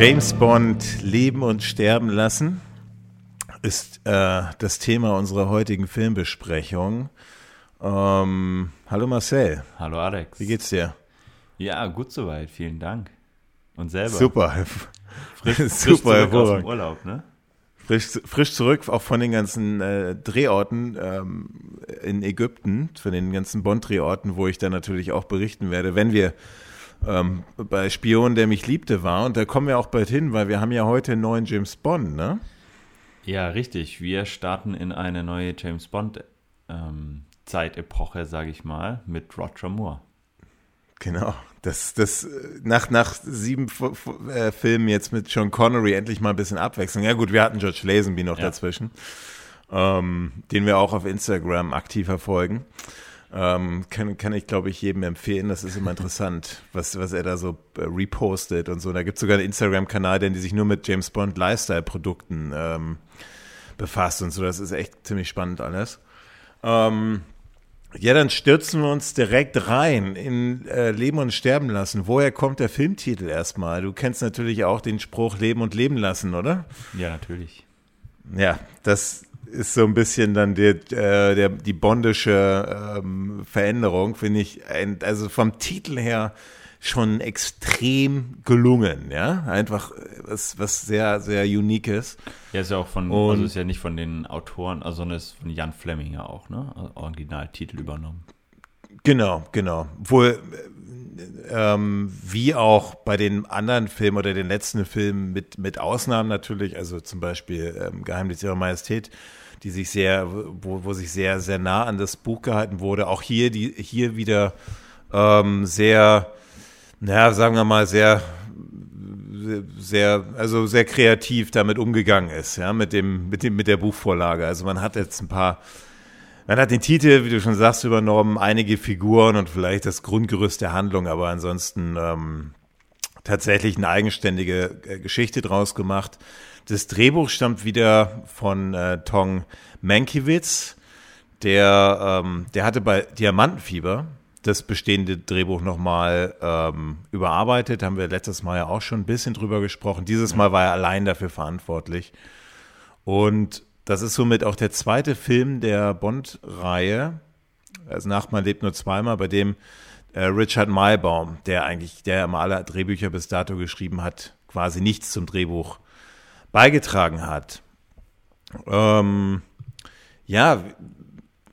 James Bond leben und sterben lassen ist äh, das Thema unserer heutigen Filmbesprechung. Ähm, hallo Marcel. Hallo Alex. Wie geht's dir? Ja, gut soweit. Vielen Dank. Und selber. Super. Frisch, frisch Super hervorragend. Urlaub, ne? Frisch, frisch zurück, auch von den ganzen äh, Drehorten ähm, in Ägypten, von den ganzen Bond-Drehorten, wo ich dann natürlich auch berichten werde, wenn wir ähm, bei Spion, der mich liebte, war. Und da kommen wir auch bald hin, weil wir haben ja heute einen neuen James Bond, ne? Ja, richtig. Wir starten in eine neue James Bond ähm, Zeitepoche, sage ich mal, mit Roger Moore. Genau. Das, das, nach, nach sieben äh, Filmen jetzt mit Sean Connery endlich mal ein bisschen Abwechslung. Ja, gut, wir hatten George Lazenby noch ja. dazwischen, ähm, den wir auch auf Instagram aktiv verfolgen. Ähm, kann, kann ich, glaube ich, jedem empfehlen. Das ist immer interessant, was, was er da so äh, repostet und so. Da gibt es sogar einen Instagram-Kanal, der sich nur mit James Bond Lifestyle-Produkten ähm, befasst und so. Das ist echt ziemlich spannend alles. Ähm, ja, dann stürzen wir uns direkt rein in äh, Leben und Sterben lassen. Woher kommt der Filmtitel erstmal? Du kennst natürlich auch den Spruch Leben und Leben lassen, oder? Ja, natürlich. Ja, das ist so ein bisschen dann der, äh, der, die bondische ähm, Veränderung, finde ich. Ein, also vom Titel her schon extrem gelungen, ja. Einfach was, was sehr, sehr Uniques. Ja, ist ja auch von, Und, also ist ja nicht von den Autoren, also sondern ist von Jan Fleming ja auch, ne? Originaltitel übernommen. Genau, genau. Wohl, ähm, wie auch bei den anderen Filmen oder den letzten Filmen mit, mit Ausnahmen natürlich, also zum Beispiel ähm, Geheimnis ihrer Majestät, die sich sehr, wo, wo sich sehr, sehr nah an das Buch gehalten wurde. Auch hier, die, hier wieder ähm, sehr, naja, sagen wir mal, sehr, sehr, also sehr kreativ damit umgegangen ist, ja, mit dem, mit dem, mit der Buchvorlage. Also man hat jetzt ein paar, man hat den Titel, wie du schon sagst, übernommen, einige Figuren und vielleicht das Grundgerüst der Handlung, aber ansonsten ähm, tatsächlich eine eigenständige äh, Geschichte draus gemacht. Das Drehbuch stammt wieder von äh, Tong Mankiewicz. Der, ähm, der hatte bei Diamantenfieber das bestehende Drehbuch nochmal ähm, überarbeitet. Haben wir letztes Mal ja auch schon ein bisschen drüber gesprochen. Dieses Mal war er allein dafür verantwortlich. Und das ist somit auch der zweite Film der Bond-Reihe. Also Nachmann lebt nur zweimal, bei dem äh, Richard Maybaum, der eigentlich, der immer alle Drehbücher bis dato geschrieben hat, quasi nichts zum Drehbuch beigetragen hat. Ähm, ja,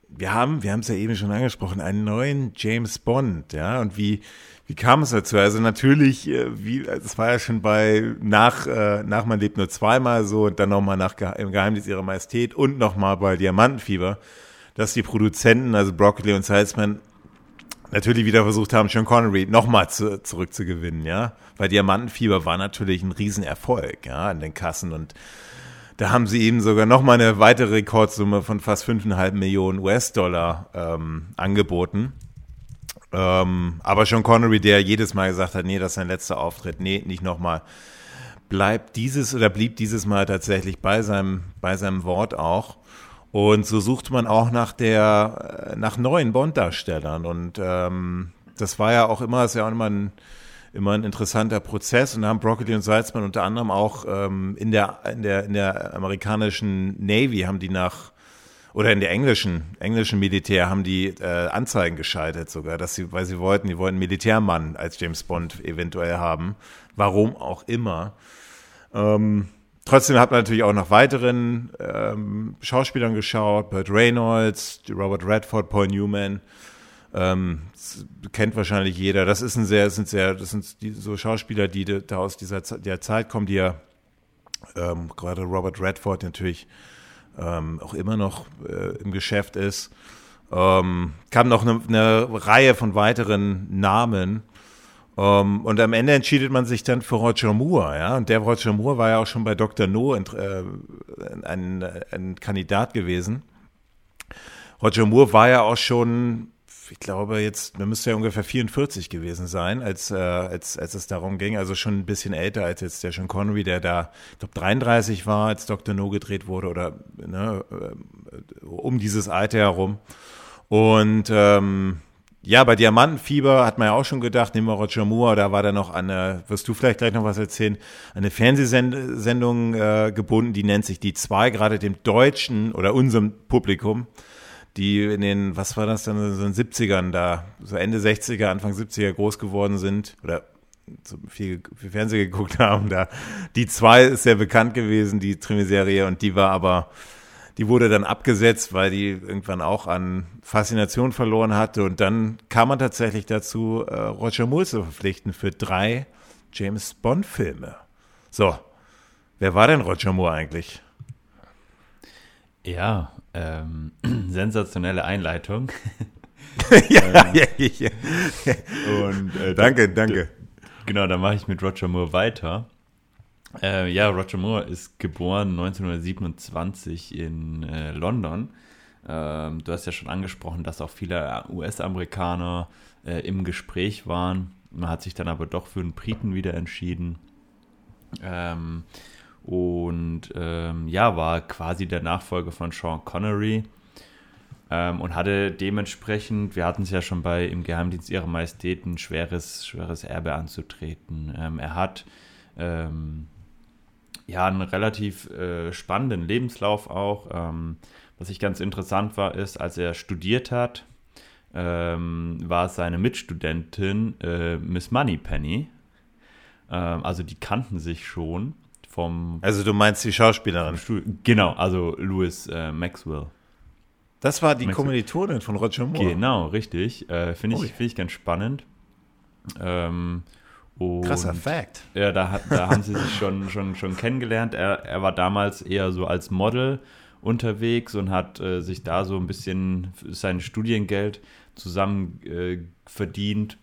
wir haben, wir haben es ja eben schon angesprochen, einen neuen James Bond, ja, und wie, wie kam es dazu? Also natürlich, äh, wie, es war ja schon bei nach, äh, nach Man lebt nur zweimal so und dann nochmal nach im Geheimnis ihrer Majestät und nochmal bei Diamantenfieber, dass die Produzenten, also Broccoli und Salzman, natürlich wieder versucht haben, Sean Connery nochmal zu, zurückzugewinnen, ja. Weil Diamantenfieber war natürlich ein Riesenerfolg, ja, an den Kassen und da haben sie ihm sogar nochmal eine weitere Rekordsumme von fast 5,5 Millionen US-Dollar ähm, angeboten. Ähm, aber Sean Connery, der jedes Mal gesagt hat, nee, das ist sein letzter Auftritt, nee, nicht nochmal, bleibt dieses oder blieb dieses Mal tatsächlich bei seinem, bei seinem Wort auch. Und so sucht man auch nach der, nach neuen Bond-Darstellern. Und ähm, das war ja auch immer, ist ja auch immer ein, immer ein interessanter Prozess. Und da haben Broccoli und Salzmann unter anderem auch ähm, in, der, in, der, in der amerikanischen Navy haben die nach oder in der englischen, englischen Militär haben die äh, Anzeigen geschaltet sogar, dass sie, weil sie wollten, die wollten Militärmann als James Bond eventuell haben. Warum auch immer. Ähm, Trotzdem hat man natürlich auch nach weiteren ähm, Schauspielern geschaut, Burt Reynolds, Robert Redford, Paul Newman. Ähm, kennt wahrscheinlich jeder. Das ist ein sehr, sind sehr, das sind die, so Schauspieler, die da aus dieser der Zeit kommen, die ja ähm, gerade Robert Redford natürlich ähm, auch immer noch äh, im Geschäft ist. Ähm, kam noch eine, eine Reihe von weiteren Namen. Um, ähm, und am Ende entschiedet man sich dann für Roger Moore, ja. Und der Roger Moore war ja auch schon bei Dr. No äh, ein, ein Kandidat gewesen. Roger Moore war ja auch schon, ich glaube jetzt, man müsste ja ungefähr 44 gewesen sein, als, äh, als, als es darum ging. Also schon ein bisschen älter als jetzt der Sean Connery, der da, ich glaube, 33 war, als Dr. No gedreht wurde oder ne, äh, um dieses Alter herum. Und ähm, ja, bei Diamantenfieber hat man ja auch schon gedacht, nehmen wir Roger Moore, da war da noch eine, wirst du vielleicht gleich noch was erzählen, eine Fernsehsendung äh, gebunden, die nennt sich Die Zwei, gerade dem Deutschen oder unserem Publikum, die in den, was war das dann, so in den 70ern da, so Ende 60er, Anfang 70er groß geworden sind oder so viel, viel Fernsehen geguckt haben. Da die zwei ist sehr bekannt gewesen, die Krimiserie, und die war aber, die wurde dann abgesetzt, weil die irgendwann auch an Faszination verloren hatte. Und dann kam man tatsächlich dazu, äh, Roger Moore zu verpflichten für drei James Bond-Filme. So, wer war denn Roger Moore eigentlich? Ja, ähm, sensationelle Einleitung. ja, ja, ja, ja. Und, äh, danke, danke. Genau, dann mache ich mit Roger Moore weiter. Äh, ja, Roger Moore ist geboren 1927 in äh, London. Ähm, du hast ja schon angesprochen, dass auch viele US-Amerikaner äh, im Gespräch waren. Man hat sich dann aber doch für einen Briten wieder entschieden. Ähm, und ähm, ja, war quasi der Nachfolger von Sean Connery ähm, und hatte dementsprechend, wir hatten es ja schon bei im Geheimdienst ihrer Majestät, ein schweres, schweres Erbe anzutreten. Ähm, er hat ähm, ja einen relativ äh, spannenden Lebenslauf auch. Ähm, was ich ganz interessant war, ist, als er studiert hat, ähm, war seine Mitstudentin äh, Miss Moneypenny. Ähm, also die kannten sich schon vom. Also du meinst die Schauspielerin? Genau, also Louis äh, Maxwell. Das war die Kommilitonin von Roger Moore. Genau, richtig. Äh, Finde ich, oh, find ich ganz spannend. Ähm, Krasser Fact. Ja, da, da haben sie sich schon, schon, schon kennengelernt. Er, er war damals eher so als Model unterwegs und hat äh, sich da so ein bisschen sein Studiengeld zusammen äh, verdient.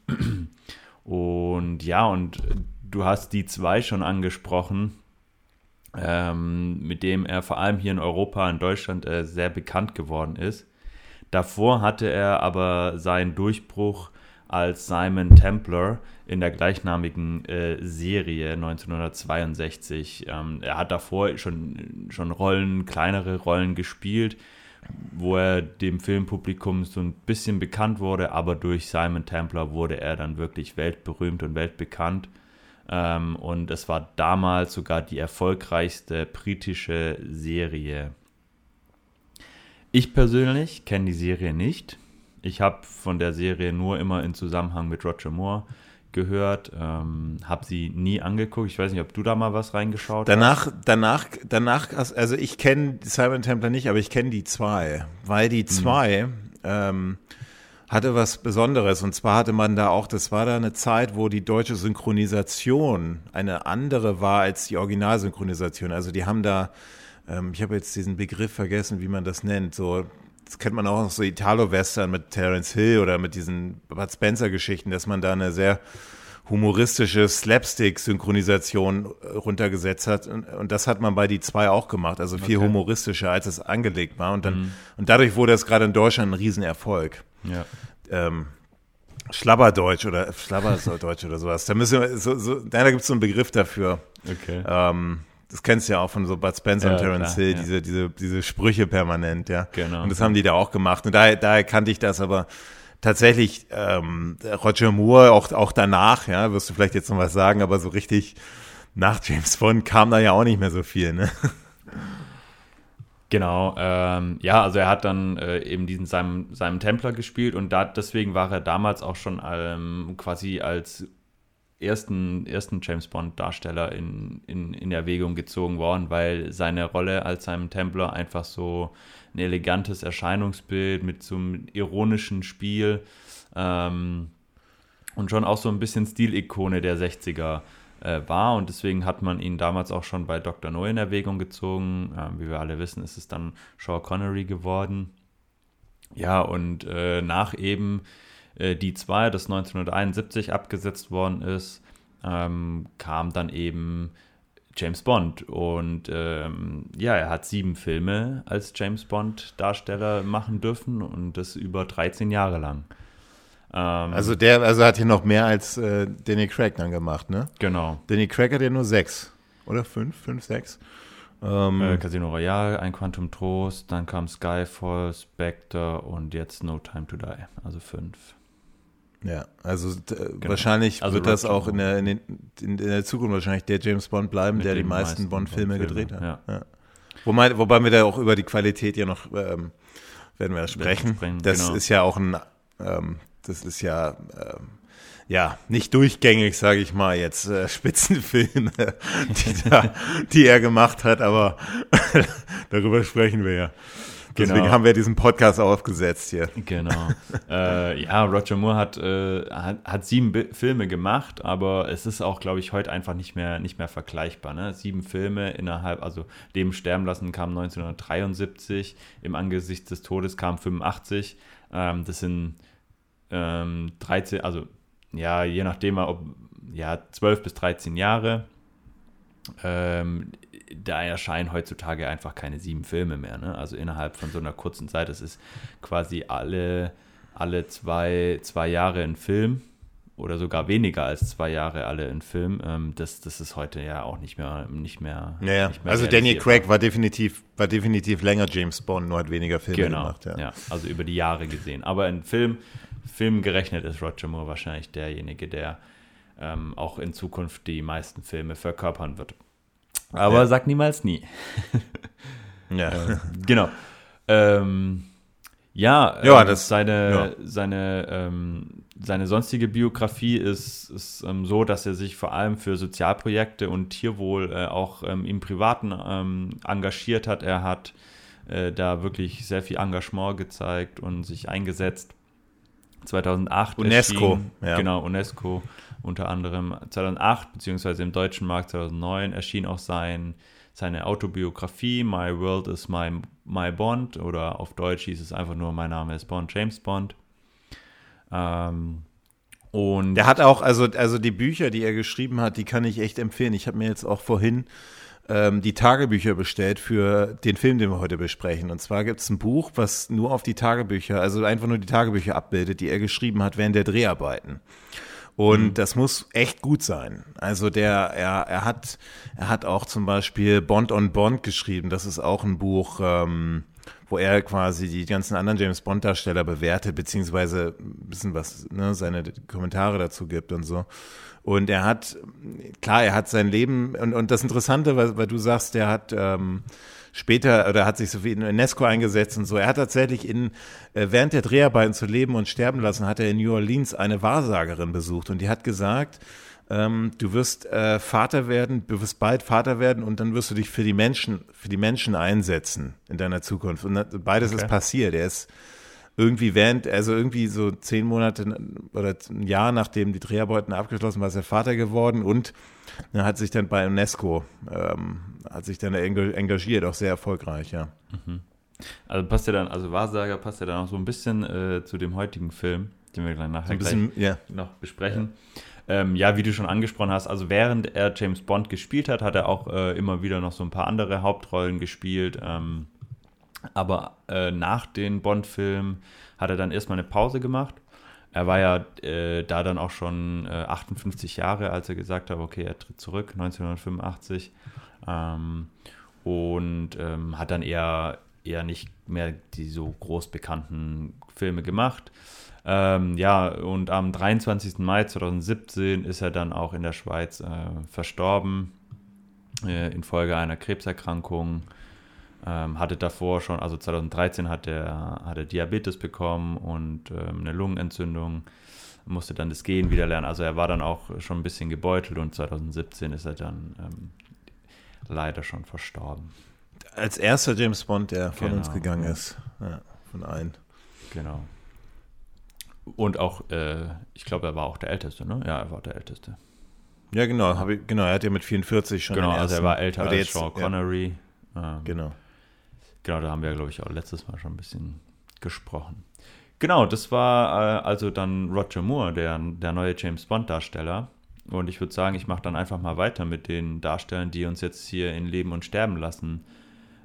Und ja, und du hast die zwei schon angesprochen ähm, mit dem er vor allem hier in Europa, in Deutschland äh, sehr bekannt geworden ist. Davor hatte er aber seinen Durchbruch als Simon Templar in der gleichnamigen äh, Serie 1962. Ähm, er hat davor schon, schon Rollen, kleinere Rollen gespielt, wo er dem Filmpublikum so ein bisschen bekannt wurde, aber durch Simon Templar wurde er dann wirklich weltberühmt und weltbekannt. Ähm, und es war damals sogar die erfolgreichste britische Serie. Ich persönlich kenne die Serie nicht. Ich habe von der Serie nur immer in Zusammenhang mit Roger Moore gehört, ähm, habe sie nie angeguckt. Ich weiß nicht, ob du da mal was reingeschaut danach, hast. Danach, danach, also ich kenne Simon Templar nicht, aber ich kenne die zwei, weil die hm. zwei hm. ähm, hatte was Besonderes. Und zwar hatte man da auch, das war da eine Zeit, wo die deutsche Synchronisation eine andere war als die Originalsynchronisation. Also die haben da, ähm, ich habe jetzt diesen Begriff vergessen, wie man das nennt, so das kennt man auch noch so Italo-Western mit Terence Hill oder mit diesen Bud Spencer-Geschichten, dass man da eine sehr humoristische Slapstick-Synchronisation äh, runtergesetzt hat. Und, und, das hat man bei die zwei auch gemacht, also viel okay. humoristischer, als es angelegt war. Und dann, mhm. und dadurch wurde es gerade in Deutschland ein Riesenerfolg. Ja. Ähm, Schlabberdeutsch oder Schlabberdeutsch oder sowas. Da müssen wir, so, so, da gibt es so einen Begriff dafür. Okay. Ähm, das kennst du ja auch von so Bud Spencer ja, und Terence Hill, ja. diese, diese, diese Sprüche permanent, ja. Genau. Und das haben die da auch gemacht. Und daher, daher kannte ich das, aber tatsächlich ähm, Roger Moore, auch, auch danach, ja, wirst du vielleicht jetzt noch was sagen, aber so richtig nach James Bond kam da ja auch nicht mehr so viel, ne? Genau, ähm, ja, also er hat dann äh, eben diesen seinem, seinem Templer gespielt und da, deswegen war er damals auch schon ähm, quasi als ersten, ersten James Bond-Darsteller in, in, in Erwägung gezogen worden, weil seine Rolle als seinem Templer einfach so ein elegantes Erscheinungsbild mit so einem ironischen Spiel ähm, und schon auch so ein bisschen Stilikone der 60er äh, war und deswegen hat man ihn damals auch schon bei Dr. No in Erwägung gezogen. Ähm, wie wir alle wissen, ist es dann Sean Connery geworden. Ja, und äh, nach eben äh, die 2, das 1971 abgesetzt worden ist, ähm, kam dann eben James Bond. Und ähm, ja, er hat sieben Filme als James Bond-Darsteller machen dürfen und das über 13 Jahre lang. Ähm, also der, also hat hier noch mehr als äh, Danny Craig dann gemacht, ne? Genau. Danny Craig hat ja nur sechs. Oder fünf, fünf, sechs. Ähm, äh, Casino Royale, ein Quantum Trost, dann kam Skyfall, Spectre und jetzt No Time to Die. Also fünf. Ja, also genau. wahrscheinlich also wird das auch in der, in, den, in der Zukunft wahrscheinlich der James Bond bleiben, der die meisten, meisten Bond-Filme Bond gedreht hat. Ja. Ja. Wobei, wobei wir da auch über die Qualität ja noch ähm, werden wir sprechen. sprechen das genau. ist ja auch ein, ähm, das ist ja ähm, ja, nicht durchgängig, sage ich mal, jetzt äh, Spitzenfilme, die, da, die er gemacht hat, aber darüber sprechen wir ja. Deswegen genau. haben wir diesen Podcast aufgesetzt hier. Genau. äh, ja, Roger Moore hat, äh, hat, hat, sieben Bi Filme gemacht, aber es ist auch, glaube ich, heute einfach nicht mehr, nicht mehr vergleichbar. Ne? Sieben Filme innerhalb, also Leben sterben lassen kam 1973, im Angesicht des Todes kam 85. Ähm, das sind ähm, 13, also ja, je nachdem, ob ja, 12 bis 13 Jahre. Ähm, da erscheinen heutzutage einfach keine sieben Filme mehr. Ne? Also innerhalb von so einer kurzen Zeit. Das ist quasi alle, alle zwei, zwei Jahre ein Film oder sogar weniger als zwei Jahre alle in Film. Ähm, das, das ist heute ja auch nicht mehr nicht mehr. Naja, nicht mehr also Daniel Craig war definitiv war definitiv länger James Bond, nur hat weniger Filme genau, gemacht. Ja. ja, also über die Jahre gesehen. Aber in Film Film gerechnet ist Roger Moore wahrscheinlich derjenige, der ähm, auch in Zukunft die meisten Filme verkörpern wird. Aber ja. sag niemals nie. ja. Äh, genau. Ähm, ja, ja ähm, das, seine, ja. Seine, ähm, seine sonstige Biografie ist, ist ähm, so, dass er sich vor allem für Sozialprojekte und Tierwohl äh, auch ähm, im Privaten ähm, engagiert hat. Er hat äh, da wirklich sehr viel Engagement gezeigt und sich eingesetzt. 2008 UNESCO, erschien, ja. genau, UNESCO unter anderem 2008, beziehungsweise im deutschen Markt 2009 erschien auch sein, seine Autobiografie My World is My, My Bond oder auf Deutsch hieß es einfach nur Mein Name ist Bond, James Bond. Ähm, und der hat auch, also, also die Bücher, die er geschrieben hat, die kann ich echt empfehlen. Ich habe mir jetzt auch vorhin ähm, die Tagebücher bestellt für den Film, den wir heute besprechen. Und zwar gibt es ein Buch, was nur auf die Tagebücher, also einfach nur die Tagebücher abbildet, die er geschrieben hat während der Dreharbeiten. Und mhm. das muss echt gut sein. Also der, er, er hat, er hat auch zum Beispiel Bond on Bond geschrieben. Das ist auch ein Buch, ähm, wo er quasi die ganzen anderen James Bond Darsteller bewertet, beziehungsweise ein bisschen was, ne, seine Kommentare dazu gibt und so. Und er hat, klar, er hat sein Leben, und, und das Interessante, weil, weil du sagst, er hat ähm, später, oder hat sich so wie in UNESCO eingesetzt und so, er hat tatsächlich in, äh, während der Dreharbeiten zu leben und sterben lassen, hat er in New Orleans eine Wahrsagerin besucht und die hat gesagt, ähm, du wirst äh, Vater werden, du wirst bald Vater werden und dann wirst du dich für die Menschen, für die Menschen einsetzen in deiner Zukunft. Und beides okay. ist passiert. Er ist irgendwie während, also irgendwie so zehn Monate oder ein Jahr nachdem die Dreharbeiten abgeschlossen war, ist er Vater geworden und er hat sich dann bei UNESCO, ähm, hat sich dann engagiert, auch sehr erfolgreich, ja. Mhm. Also passt ja dann, also Wahrsager passt ja dann auch so ein bisschen äh, zu dem heutigen Film, den wir gleich nachher ein bisschen, gleich ja. noch besprechen. Ja. Ähm, ja. wie du schon angesprochen hast, also während er James Bond gespielt hat, hat er auch äh, immer wieder noch so ein paar andere Hauptrollen gespielt. Ähm, aber äh, nach den Bond-Filmen hat er dann erstmal eine Pause gemacht. Er war ja äh, da dann auch schon äh, 58 Jahre, als er gesagt hat, okay, er tritt zurück, 1985. Ähm, und ähm, hat dann eher, eher nicht mehr die so groß bekannten Filme gemacht. Ähm, ja, und am 23. Mai 2017 ist er dann auch in der Schweiz äh, verstorben äh, infolge einer Krebserkrankung. Ähm, hatte davor schon, also 2013 hat er, hat er Diabetes bekommen und ähm, eine Lungenentzündung, musste dann das Gehen wieder lernen. Also er war dann auch schon ein bisschen gebeutelt und 2017 ist er dann ähm, leider schon verstorben. Als erster James Bond, der von genau. uns gegangen ist. Ja, von allen. Genau. Und auch, äh, ich glaube, er war auch der Älteste, ne? Ja, er war der Älteste. Ja, genau. Ich, genau, er hat ja mit 44 schon. Genau, also er war älter als jetzt, Sean Connery. Ja. Ähm, genau. Genau, da haben wir, glaube ich, auch letztes Mal schon ein bisschen gesprochen. Genau, das war äh, also dann Roger Moore, der, der neue James Bond-Darsteller. Und ich würde sagen, ich mache dann einfach mal weiter mit den Darstellern, die uns jetzt hier in Leben und Sterben lassen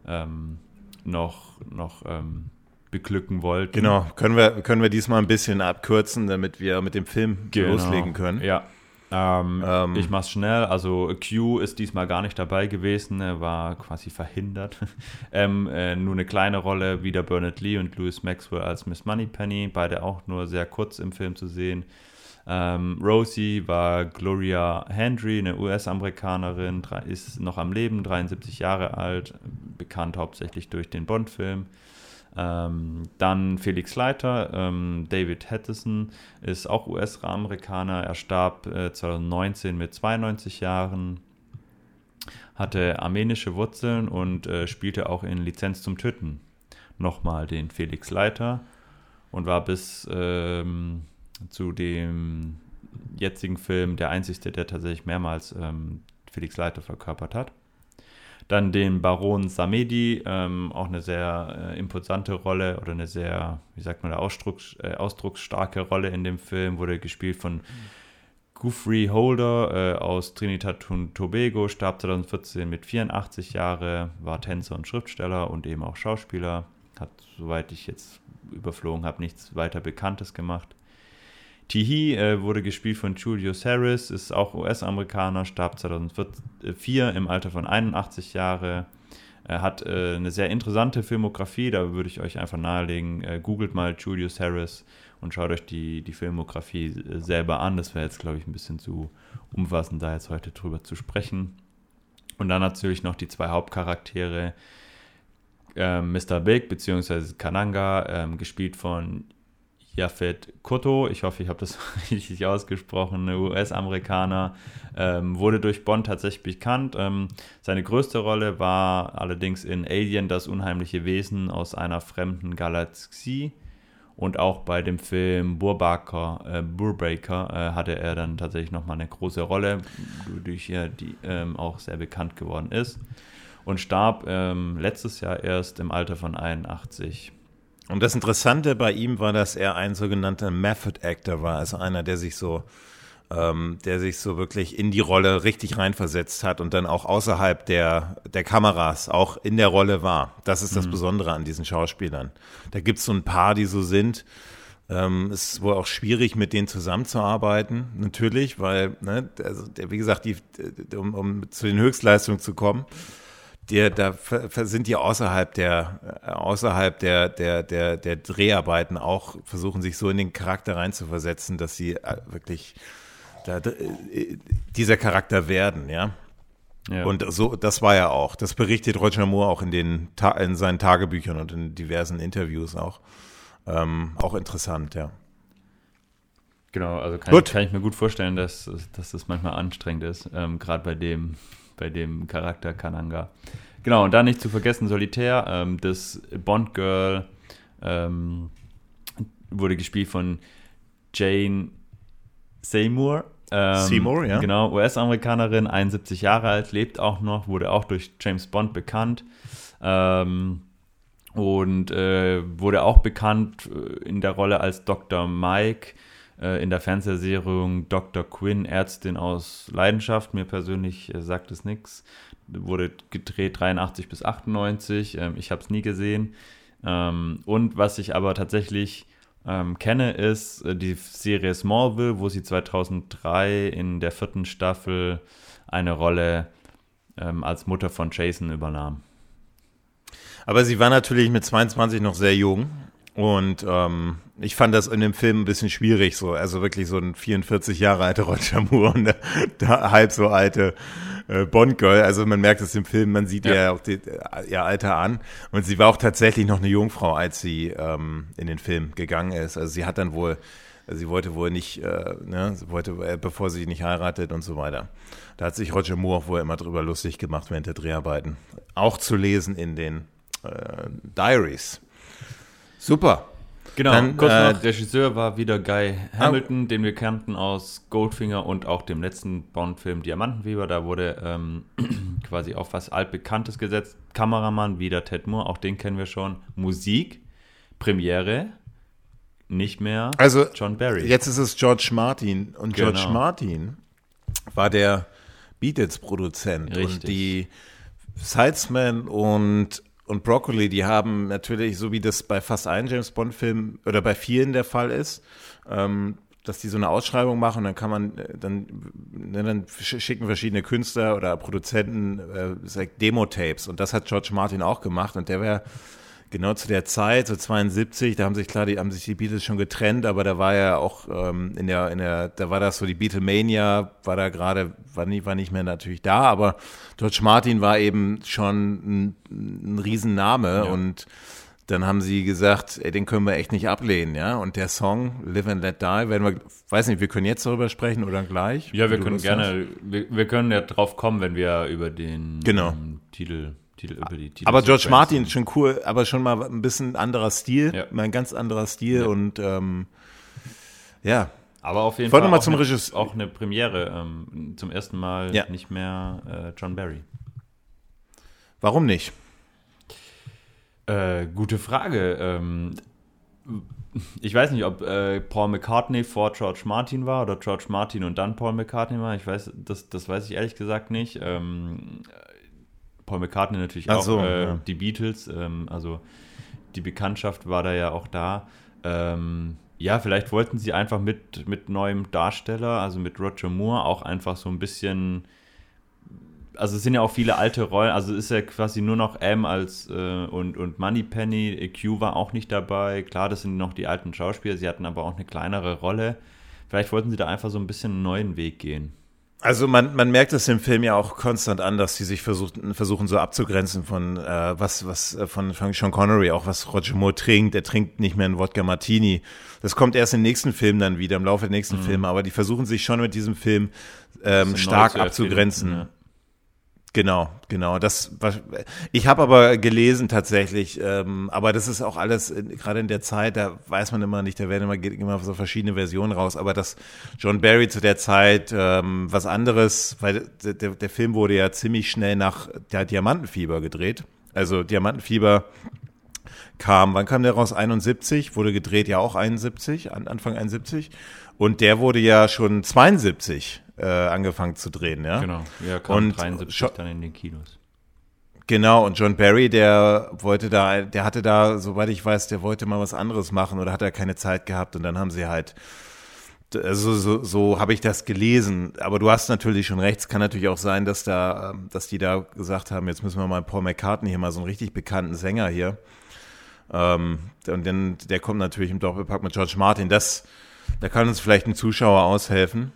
ähm, noch, noch ähm, beglücken wollten. Genau, können wir, können wir diesmal ein bisschen abkürzen, damit wir mit dem Film genau. loslegen können. Ja, ähm, ähm, ich mach's schnell. Also Q ist diesmal gar nicht dabei gewesen, er war quasi verhindert. ähm, äh, nur eine kleine Rolle, wieder Bernard Lee und Louis Maxwell als Miss Moneypenny, beide auch nur sehr kurz im Film zu sehen. Ähm, Rosie war Gloria Hendry, eine US-Amerikanerin, ist noch am Leben, 73 Jahre alt, bekannt hauptsächlich durch den Bond-Film. Ähm, dann Felix Leiter, ähm, David Hattison ist auch US-Amerikaner. Er starb äh, 2019 mit 92 Jahren, hatte armenische Wurzeln und äh, spielte auch in Lizenz zum Töten nochmal den Felix Leiter und war bis ähm, zu dem jetzigen Film der einzige, der tatsächlich mehrmals ähm, Felix Leiter verkörpert hat. Dann den Baron Samedi, ähm, auch eine sehr äh, imposante Rolle oder eine sehr, wie sagt man, Ausdrucks, äh, ausdrucksstarke Rolle in dem Film, wurde gespielt von Guthrie Holder äh, aus Trinidad und Tobago, starb 2014 mit 84 Jahren, war Tänzer und Schriftsteller und eben auch Schauspieler, hat, soweit ich jetzt überflogen habe, nichts weiter Bekanntes gemacht. Tihi äh, wurde gespielt von Julius Harris, ist auch US-Amerikaner, starb 2004 im Alter von 81 Jahren. Er hat äh, eine sehr interessante Filmografie, da würde ich euch einfach nahelegen, äh, googelt mal Julius Harris und schaut euch die, die Filmografie äh, selber an. Das wäre jetzt, glaube ich, ein bisschen zu umfassend, da jetzt heute drüber zu sprechen. Und dann natürlich noch die zwei Hauptcharaktere, äh, Mr. Big bzw. Kananga, ähm, gespielt von Jafet Koto, ich hoffe, ich habe das richtig ausgesprochen, US-Amerikaner, ähm, wurde durch Bond tatsächlich bekannt. Ähm, seine größte Rolle war allerdings in Alien, das unheimliche Wesen aus einer fremden Galaxie. Und auch bei dem Film Burbaker, äh, Burbreaker äh, hatte er dann tatsächlich nochmal eine große Rolle, durch die ähm, auch sehr bekannt geworden ist. Und starb ähm, letztes Jahr erst im Alter von 81. Und das Interessante bei ihm war, dass er ein sogenannter Method Actor war, also einer, der sich so, ähm, der sich so wirklich in die Rolle richtig reinversetzt hat und dann auch außerhalb der, der Kameras auch in der Rolle war. Das ist das mhm. Besondere an diesen Schauspielern. Da gibt es so ein paar, die so sind. Ähm, es ist wohl auch schwierig, mit denen zusammenzuarbeiten, natürlich, weil, ne, also, wie gesagt, die, um, um zu den Höchstleistungen zu kommen, die, da sind die außerhalb der, außerhalb der, der, der, der Dreharbeiten auch versuchen, sich so in den Charakter reinzuversetzen, dass sie äh, wirklich da, äh, dieser Charakter werden, ja. ja. Und so, das war ja auch. Das berichtet Roger Moore auch in den, in seinen Tagebüchern und in diversen Interviews auch. Ähm, auch interessant, ja. Genau, also kann, kann, ich mir gut vorstellen, dass, dass das manchmal anstrengend ist, ähm, gerade bei dem, bei dem Charakter Kananga. Genau, und dann nicht zu vergessen, Solitär, ähm, das Bond-Girl ähm, wurde gespielt von Jane Seymour. Ähm, Seymour, ja. Genau, US-Amerikanerin, 71 Jahre alt, lebt auch noch, wurde auch durch James Bond bekannt. Ähm, und äh, wurde auch bekannt äh, in der Rolle als Dr. Mike äh, in der Fernsehserie Dr. Quinn, Ärztin aus Leidenschaft. Mir persönlich äh, sagt es nichts. Wurde gedreht 83 bis 98. Ähm, ich habe es nie gesehen. Ähm, und was ich aber tatsächlich ähm, kenne, ist äh, die Serie Smallville, wo sie 2003 in der vierten Staffel eine Rolle als Mutter von Jason übernahm. Aber sie war natürlich mit 22 noch sehr jung und ähm, ich fand das in dem Film ein bisschen schwierig, so, also wirklich so ein 44 Jahre alter Roger Moore und der halb so alte äh, Bond-Girl. Also man merkt es im Film, man sieht ja, auch die, äh, ihr Alter an. Und sie war auch tatsächlich noch eine Jungfrau, als sie ähm, in den Film gegangen ist. Also sie hat dann wohl, also sie wollte wohl nicht, äh, ne, sie wollte, äh, bevor sie nicht heiratet und so weiter. Da hat sich Roger Moore auch wohl immer drüber lustig gemacht während der Dreharbeiten. Auch zu lesen in den äh, Diaries. Super. Genau, Dann, kurz äh, noch, Regisseur war wieder Guy Hamilton, oh. den wir kannten aus Goldfinger und auch dem letzten Bond-Film Diamantenweber. Da wurde ähm, quasi auf was altbekanntes gesetzt. Kameramann wieder Ted Moore, auch den kennen wir schon. Musik, Premiere, nicht mehr also, John Barry. Jetzt ist es George Martin und genau. George Martin war der Beatles-Produzent und die Sidesman und und Broccoli, die haben natürlich, so wie das bei fast allen James Bond-Filmen oder bei vielen der Fall ist, ähm, dass die so eine Ausschreibung machen, dann kann man, äh, dann, ne, dann schicken verschiedene Künstler oder Produzenten äh, Demo-Tapes. Und das hat George Martin auch gemacht und der wäre genau zu der Zeit, so 72, da haben sich klar, die haben sich die Beatles schon getrennt, aber da war ja auch ähm, in der, in der, da war das so die Beatlemania, war da gerade, war nicht, war nicht mehr natürlich da, aber George Martin war eben schon ein, ein Riesenname ja. und dann haben sie gesagt, ey, den können wir echt nicht ablehnen, ja. Und der Song Live and Let Die, werden wir, weiß nicht, wir können jetzt darüber sprechen oder gleich. Ja, wir können gerne, wir, wir, können ja drauf kommen, wenn wir über den genau. um, Titel Titel, über die Titel aber George Martin schon cool, aber schon mal ein bisschen anderer Stil, ja. mal ein ganz anderer Stil ja. und ähm, ja. Aber auf jeden Fall auch, zum eine, auch eine Premiere. Ähm, zum ersten Mal ja. nicht mehr äh, John Barry. Warum nicht? Äh, gute Frage. Ähm, ich weiß nicht, ob äh, Paul McCartney vor George Martin war oder George Martin und dann Paul McCartney war. Ich weiß, das, das weiß ich ehrlich gesagt nicht. Ähm, Paul McCartney natürlich auch, so, äh, ja. die Beatles, ähm, also die Bekanntschaft war da ja auch da. Ähm, ja, vielleicht wollten sie einfach mit, mit neuem Darsteller, also mit Roger Moore, auch einfach so ein bisschen. Also es sind ja auch viele alte Rollen, also ist ja quasi nur noch M als äh, und, und Moneypenny, Q war auch nicht dabei. Klar, das sind noch die alten Schauspieler, sie hatten aber auch eine kleinere Rolle. Vielleicht wollten sie da einfach so ein bisschen einen neuen Weg gehen. Also man, man merkt es im Film ja auch konstant an, dass sie sich versuchen, versuchen so abzugrenzen von äh, was, was äh, von, von Sean Connery, auch was Roger Moore trinkt. Er trinkt nicht mehr einen Wodka Martini. Das kommt erst im nächsten Film dann wieder, im Laufe der nächsten mhm. Filme, aber die versuchen sich schon mit diesem Film ähm, stark abzugrenzen. Ja. Genau, genau. Das ich habe aber gelesen tatsächlich, ähm, aber das ist auch alles gerade in der Zeit, da weiß man immer nicht, da werden immer, immer so verschiedene Versionen raus, aber dass John Barry zu der Zeit ähm, was anderes, weil der, der Film wurde ja ziemlich schnell nach der Diamantenfieber gedreht. Also Diamantenfieber kam, wann kam der raus? 71, wurde gedreht ja auch 71, Anfang 71. Und der wurde ja schon 72 äh, angefangen zu drehen, ja. Genau, ja, kam und 73 dann in den Kinos. Genau, und John Barry, der wollte da, der hatte da, soweit ich weiß, der wollte mal was anderes machen oder hat er keine Zeit gehabt und dann haben sie halt, also so, so habe ich das gelesen. Aber du hast natürlich schon recht, es kann natürlich auch sein, dass da, dass die da gesagt haben, jetzt müssen wir mal Paul McCartney hier mal so einen richtig bekannten Sänger hier. Ähm, und dann, der kommt natürlich im Doppelpack mit George Martin. Das, da kann uns vielleicht ein Zuschauer aushelfen.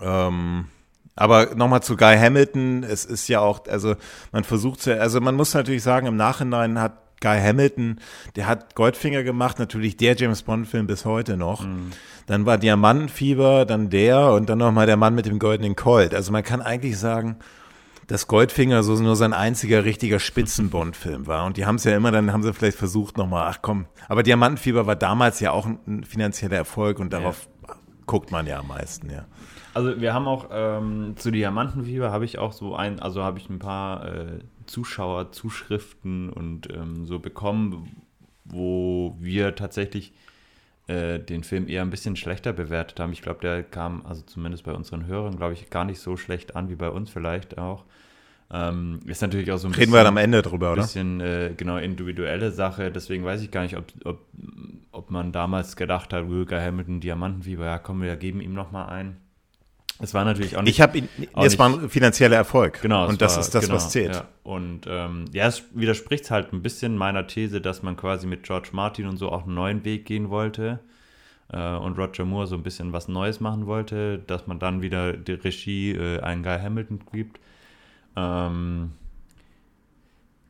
Ähm, aber nochmal zu Guy Hamilton, es ist ja auch, also man versucht zu, also man muss natürlich sagen, im Nachhinein hat Guy Hamilton, der hat Goldfinger gemacht, natürlich der James Bond-Film bis heute noch. Mhm. Dann war Diamantenfieber, dann der und dann nochmal der Mann mit dem goldenen Colt. Also man kann eigentlich sagen, dass Goldfinger so nur sein einziger richtiger Spitzenbond-Film war. Und die haben es ja immer, dann haben sie vielleicht versucht nochmal, ach komm. Aber Diamantenfieber war damals ja auch ein finanzieller Erfolg und darauf ja. guckt man ja am meisten, ja. Also wir haben auch ähm, zu Diamantenfieber habe ich auch so ein, also habe ich ein paar äh, Zuschauerzuschriften und ähm, so bekommen, wo wir tatsächlich äh, den Film eher ein bisschen schlechter bewertet haben. Ich glaube, der kam, also zumindest bei unseren Hörern, glaube ich, gar nicht so schlecht an wie bei uns vielleicht auch. Ähm, ist natürlich auch so ein Reden bisschen, wir am Ende drüber, oder? bisschen äh, genau individuelle Sache. Deswegen weiß ich gar nicht, ob, ob, ob man damals gedacht hat, Wilker Hamilton, Diamantenfieber, ja komm, wir geben ihm nochmal ein. Es war natürlich auch nicht. Ich habe es war ein finanzieller Erfolg. Genau. Und das war, ist das, genau, was zählt. Ja. Und ähm, ja, es widerspricht halt ein bisschen meiner These, dass man quasi mit George Martin und so auch einen neuen Weg gehen wollte äh, und Roger Moore so ein bisschen was Neues machen wollte, dass man dann wieder die Regie äh, einen Guy Hamilton gibt. Ähm,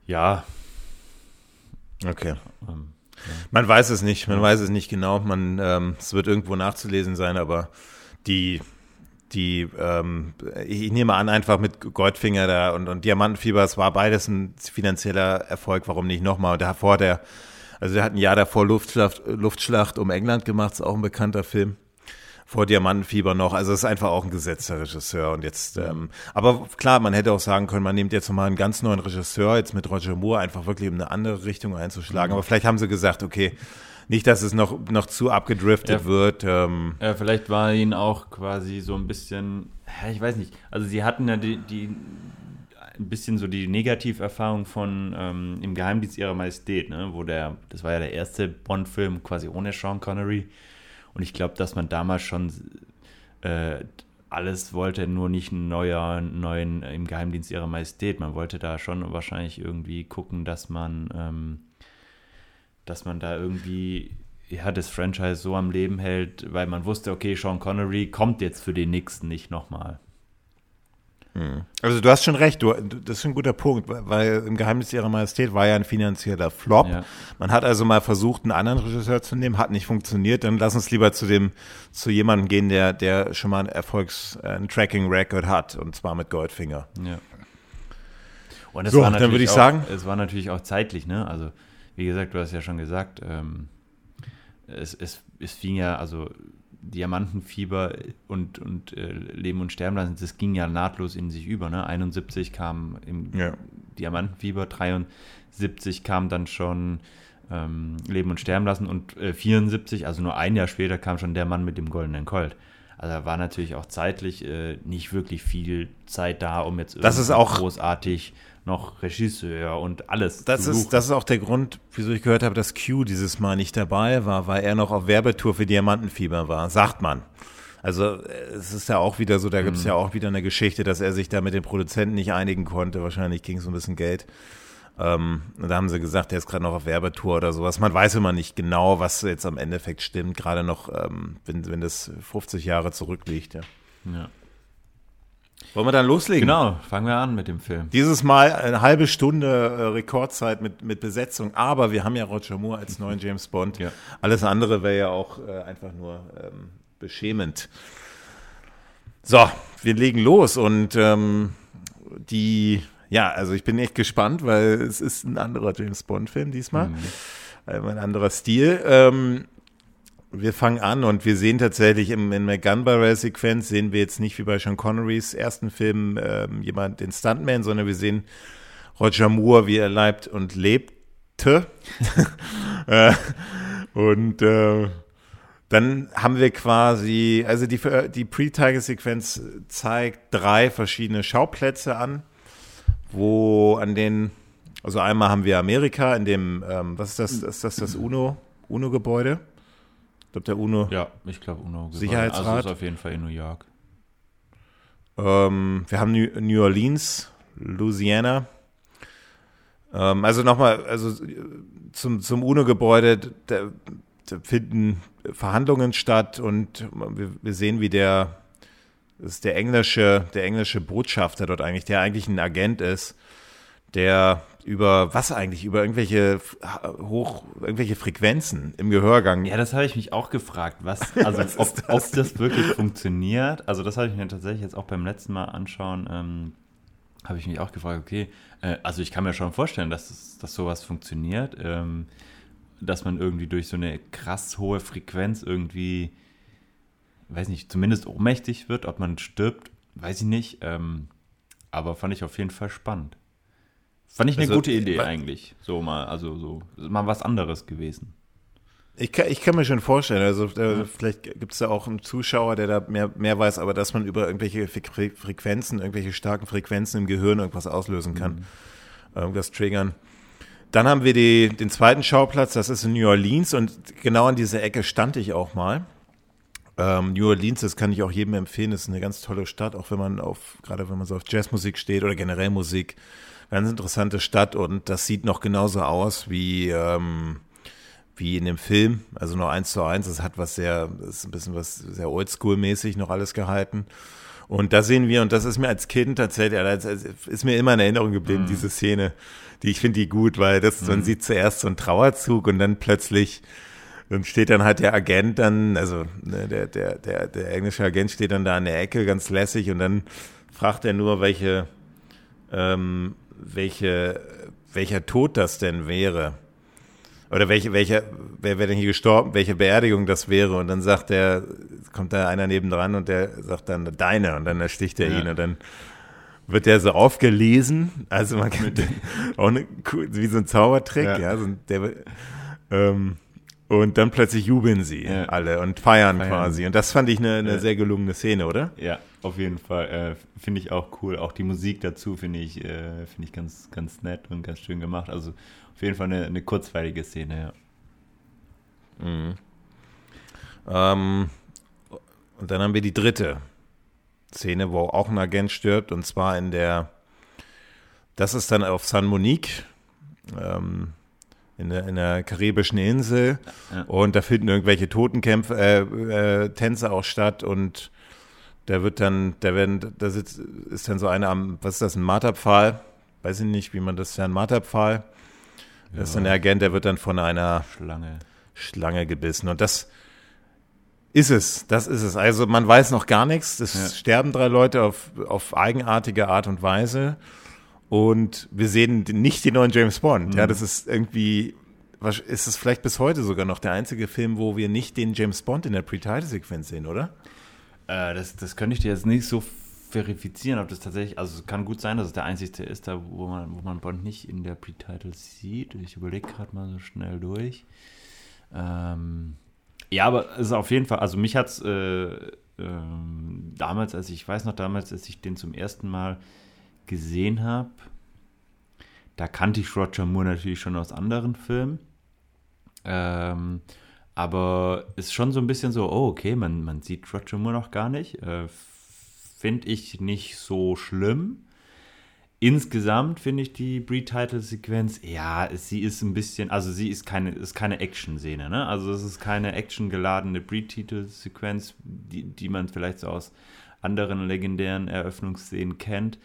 ja. Okay. Ähm, ja. Man weiß es nicht, man ja. weiß es nicht genau. Man, ähm, es wird irgendwo nachzulesen sein, aber die die, ähm, ich nehme an, einfach mit Goldfinger da und, und Diamantenfieber, es war beides ein finanzieller Erfolg, warum nicht nochmal? Und davor der, also der hat ein Jahr davor Luftschlacht, Luftschlacht um England gemacht, ist auch ein bekannter Film. Vor Diamantenfieber noch, also ist einfach auch ein gesetzter Regisseur und jetzt, ähm, aber klar, man hätte auch sagen können, man nimmt jetzt nochmal einen ganz neuen Regisseur, jetzt mit Roger Moore, einfach wirklich um eine andere Richtung einzuschlagen, mhm. aber vielleicht haben sie gesagt, okay, nicht, dass es noch, noch zu abgedriftet ja, wird. Ähm. Ja, vielleicht war ihnen auch quasi so ein bisschen, ich weiß nicht, also sie hatten ja die, die ein bisschen so die Negativerfahrung von ähm, im Geheimdienst ihrer Majestät, ne? wo der, das war ja der erste Bond-Film quasi ohne Sean Connery. Und ich glaube, dass man damals schon äh, alles wollte, nur nicht einen neuer, neuen im Geheimdienst ihrer Majestät. Man wollte da schon wahrscheinlich irgendwie gucken, dass man ähm, dass man da irgendwie ja, das Franchise so am Leben hält, weil man wusste, okay, Sean Connery kommt jetzt für den nächsten nicht nochmal. Also du hast schon recht, du, das ist ein guter Punkt, weil im Geheimnis ihrer Majestät war ja ein finanzieller Flop. Ja. Man hat also mal versucht, einen anderen Regisseur zu nehmen, hat nicht funktioniert. Dann lass uns lieber zu dem, zu jemandem gehen, der, der schon mal ein Erfolgs, ein Tracking Record hat, und zwar mit Goldfinger. Ja. Und es so, war dann würde ich auch, sagen, es war natürlich auch zeitlich, ne? Also wie gesagt, du hast ja schon gesagt, ähm, es, es, es fing ja, also Diamantenfieber und, und äh, Leben und Sterben lassen, das ging ja nahtlos in sich über. Ne? 71 kam im ja. Diamantenfieber, 73 kam dann schon ähm, Leben und Sterben lassen und äh, 74, also nur ein Jahr später, kam schon der Mann mit dem goldenen Colt. Also da war natürlich auch zeitlich äh, nicht wirklich viel Zeit da, um jetzt das ist auch großartig noch Regisseur und alles. Das ist, das ist auch der Grund, wieso ich gehört habe, dass Q dieses Mal nicht dabei war, weil er noch auf Werbetour für Diamantenfieber war, sagt man. Also es ist ja auch wieder so, da gibt es mhm. ja auch wieder eine Geschichte, dass er sich da mit den Produzenten nicht einigen konnte. Wahrscheinlich ging es um ein bisschen Geld. Ähm, da haben sie gesagt, er ist gerade noch auf Werbetour oder sowas. Man weiß immer nicht genau, was jetzt am Endeffekt stimmt, gerade noch, ähm, wenn, wenn das 50 Jahre zurückliegt. Ja. ja. Wollen wir dann loslegen? Genau, fangen wir an mit dem Film. Dieses Mal eine halbe Stunde äh, Rekordzeit mit, mit Besetzung, aber wir haben ja Roger Moore als neuen James Bond. Ja. Alles andere wäre ja auch äh, einfach nur ähm, beschämend. So, wir legen los und ähm, die, ja, also ich bin echt gespannt, weil es ist ein anderer James Bond-Film diesmal. Mhm. ein anderer Stil. Ähm, wir fangen an und wir sehen tatsächlich im, in der Gun Barrel Sequenz sehen wir jetzt nicht wie bei Sean Connerys ersten Film ähm, jemand den Stuntman, sondern wir sehen Roger Moore, wie er leibt und lebte. Äh, und äh, dann haben wir quasi, also die, die Pre-Tiger-Sequenz zeigt drei verschiedene Schauplätze an, wo an den, also einmal haben wir Amerika in dem, ähm, was ist das, ist das das UNO, UNO-Gebäude? Ich glaube, der UNO. Ja, ich glaube UNO. Sicherheitsrat. Also ist auf jeden Fall in New York. Ähm, wir haben New Orleans, Louisiana. Ähm, also nochmal, also zum, zum UNO-Gebäude, da, da, finden Verhandlungen statt und wir, wir sehen, wie der, das ist der englische, der englische Botschafter dort eigentlich, der eigentlich ein Agent ist, der über was eigentlich? Über irgendwelche hoch, irgendwelche Frequenzen im Gehörgang. Ja, das habe ich mich auch gefragt, was, also was ob, das? ob, das? wirklich funktioniert. Also das habe ich mir tatsächlich jetzt auch beim letzten Mal anschauen, ähm, habe ich mich auch gefragt, okay, äh, also ich kann mir schon vorstellen, dass, das, dass sowas funktioniert, ähm, dass man irgendwie durch so eine krass hohe Frequenz irgendwie, weiß nicht, zumindest ohnmächtig wird, ob man stirbt, weiß ich nicht. Ähm, aber fand ich auf jeden Fall spannend. Fand ich eine also, gute Idee eigentlich. So mal, also so, mal was anderes gewesen. Ich kann, ich kann mir schon vorstellen, also äh, vielleicht gibt es da auch einen Zuschauer, der da mehr, mehr weiß, aber dass man über irgendwelche Frequenzen, irgendwelche starken Frequenzen im Gehirn irgendwas auslösen kann, mhm. irgendwas triggern. Dann haben wir die, den zweiten Schauplatz, das ist in New Orleans und genau an dieser Ecke stand ich auch mal. Ähm, New Orleans, das kann ich auch jedem empfehlen, das ist eine ganz tolle Stadt, auch wenn man auf, gerade wenn man so auf Jazzmusik steht oder generell Musik ganz interessante Stadt und das sieht noch genauso aus wie, ähm, wie in dem Film. Also noch eins zu eins. Es hat was sehr, ist ein bisschen was sehr oldschool-mäßig noch alles gehalten. Und da sehen wir, und das ist mir als Kind tatsächlich, ist mir immer in Erinnerung geblieben, mhm. diese Szene, die ich finde die gut, weil das, mhm. man sieht zuerst so einen Trauerzug und dann plötzlich dann steht dann halt der Agent dann, also ne, der, der, der, der englische Agent steht dann da an der Ecke ganz lässig und dann fragt er nur, welche, ähm, welche, welcher Tod das denn wäre. Oder welche, welcher, wer wäre denn hier gestorben, welche Beerdigung das wäre. Und dann sagt er, kommt da einer nebendran und der sagt dann deine und dann ersticht er ja. ihn und dann wird der so aufgelesen. Also man kann auch eine, wie so ein Zaubertrick, ja. ja so der, ähm, und dann plötzlich jubeln sie ja. alle und feiern, feiern, quasi. Und das fand ich eine, eine ja. sehr gelungene Szene, oder? Ja, auf jeden Fall. Äh, finde ich auch cool. Auch die Musik dazu finde ich, äh, find ich ganz, ganz nett und ganz schön gemacht. Also auf jeden Fall eine, eine kurzweilige Szene, ja. Mhm. Ähm, und dann haben wir die dritte Szene, wo auch ein Agent stirbt. Und zwar in der, das ist dann auf San Monique. Ähm, in der, karibischen Insel ja. und da finden irgendwelche Totenkämpfe, äh, äh, Tänze auch statt und da wird dann, da werden, da sitzt, ist dann so einer am, was ist das, ein Marterpfahl? Weiß ich nicht, wie man das ja, ein Marterpfahl. Das ja. ist dann der Agent, der wird dann von einer Schlange, Schlange gebissen und das ist es, das ist es. Also man weiß noch gar nichts. Es ja. sterben drei Leute auf, auf eigenartige Art und Weise. Und wir sehen nicht den neuen James Bond. Mhm. Ja, das ist irgendwie, ist es vielleicht bis heute sogar noch der einzige Film, wo wir nicht den James Bond in der Pre-Title-Sequenz sehen, oder? Äh, das, das könnte ich dir jetzt nicht so verifizieren, ob das tatsächlich, also es kann gut sein, dass es der einzige ist, da wo man, wo man Bond nicht in der Pre-Title sieht. Ich überlege gerade mal so schnell durch. Ähm, ja, aber es ist auf jeden Fall, also mich hat es äh, ähm, damals, als ich, ich weiß noch damals, als ich den zum ersten Mal gesehen habe, da kannte ich Roger Moore natürlich schon aus anderen Filmen. Ähm, aber ist schon so ein bisschen so, oh, okay, man, man sieht Roger Moore noch gar nicht. Äh, Finde ich nicht so schlimm. Insgesamt finde ich die Pre-Title-Sequenz, ja, sie ist ein bisschen, also sie ist keine, ist keine Action-Szene, ne? Also es ist keine actiongeladene Pre-Title-Sequenz, die, die man vielleicht so aus anderen legendären Eröffnungsszenen kennt.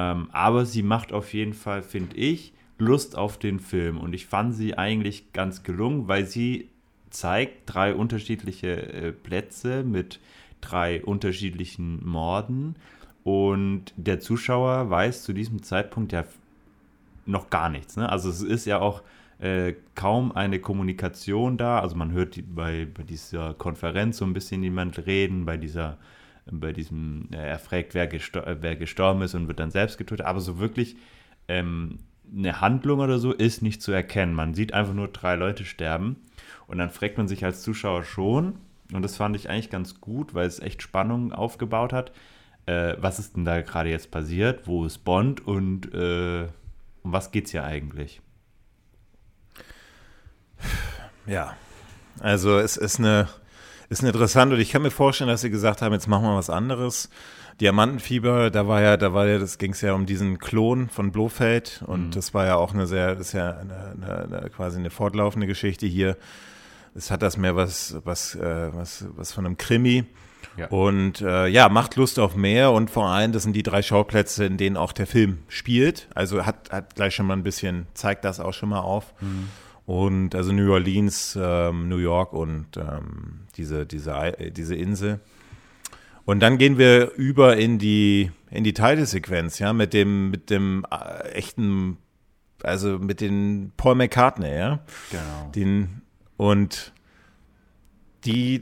Ähm, aber sie macht auf jeden Fall, finde ich, Lust auf den Film. Und ich fand sie eigentlich ganz gelungen, weil sie zeigt drei unterschiedliche äh, Plätze mit drei unterschiedlichen Morden. Und der Zuschauer weiß zu diesem Zeitpunkt ja noch gar nichts. Ne? Also es ist ja auch äh, kaum eine Kommunikation da. Also man hört die, bei, bei dieser Konferenz so ein bisschen jemand reden, bei dieser bei diesem, er fragt, wer, gestor wer gestorben ist und wird dann selbst getötet, aber so wirklich ähm, eine Handlung oder so ist nicht zu erkennen. Man sieht einfach nur drei Leute sterben und dann fragt man sich als Zuschauer schon, und das fand ich eigentlich ganz gut, weil es echt Spannung aufgebaut hat, äh, was ist denn da gerade jetzt passiert, wo ist Bond und äh, um was geht es hier eigentlich? Ja, also es ist eine ist interessant und ich kann mir vorstellen, dass sie gesagt haben, jetzt machen wir was anderes. Diamantenfieber, da war ja, da war ja, das ging es ja um diesen Klon von Blofeld und mhm. das war ja auch eine sehr, das ist ja eine, eine, eine, quasi eine fortlaufende Geschichte hier. Es hat das mehr was, was, äh, was, was von einem Krimi. Ja. Und äh, ja, macht Lust auf mehr und vor allem, das sind die drei Schauplätze, in denen auch der Film spielt. Also hat, hat gleich schon mal ein bisschen, zeigt das auch schon mal auf. Mhm. Und also New Orleans, ähm, New York und ähm, diese, diese, äh, diese Insel. Und dann gehen wir über in die, in die Titelsequenz, ja, mit dem, mit dem äh, echten, also mit den Paul McCartney, ja. Genau. Den, und die,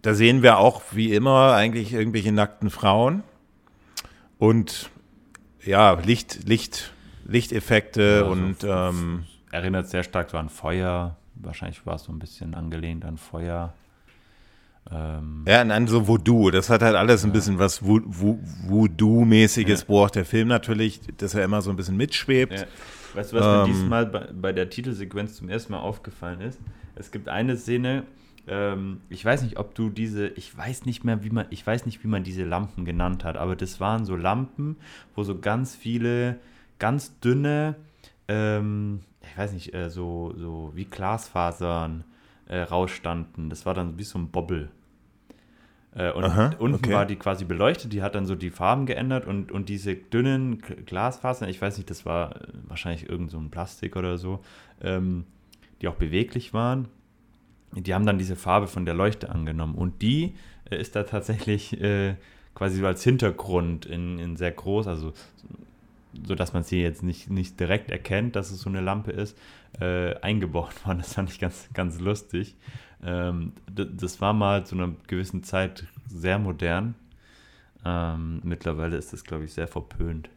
da sehen wir auch wie immer eigentlich irgendwelche nackten Frauen und ja, Licht, Licht, Lichteffekte ja, und ähm, erinnert sehr stark so an Feuer. Wahrscheinlich war es so ein bisschen angelehnt an Feuer. Ähm, ja, an, so Voodoo. Das hat halt alles ein ja. bisschen was Voodoo-mäßiges, ja. wo auch der Film natürlich, dass er immer so ein bisschen mitschwebt. Ja. Weißt du, was ähm, mir diesmal bei, bei, der Titelsequenz zum ersten Mal aufgefallen ist? Es gibt eine Szene, ähm, ich weiß nicht, ob du diese, ich weiß nicht mehr, wie man, ich weiß nicht, wie man diese Lampen genannt hat, aber das waren so Lampen, wo so ganz viele, ganz dünne, ähm, ich weiß nicht, äh, so, so wie Glasfasern äh, rausstanden. Das war dann wie so ein Bobbel. Äh, und Aha, unten okay. war die quasi beleuchtet, die hat dann so die Farben geändert und, und diese dünnen Glasfasern, ich weiß nicht, das war äh, wahrscheinlich irgend so ein Plastik oder so, ähm, die auch beweglich waren, die haben dann diese Farbe von der Leuchte angenommen und die äh, ist da tatsächlich äh, quasi als Hintergrund in, in sehr groß, also so dass man sie jetzt nicht, nicht direkt erkennt, dass es so eine Lampe ist, äh, eingebaut worden. Das fand ich ganz, ganz lustig. Ähm, das war mal zu einer gewissen Zeit sehr modern. Ähm, mittlerweile ist das, glaube ich, sehr verpönt.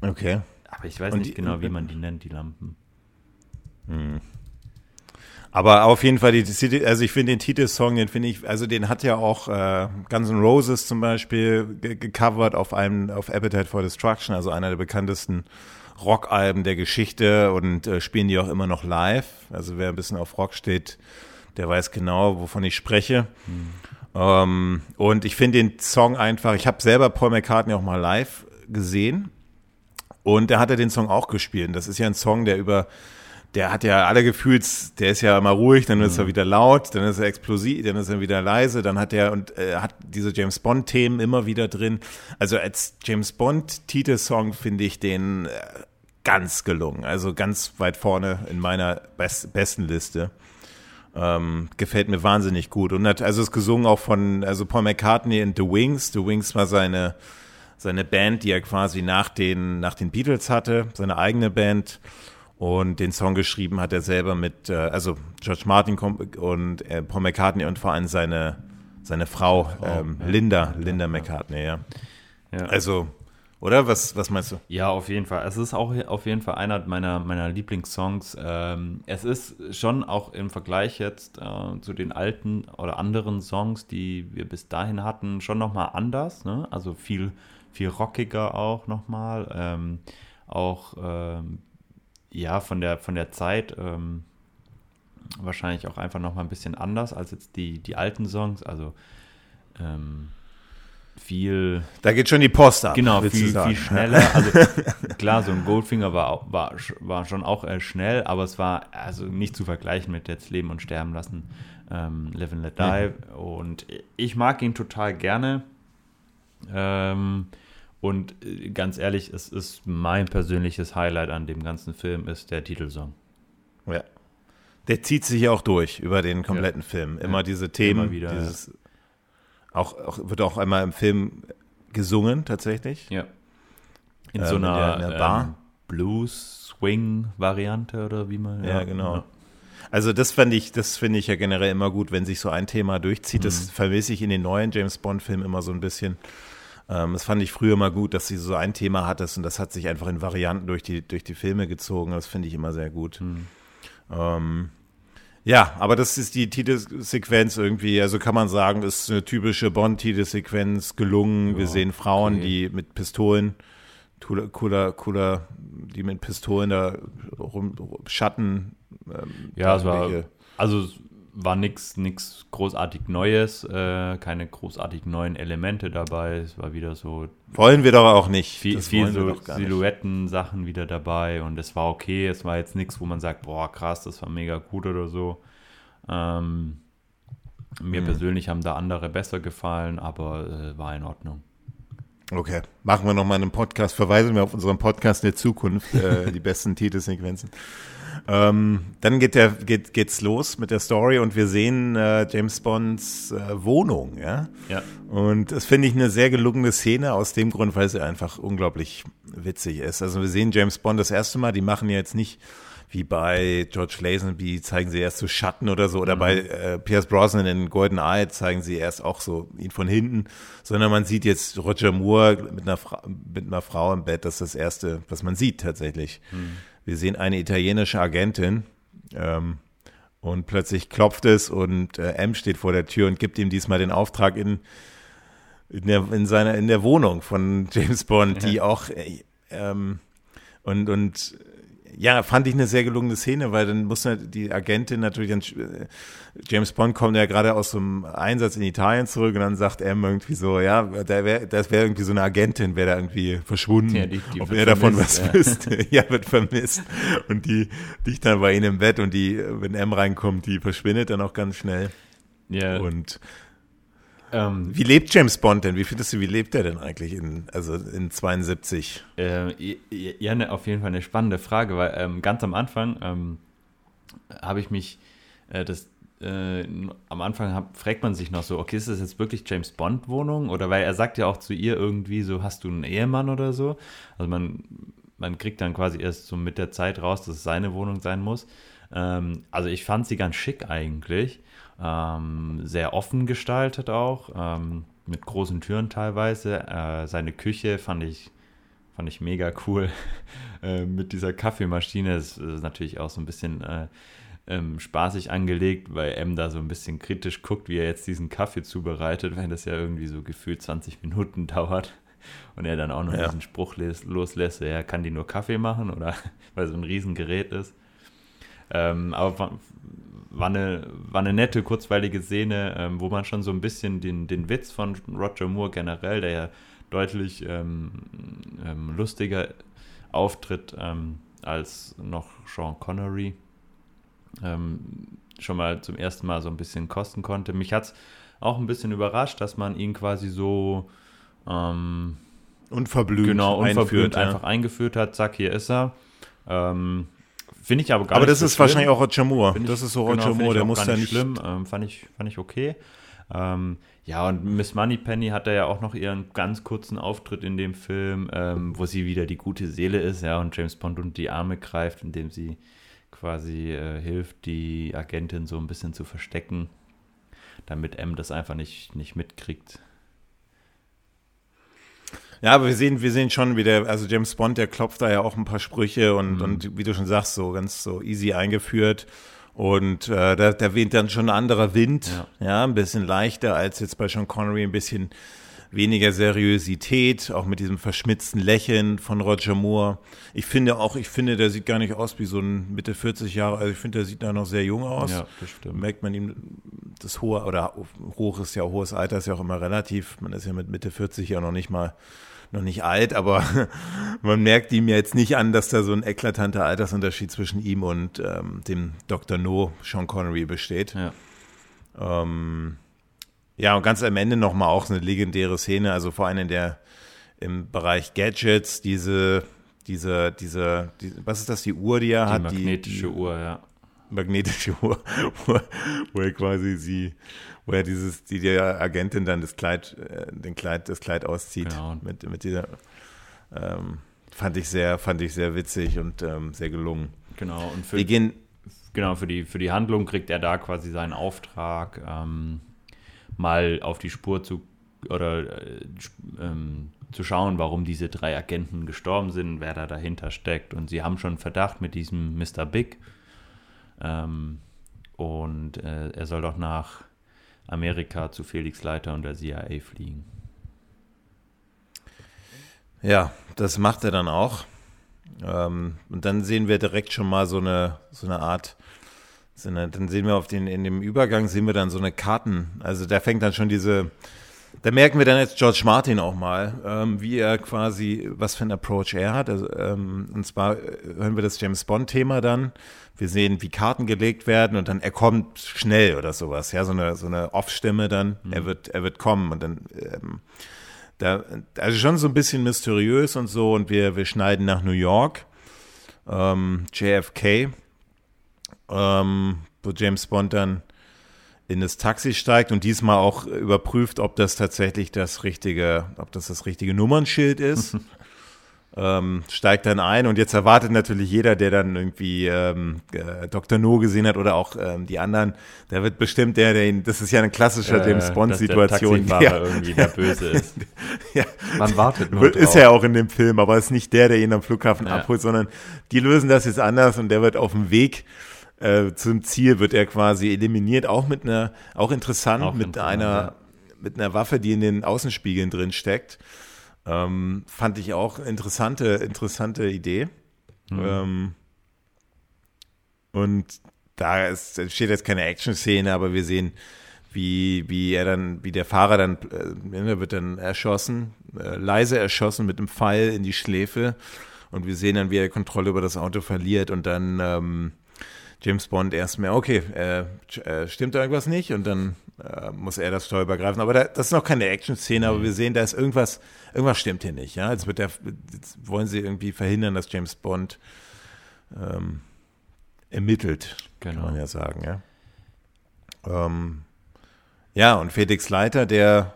Okay. Aber ich weiß Und nicht die, genau, wie man die nennt, die Lampen. Hm. Aber auf jeden Fall, die, also ich finde den Titelsong, den finde ich, also den hat ja auch äh, Guns N' Roses zum Beispiel gecovert auf einem, auf Appetite for Destruction, also einer der bekanntesten Rockalben der Geschichte und äh, spielen die auch immer noch live. Also wer ein bisschen auf Rock steht, der weiß genau, wovon ich spreche. Mhm. Ähm, und ich finde den Song einfach, ich habe selber Paul McCartney auch mal live gesehen und er hatte den Song auch gespielt. Das ist ja ein Song, der über der hat ja alle Gefühls, der ist ja immer ruhig, dann ist er wieder laut, dann ist er explosiv, dann ist er wieder leise, dann hat er und äh, hat diese James Bond Themen immer wieder drin. Also als James Bond Titelsong finde ich den äh, ganz gelungen, also ganz weit vorne in meiner best, besten Liste. Ähm, gefällt mir wahnsinnig gut und hat, also ist gesungen auch von also Paul McCartney in The Wings. The Wings war seine seine Band, die er quasi nach den nach den Beatles hatte, seine eigene Band und den Song geschrieben hat er selber mit, äh, also George Martin und äh, Paul McCartney und vor allem seine, seine Frau, Frau ähm, ja. Linda, Linda McCartney, ja. ja. Also, oder? Was, was meinst du? Ja, auf jeden Fall. Es ist auch auf jeden Fall einer meiner, meiner Lieblingssongs. Ähm, es ist schon auch im Vergleich jetzt äh, zu den alten oder anderen Songs, die wir bis dahin hatten, schon nochmal anders. Ne? Also viel, viel rockiger auch nochmal. Ähm, auch ähm, ja, von der, von der Zeit ähm, wahrscheinlich auch einfach nochmal ein bisschen anders als jetzt die, die alten Songs. Also ähm, viel. Da geht schon die Post ab. Genau, viel, viel schneller. Also klar, so ein Goldfinger war, war, war schon auch äh, schnell, aber es war also nicht zu vergleichen mit jetzt Leben und Sterben lassen, ähm, Live and Let Die. Mhm. Und ich mag ihn total gerne. Ähm, und äh, ganz ehrlich, es ist mein persönliches Highlight an dem ganzen Film, ist der Titelsong. Ja. Der zieht sich auch durch über den kompletten ja. Film. Immer ja. diese Themen. Immer wieder. Dieses, ja. auch, auch, wird auch einmal im Film gesungen, tatsächlich. Ja. In ähm, so einer, in der, in Bar. Ähm, Blues-Swing-Variante oder wie man. Ja, genau. Also das fand ich, das finde ich ja generell immer gut, wenn sich so ein Thema durchzieht. Mhm. Das vermisse ich in den neuen James Bond-Filmen immer so ein bisschen. Ähm, das fand ich früher mal gut, dass sie so ein Thema hattest und das hat sich einfach in Varianten durch die, durch die Filme gezogen. Das finde ich immer sehr gut. Mhm. Ähm, ja, aber das ist die Titelsequenz irgendwie, also kann man sagen, ist eine typische Bond-Titelsequenz gelungen. Ja, Wir sehen Frauen, okay. die mit Pistolen, cooler, cooler, cooler, die mit Pistolen da rum, Schatten. Ähm, ja, es war, also war nichts nix großartig Neues, äh, keine großartig neuen Elemente dabei. Es war wieder so. Wollen wir doch auch nicht. Viel, viel so Silhouetten-Sachen wieder dabei und es war okay. Es war jetzt nichts, wo man sagt, boah, krass, das war mega gut oder so. Ähm, mir hm. persönlich haben da andere besser gefallen, aber äh, war in Ordnung. Okay, machen wir nochmal einen Podcast. Verweisen wir auf unseren Podcast der Zukunft, äh, die besten Titelsequenzen. Ähm, dann geht der, geht, geht's los mit der Story und wir sehen äh, James Bonds äh, Wohnung, ja. Ja. Und das finde ich eine sehr gelungene Szene aus dem Grund, weil sie einfach unglaublich witzig ist. Also wir sehen James Bond das erste Mal, die machen jetzt nicht wie bei George Lazenby zeigen sie erst so Schatten oder so, oder mhm. bei äh, Pierce Brosnan in Golden Eye zeigen sie erst auch so ihn von hinten, sondern man sieht jetzt Roger Moore mit einer, Fra mit einer Frau im Bett, das ist das Erste, was man sieht tatsächlich. Mhm. Wir sehen eine italienische Agentin ähm, und plötzlich klopft es und äh, M steht vor der Tür und gibt ihm diesmal den Auftrag in, in, der, in seiner, in der Wohnung von James Bond, ja. die auch äh, ähm, und, und ja, fand ich eine sehr gelungene Szene, weil dann muss die Agentin natürlich, dann, äh, James Bond kommt ja gerade aus so einem Einsatz in Italien zurück und dann sagt er irgendwie so, ja, da wär, das wäre irgendwie so eine Agentin, wäre da irgendwie verschwunden, ja, die, die ob er davon was ja. wüsste. ja, wird vermisst. Und die liegt dann bei ihm im Bett und die, wenn M reinkommt, die verschwindet dann auch ganz schnell. Ja. Und ähm, wie lebt James Bond denn? Wie findest du, wie lebt er denn eigentlich in, also in 72? Äh, ja, ne, auf jeden Fall eine spannende Frage, weil ähm, ganz am Anfang ähm, habe ich mich, äh, das, äh, am Anfang hab, fragt man sich noch so, okay, ist das jetzt wirklich James Bond Wohnung? Oder weil er sagt ja auch zu ihr irgendwie so, hast du einen Ehemann oder so? Also man, man kriegt dann quasi erst so mit der Zeit raus, dass es seine Wohnung sein muss. Ähm, also ich fand sie ganz schick eigentlich. Ähm, sehr offen gestaltet auch, ähm, mit großen Türen teilweise. Äh, seine Küche fand ich, fand ich mega cool äh, mit dieser Kaffeemaschine. Das ist natürlich auch so ein bisschen äh, ähm, spaßig angelegt, weil M da so ein bisschen kritisch guckt, wie er jetzt diesen Kaffee zubereitet, wenn das ja irgendwie so gefühlt 20 Minuten dauert. Und er dann auch noch ja. diesen Spruch loslässt, er kann die nur Kaffee machen oder weil so ein Riesengerät ist. Ähm, aber war eine, war eine nette, kurzweilige Szene, ähm, wo man schon so ein bisschen den, den Witz von Roger Moore generell, der ja deutlich ähm, ähm, lustiger auftritt, ähm, als noch Sean Connery ähm, schon mal zum ersten Mal so ein bisschen kosten konnte. Mich hat es auch ein bisschen überrascht, dass man ihn quasi so ähm, unverblümt, genau, unverblümt einführt, einfach ja. eingeführt hat. Zack, hier ist er. Ähm, Finde ich aber gar aber nicht das so ist schlimm. wahrscheinlich auch Roger Moore. das ist so Roger genau, Moore, der muss ja nicht schlimm. Ähm, fand, ich, fand ich okay. Ähm, ja, und Miss Moneypenny hat da ja auch noch ihren ganz kurzen Auftritt in dem Film, ähm, wo sie wieder die gute Seele ist, ja, und James Bond und die Arme greift, indem sie quasi äh, hilft, die Agentin so ein bisschen zu verstecken, damit M das einfach nicht, nicht mitkriegt. Ja, aber wir sehen, wir sehen schon, wie der, also James Bond, der klopft da ja auch ein paar Sprüche und, mhm. und wie du schon sagst, so ganz so easy eingeführt. Und äh, da, da weht dann schon ein anderer Wind, ja. ja, ein bisschen leichter als jetzt bei Sean Connery, ein bisschen weniger Seriosität, auch mit diesem verschmitzten Lächeln von Roger Moore. Ich finde auch, ich finde, der sieht gar nicht aus wie so ein Mitte 40 Jahre, also ich finde, der sieht da noch sehr jung aus. Ja, das stimmt. Merkt man ihm das hohe, oder hoch ist ja, hohes Alter ist ja auch immer relativ. Man ist ja mit Mitte 40 ja noch nicht mal noch nicht alt, aber man merkt ihm jetzt nicht an, dass da so ein eklatanter Altersunterschied zwischen ihm und ähm, dem Dr. No, Sean Connery, besteht. Ja. Ähm, ja, und ganz am Ende nochmal auch so eine legendäre Szene, also vor allem in der im Bereich Gadgets, diese, diese, diese, die, was ist das, die Uhr, die er die hat? Magnetische die, Uhr, ja. Magnetische Uhr, wo, wo er quasi sie wo er dieses, die, die Agentin dann das Kleid, äh, den Kleid, das Kleid auszieht. Genau. Mit, mit dieser, ähm, fand ich sehr, fand ich sehr witzig und ähm, sehr gelungen. Genau, und für, Wir gehen, genau, für die, für die Handlung kriegt er da quasi seinen Auftrag, ähm, mal auf die Spur zu oder äh, ähm, zu schauen, warum diese drei Agenten gestorben sind, wer da dahinter steckt. Und sie haben schon Verdacht mit diesem Mr. Big. Ähm, und äh, er soll doch nach Amerika zu Felix Leiter und der CIA fliegen. Ja, das macht er dann auch. Ähm, und dann sehen wir direkt schon mal so eine, so eine Art, so eine, dann sehen wir auf den, in dem Übergang sehen wir dann so eine Karten, also da fängt dann schon diese, da merken wir dann jetzt George Martin auch mal, ähm, wie er quasi, was für ein Approach er hat. Also, ähm, und zwar äh, hören wir das James Bond-Thema dann. Wir sehen, wie Karten gelegt werden und dann er kommt schnell oder sowas. Ja, so eine, so eine Off-Stimme dann. Mhm. Er wird, er wird kommen und dann, ähm, da, also schon so ein bisschen mysteriös und so. Und wir, wir schneiden nach New York, ähm, JFK, ähm, wo James Bond dann in das Taxi steigt und diesmal auch überprüft, ob das tatsächlich das richtige, ob das das richtige Nummernschild ist. ähm, steigt dann ein und jetzt erwartet natürlich jeder, der dann irgendwie ähm, äh, Dr. No gesehen hat oder auch ähm, die anderen, der wird bestimmt der, der ihn, das ist ja eine klassische äh, James Bond Situation, der ja. irgendwie der böse ist. ja. Man wartet nur Ist ja auch in dem Film, aber ist nicht der, der ihn am Flughafen ja. abholt, sondern die lösen das jetzt anders und der wird auf dem Weg äh, zum Ziel wird er quasi eliminiert, auch mit einer, auch interessant, auch mit einer, ja. mit einer Waffe, die in den Außenspiegeln drin steckt. Ähm, fand ich auch interessante, interessante Idee. Mhm. Ähm, und da ist, steht jetzt keine Action-Szene, aber wir sehen, wie, wie er dann, wie der Fahrer dann, äh, wird dann erschossen, äh, leise erschossen mit einem Pfeil in die Schläfe. Und wir sehen dann, wie er Kontrolle über das Auto verliert und dann ähm, James Bond erst mehr, okay, äh, äh, stimmt da irgendwas nicht und dann äh, muss er das Steuer übergreifen. Aber da, das ist noch keine Action-Szene, aber wir sehen, da ist irgendwas, irgendwas stimmt hier nicht. Ja, jetzt, wird der, jetzt wollen sie irgendwie verhindern, dass James Bond ähm, ermittelt, genau. kann man ja sagen. Ja, ähm, ja und Felix Leiter, der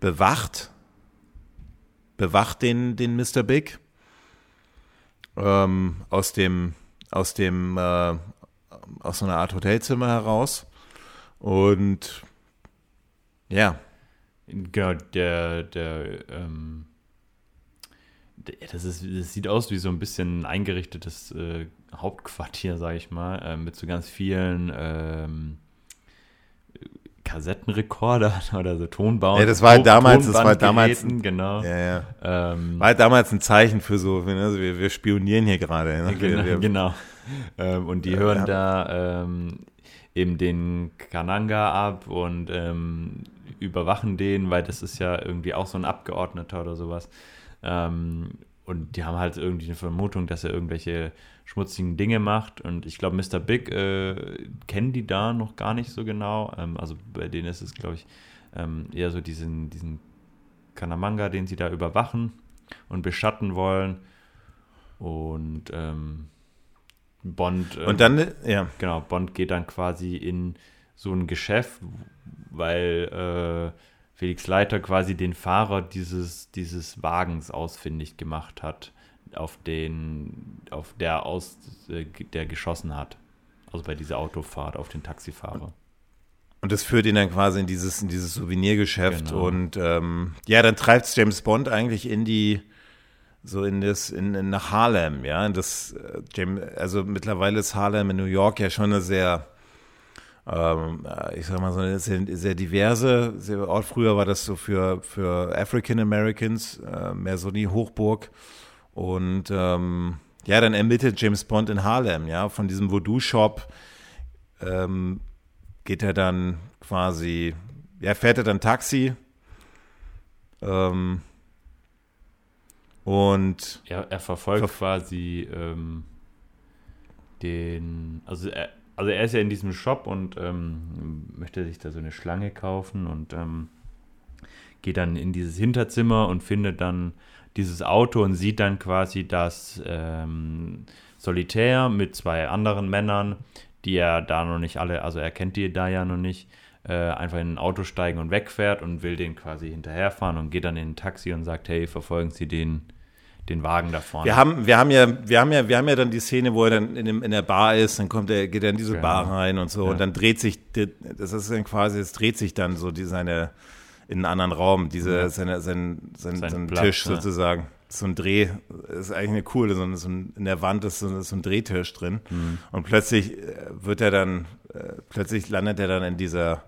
bewacht, bewacht den, den Mr. Big ähm, aus dem aus dem äh, aus so einer Art Hotelzimmer heraus und ja. Genau, der, der, ähm, das, ist, das sieht aus wie so ein bisschen eingerichtetes äh, Hauptquartier, sag ich mal, äh, mit so ganz vielen ähm, Kassettenrekorder oder so Tonbau. Ja, das war halt damals, das war damals, genau. Ja, ja. Ähm, war halt damals ein Zeichen für so, also wir, wir spionieren hier gerade. Ne? Genau. Wir, genau. Ähm, und die ja, hören da ähm, eben den Kananga ab und ähm, überwachen den, weil das ist ja irgendwie auch so ein Abgeordneter oder sowas. Ähm, und die haben halt irgendwie eine Vermutung, dass er irgendwelche schmutzigen Dinge macht. Und ich glaube, Mr. Big äh, kennen die da noch gar nicht so genau. Ähm, also bei denen ist es, glaube ich, ähm, eher so diesen, diesen Kanamanga, den sie da überwachen und beschatten wollen. Und ähm, Bond. und dann, ähm, ja. Genau, Bond geht dann quasi in so ein Geschäft, weil äh, Felix Leiter quasi den Fahrer dieses, dieses Wagens ausfindig gemacht hat, auf den, auf der aus, äh, der geschossen hat. Also bei dieser Autofahrt auf den Taxifahrer. Und das führt ihn dann quasi in dieses, in dieses Souvenirgeschäft. Genau. Und ähm, ja, dann treibt es James Bond eigentlich in die, so in das, in, in nach Harlem, ja. Das, äh, James, also mittlerweile ist Harlem in New York ja schon eine sehr ähm, äh, ich sag mal so eine sehr, sehr diverse sehr, Ort. Früher war das so für, für African Americans, äh, mehr so die Hochburg. Und ähm, ja, dann ermittelt James Bond in Harlem, ja, von diesem Voodoo-Shop ähm, geht er dann quasi, ja, fährt er dann Taxi. Ähm, und er, er verfolgt ver quasi ähm, den, also er, also er ist ja in diesem Shop und ähm, möchte sich da so eine Schlange kaufen und ähm, geht dann in dieses Hinterzimmer und findet dann dieses Auto und sieht dann quasi das ähm, Solitär mit zwei anderen Männern, die er da noch nicht alle, also er kennt die da ja noch nicht, äh, einfach in ein Auto steigen und wegfährt und will den quasi hinterherfahren und geht dann in ein Taxi und sagt, hey, verfolgen Sie den den Wagen da vorne. Wir haben, wir haben ja, wir haben ja, wir haben ja dann die Szene, wo er dann in, dem, in der Bar ist, dann kommt er, geht er in diese genau. Bar rein und so, ja. und dann dreht sich, das ist dann quasi, es dreht sich dann so die, seine, in einen anderen Raum, diese, ja. seine, sein, sein, sein, sein Platz, Tisch ja. sozusagen. So ein Dreh, ist eigentlich eine coole, so ein, so ein, in der Wand ist so, so ein Drehtisch drin. Mhm. Und plötzlich äh, wird er dann, äh, plötzlich landet er dann in dieser,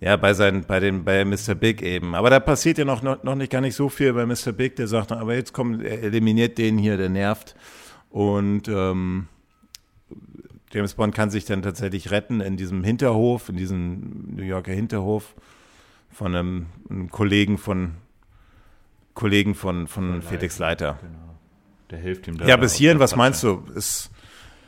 ja, bei seinen, bei den, bei Mr. Big eben. Aber da passiert ja noch, noch, noch nicht gar nicht so viel bei Mr. Big, der sagt, aber jetzt kommt, er eliminiert den hier, der nervt. Und ähm, James Bond kann sich dann tatsächlich retten in diesem Hinterhof, in diesem New Yorker Hinterhof von einem, einem Kollegen von Kollegen von, von Felix Leiter. Genau. Der hilft ihm da. Ja, bis hierhin, was meinst du? Ist,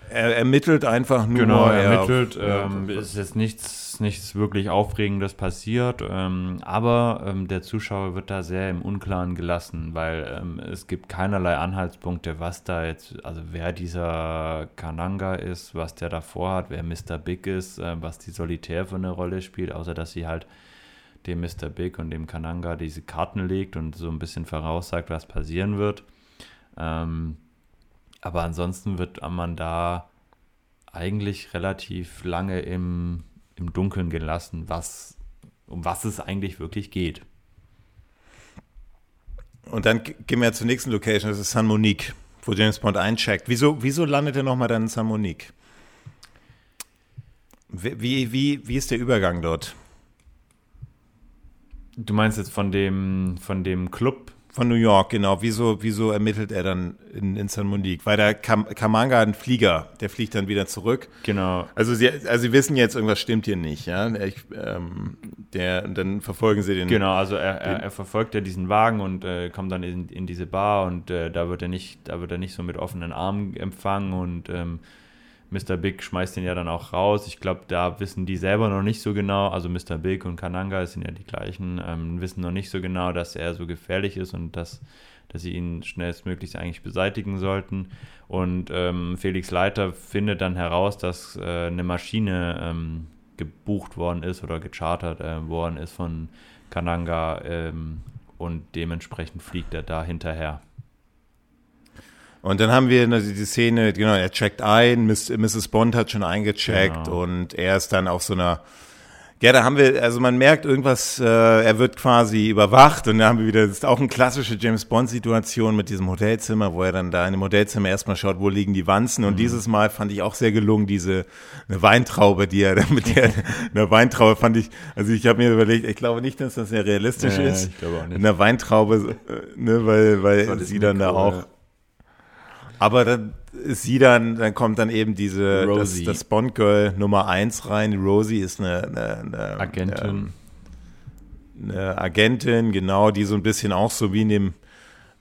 er ermittelt einfach nur. Genau, er ermittelt. Er, ähm, ist jetzt nichts, nichts wirklich Aufregendes passiert, ähm, aber ähm, der Zuschauer wird da sehr im Unklaren gelassen, weil ähm, es gibt keinerlei Anhaltspunkte, was da jetzt, also wer dieser Kananga ist, was der davor hat, wer Mr. Big ist, äh, was die Solitär für eine Rolle spielt, außer dass sie halt dem Mr. Big und dem Kananga diese Karten legt und so ein bisschen voraussagt, was passieren wird. Ähm, aber ansonsten wird man da eigentlich relativ lange im, im Dunkeln gelassen, was, um was es eigentlich wirklich geht. Und dann gehen wir zur nächsten Location, das ist San Monique, wo James Bond eincheckt. Wieso, wieso landet er nochmal dann in San Monique? Wie, wie, wie ist der Übergang dort? Du meinst jetzt von dem, von dem Club, von New York, genau. Wieso, wieso ermittelt er dann in, in San Monique? Weil der Kam Kamanga ein Flieger, der fliegt dann wieder zurück. Genau. Also sie, also sie wissen jetzt, irgendwas stimmt hier nicht, ja. Ich, ähm, der, dann verfolgen sie den. Genau, also er, er, er verfolgt ja diesen Wagen und äh, kommt dann in, in diese Bar und äh, da wird er nicht, da wird er nicht so mit offenen Armen empfangen und ähm, Mr. Big schmeißt den ja dann auch raus. Ich glaube, da wissen die selber noch nicht so genau, also Mr. Big und Kananga sind ja die gleichen, ähm, wissen noch nicht so genau, dass er so gefährlich ist und dass, dass sie ihn schnellstmöglich eigentlich beseitigen sollten. Und ähm, Felix Leiter findet dann heraus, dass äh, eine Maschine ähm, gebucht worden ist oder gechartert äh, worden ist von Kananga ähm, und dementsprechend fliegt er da hinterher. Und dann haben wir die Szene, genau, er checkt ein, Mrs. Bond hat schon eingecheckt genau. und er ist dann auf so einer, ja, da haben wir, also man merkt irgendwas, äh, er wird quasi überwacht und da haben wir wieder, das ist auch eine klassische James Bond-Situation mit diesem Hotelzimmer, wo er dann da in dem Hotelzimmer erstmal schaut, wo liegen die Wanzen und mhm. dieses Mal fand ich auch sehr gelungen, diese, eine Weintraube, die er, mit der, eine Weintraube fand ich, also ich habe mir überlegt, ich glaube nicht, dass das sehr realistisch ja, ist. Ich glaube auch nicht. Eine Weintraube, äh, ne, weil, weil sie dann da auch, aber dann ist sie dann, dann kommt dann eben diese, Rosie. das, das Bond-Girl Nummer eins rein. Rosie ist eine, eine, eine Agentin. Eine, eine, Agentin, genau, die so ein bisschen auch so wie in dem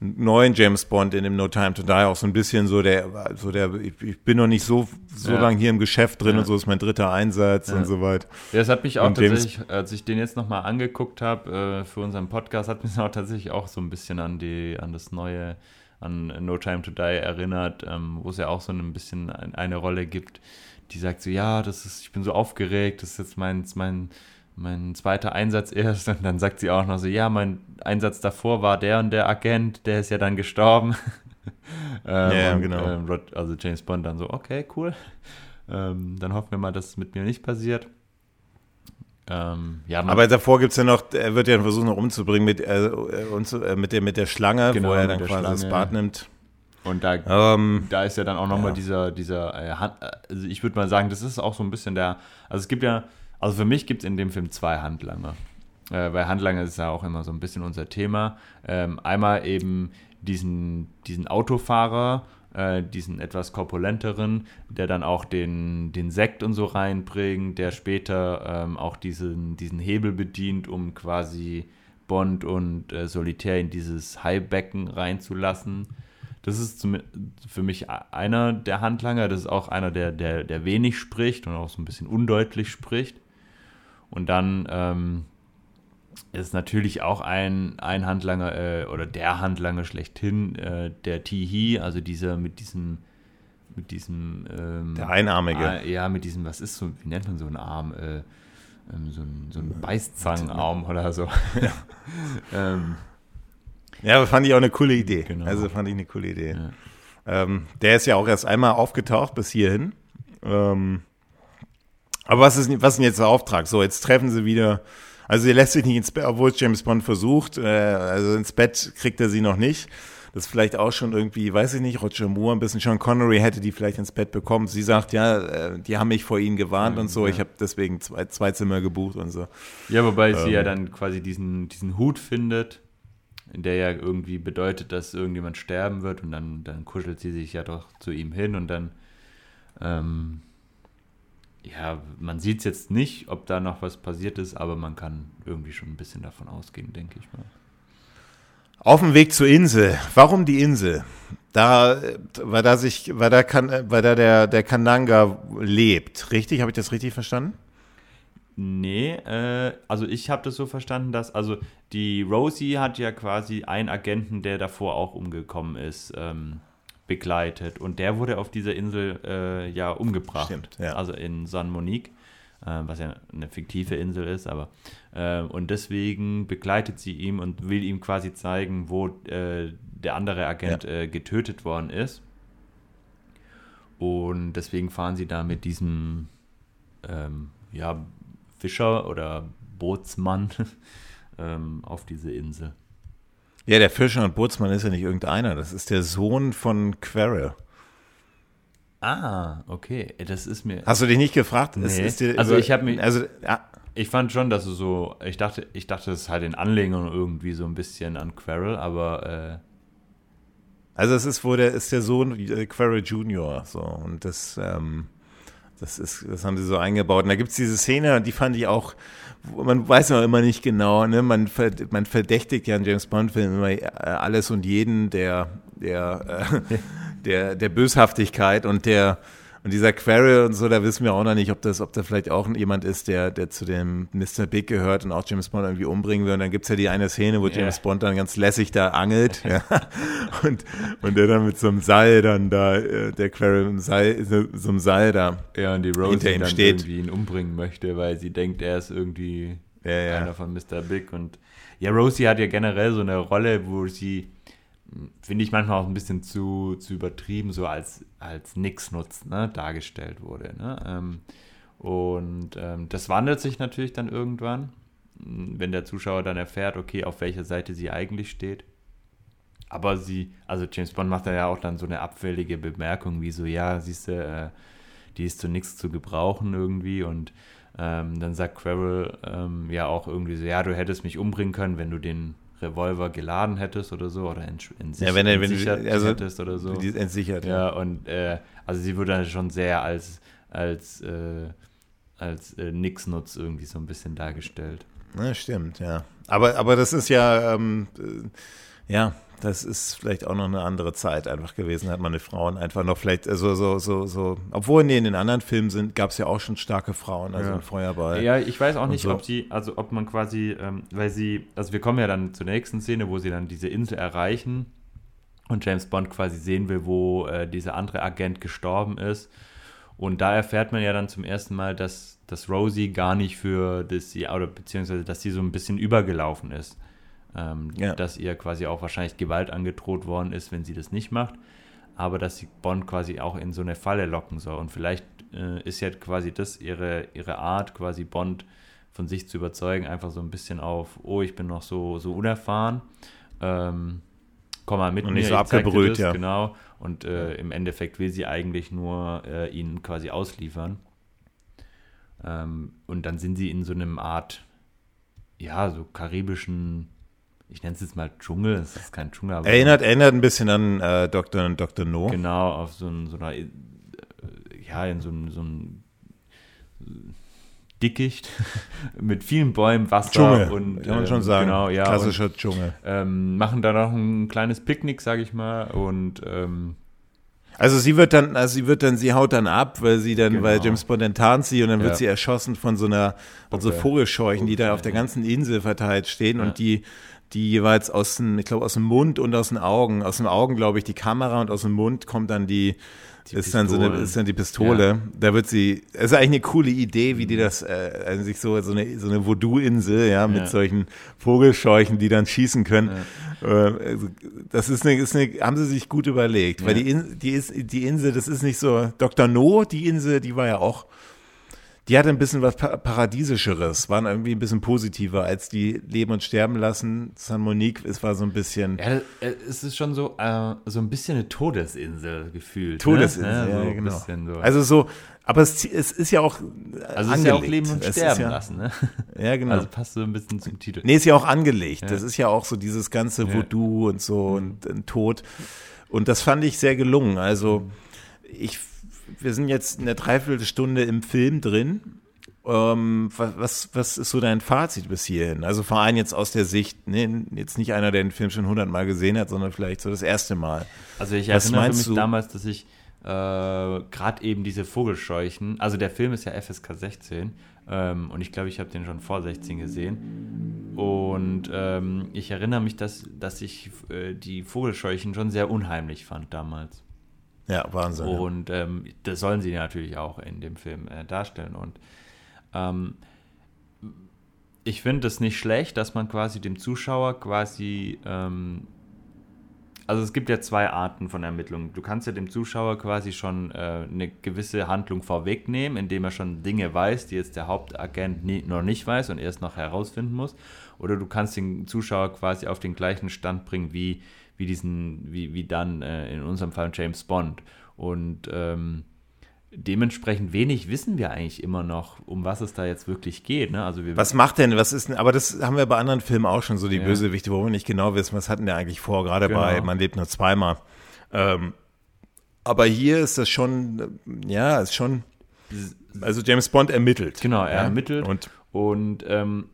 neuen James Bond in dem No Time to Die auch so ein bisschen so der, so der, ich, bin noch nicht so, so Ja. lange hier im Geschäft drin Ja. und so ist mein dritter Einsatz Ja. und so weiter. Ja, das hat mich auch Und James- tatsächlich, als ich den jetzt nochmal angeguckt habe äh, für unseren Podcast, hat mich auch tatsächlich auch so ein bisschen an die, an das neue, an No Time to Die erinnert, ähm, wo es ja auch so ein bisschen ein, eine Rolle gibt, die sagt so, ja, das ist, ich bin so aufgeregt, das ist jetzt mein, mein, mein zweiter Einsatz erst. Und dann sagt sie auch noch so, ja, mein Einsatz davor war der und der Agent, der ist ja dann gestorben. ähm, Ja, und, genau. Ähm, Rod, also James Bond dann so, okay, cool. Ähm, dann hoffen wir mal, dass es mit mir nicht passiert. Ähm, ja, Aber davor gibt's ja noch, er wird ja versuchen, noch umzubringen mit, äh, äh, uns, äh, mit, der, mit der Schlange, Genau, wo er dann quasi das Schlange. Bad nimmt. und da, Ähm, da ist ja dann auch nochmal Ja. dieser, dieser äh, Hand, also ich würde mal sagen, das ist auch so ein bisschen der, also es gibt ja, also für mich gibt es in dem Film zwei Handlanger. Äh, weil Handlanger ist ja auch immer so ein bisschen unser Thema. Ähm, einmal eben diesen, diesen Autofahrer, äh, diesen etwas korpulenteren, der dann auch den, den Sekt und so reinbringt, der später ähm, auch diesen, diesen Hebel bedient, um quasi Bond und äh, Solitär in dieses Haibecken reinzulassen. Das ist zum, für mich einer der Handlanger, das ist auch einer, der, der, der wenig spricht und auch so ein bisschen undeutlich spricht. Und dann ähm, ist natürlich auch ein, ein Handlanger äh, oder der Handlanger schlechthin, äh, der Tihi, also dieser mit diesem, mit diesem ähm, der Einarmige. Ah, ja, mit diesem, was ist so, wie nennt man so einen Arm? Äh, ähm, so ein, so ein Beißzangenarm oder so. ähm, Ja, aber fand ich auch eine coole Idee. Genau. Also fand ich eine coole Idee. Ja. Ähm, der ist ja auch erst einmal aufgetaucht bis hierhin. Ähm, aber was ist, was ist denn jetzt der Auftrag? So, jetzt treffen sie wieder. Also sie lässt sich nicht ins Bett, obwohl es James Bond versucht. Äh, also ins Bett kriegt er sie noch nicht. Das ist vielleicht auch schon irgendwie, weiß ich nicht, Roger Moore, ein bisschen Sean Connery hätte die vielleicht ins Bett bekommen. Sie sagt, ja, äh, die haben mich vor ihnen gewarnt und so. ja. Ich habe deswegen zwei, zwei Zimmer gebucht und so. Ja, wobei sie Ähm. ja dann quasi diesen, diesen Hut findet, der ja irgendwie bedeutet, dass irgendjemand sterben wird und dann, dann kuschelt sie sich ja doch zu ihm hin und dann, ähm, ja, man sieht es jetzt nicht, ob da noch was passiert ist, aber man kann irgendwie schon ein bisschen davon ausgehen, denke ich mal. Auf dem Weg zur Insel. Warum die Insel? Da, weil da sich, weil da kann, weil da der, der Kananga lebt. Richtig? Habe ich das richtig verstanden? Nee, äh, also ich habe das so verstanden, dass, also die Rosie hat ja quasi einen Agenten, der davor auch umgekommen ist, ähm, begleitet. Und der wurde auf dieser Insel äh, ja umgebracht. Stimmt, ja. Also in San Monique, äh, was ja eine fiktive Insel ist, aber äh, und deswegen begleitet sie ihn und will ihm quasi zeigen, wo äh, der andere Agent äh, getötet worden ist. Und deswegen fahren sie da mit diesem ähm, ja, Fischer oder Bootsmann ähm, auf diese Insel. Ja, der Fischer und Bootsmann ist ja nicht irgendeiner. Das ist der Sohn von Querrell. Ah, okay. Das ist mir. Hast du dich nicht gefragt? Nee. dir Also ich hab mich- Also, ja, Ich fand schon, dass es so. Ich dachte, ich dachte, es ist halt in Anlehnung irgendwie so ein bisschen an Quarrel, aber also es ist wohl der, ist der Sohn äh, Querrell Jr. So. Und das, ähm, das ist, das haben sie so eingebaut. Und da gibt es diese Szene, die fand ich auch, man weiß noch immer nicht genau, ne? Man, man verdächtigt ja in James Bond-Filmen immer äh, alles und jeden der, der, äh, der, der Böshaftigkeit und der und dieser Querrell und so, da wissen wir auch noch nicht, ob das, ob da vielleicht auch jemand ist, der, der zu dem Mr. Big gehört und auch James Bond irgendwie umbringen will. Und dann gibt's ja die eine Szene, wo Ja. James Bond dann ganz lässig da angelt. ja. und, und der dann mit so einem Seil dann da, äh, der Querrell mit Seil, so, einem Seil da. ja, und die Rosie Hinter ihm dann steht. irgendwie ihn umbringen möchte, weil sie denkt, er ist irgendwie Ja, ja. einer von Mr. Big. Und ja, Rosie hat ja generell so eine Rolle, wo sie, finde ich, manchmal auch ein bisschen zu, zu übertrieben, so als, als Nix-Nutz ne, dargestellt wurde. Ne? Ähm, und ähm, das wandelt sich natürlich dann irgendwann, wenn der Zuschauer dann erfährt, okay, auf welcher Seite sie eigentlich steht. Aber sie, also James Bond macht da ja auch dann so eine abfällige Bemerkung, wie so, ja, siehst du, äh, die ist zu nichts zu gebrauchen irgendwie und ähm, dann sagt Querrell ähm, ja auch irgendwie so, ja, du hättest mich umbringen können, wenn du den Revolver geladen hättest oder so oder ents Ja, wenn er- wenn du- entsichert also, hättest oder so. Die ist entsichert. Ja, und äh, also sie wurde dann schon sehr als, als, äh, als äh, Nix-Nutz irgendwie so ein bisschen dargestellt. Ja, stimmt, ja. Aber, aber das ist ja, ähm, äh, ja, das ist vielleicht auch noch eine andere Zeit einfach gewesen, hat man die Frauen einfach noch vielleicht, also so, so, so, obwohl nee, in den anderen Filmen sind, gab es ja auch schon starke Frauen, also Ja. in Feuerball. Ja, ich weiß auch nicht, so. ob sie, also ob man quasi, ähm, weil sie, also wir kommen ja dann zur nächsten Szene, wo sie dann diese Insel erreichen und James Bond quasi sehen will, wo äh, dieser andere Agent gestorben ist. Und da erfährt man ja dann zum ersten Mal, dass, dass Rosie gar nicht für das, sie, oder beziehungsweise, dass sie so ein bisschen übergelaufen ist. Ähm, Ja. Dass ihr quasi auch wahrscheinlich Gewalt angedroht worden ist, wenn sie das nicht macht. Aber dass sie Bond quasi auch in so eine Falle locken soll. Und vielleicht äh, ist ja quasi das ihre, ihre Art, quasi Bond von sich zu überzeugen, einfach so ein bisschen auf, oh, ich bin noch so, so unerfahren. Ähm, komm mal mit Und mir, nicht so abgebrüht, ja. Genau. Und äh, im Endeffekt will sie eigentlich nur äh, ihn quasi ausliefern. Ähm, und dann sind sie in so einem Art, ja, so karibischen, ich nenne es jetzt mal Dschungel, es ist kein Dschungel, aber Erinnert, erinnert ein bisschen an äh, Dr. Dr. No. genau auf so, ein, so einer, äh, ja, in so, einem- so einem Dickicht mit vielen Bäumen, Wasser Dschungel, und kann man ähm, schon sagen. Genau, ja, und, Klassischer Dschungel. ähm, machen da noch ein kleines Picknick, sage ich mal, und ähm, Also sie wird dann, also sie wird dann, sie haut dann ab, weil sie dann, Genau. weil James Bond enttarnt sie und dann wird Ja. sie erschossen von so einer, von so Puppe. Vogelscheuchen, die da auf der ganzen Insel verteilt stehen Ja. und die, die jeweils aus dem, ich glaube aus dem Mund und aus den Augen, aus den Augen glaube ich die Kamera und aus dem Mund kommt dann die, Die ist dann so eine, ist dann die Pistole. Da wird sie, es ist eigentlich eine coole Idee, wie die das, äh, also sich so, so eine, so eine Voodoo-Insel, ja, mit Ja. solchen Vogelscheuchen, die dann schießen können. Äh, also, das ist eine, ist eine, haben sie sich gut überlegt, weil Ja. die, In, die, ist, die Insel, das ist nicht so, Dr. No, die Insel, die war ja auch, die hatte ein bisschen was Pa- Paradiesischeres, waren irgendwie ein bisschen positiver als die Leben und Sterben lassen. San Monique, es war so ein bisschen, Ja, äh, es ist schon so, äh, so ein bisschen eine Todesinsel gefühlt. Todesinsel, ne? ja, so genau. so. Also so, aber es, es ist ja auch also es ist ja auch angelegt. Leben und Sterben ja, lassen, ne? Ja, genau. Also passt so ein bisschen zum Titel. Nee, ist ja auch angelegt. Ja. Das ist ja auch so dieses ganze. Voodoo und so und, und Tod. Und das fand ich sehr gelungen. Also ich, wir sind jetzt in der Dreiviertelstunde im Film drin. Ähm, was, was, ist so dein Fazit bis hierhin? Also vor allem jetzt aus der Sicht, ne, jetzt nicht einer, der den Film schon hundertmal gesehen hat, sondern vielleicht so das erste Mal. Also ich Was erinnere mich du? damals, dass ich äh, gerade eben diese Vogelscheuchen, also der Film ist ja FSK 16 ähm, und ich glaube, ich habe den schon vor 16 gesehen und ähm, ich erinnere mich, dass, dass ich äh, die Vogelscheuchen schon sehr unheimlich fand damals. Ja, Wahnsinn. Und ähm, das sollen sie natürlich auch in dem Film äh, darstellen. Und ähm, ich finde es nicht schlecht, dass man quasi dem Zuschauer quasi, ähm, also es gibt ja zwei Arten von Ermittlungen. Du kannst ja dem Zuschauer quasi schon äh, eine gewisse Handlung vorwegnehmen, indem er schon Dinge weiß, die jetzt der Hauptagent nie, noch nicht weiß und erst noch herausfinden muss. Oder du kannst den Zuschauer quasi auf den gleichen Stand bringen wie, wie diesen, wie, wie dann äh, in unserem Fall James Bond. Und ähm, dementsprechend wenig wissen wir eigentlich immer noch, um was es da jetzt wirklich geht. Ne? Also wir Was macht denn, was ist denn, aber das haben wir bei anderen Filmen auch schon, so die Ja. Bösewichte, wo wir nicht genau wissen, was hatten der eigentlich vor, gerade Genau. bei Man lebt nur zweimal. Ähm, aber hier ist das schon, äh, ja, ist schon, also James Bond ermittelt. Genau, er ja? ermittelt. Und Und ähm,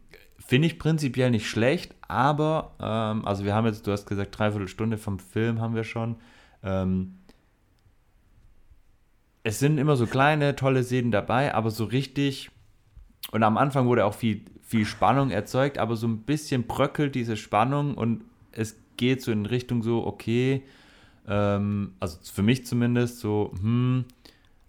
finde ich prinzipiell nicht schlecht, aber, ähm, also wir haben jetzt, du hast gesagt, dreiviertel Stunde vom Film haben wir schon. Ähm, es sind immer so kleine, tolle Szenen dabei, aber so richtig, und am Anfang wurde auch viel, viel Spannung erzeugt, aber so ein bisschen bröckelt diese Spannung und es geht so in Richtung so, okay, ähm, also für mich zumindest so, hm,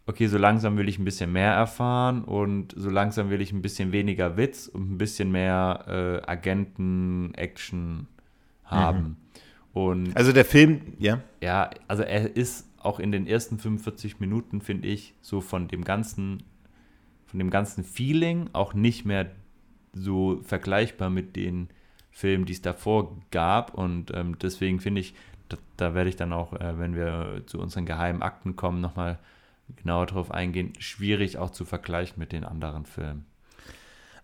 okay, so langsam will ich ein bisschen mehr erfahren und so langsam will ich ein bisschen weniger Witz und ein bisschen mehr äh, Agenten-Action haben. Und also der Film, ja, ja, also er ist auch in den ersten 45 Minuten, finde ich, so von dem ganzen, von dem ganzen Feeling auch nicht mehr so vergleichbar mit den Filmen, die es davor gab. Und ähm, deswegen finde ich, da, da werde ich dann auch, äh, wenn wir zu unseren geheimen Akten kommen, nochmal genauer drauf eingehen, schwierig auch zu vergleichen mit den anderen Filmen.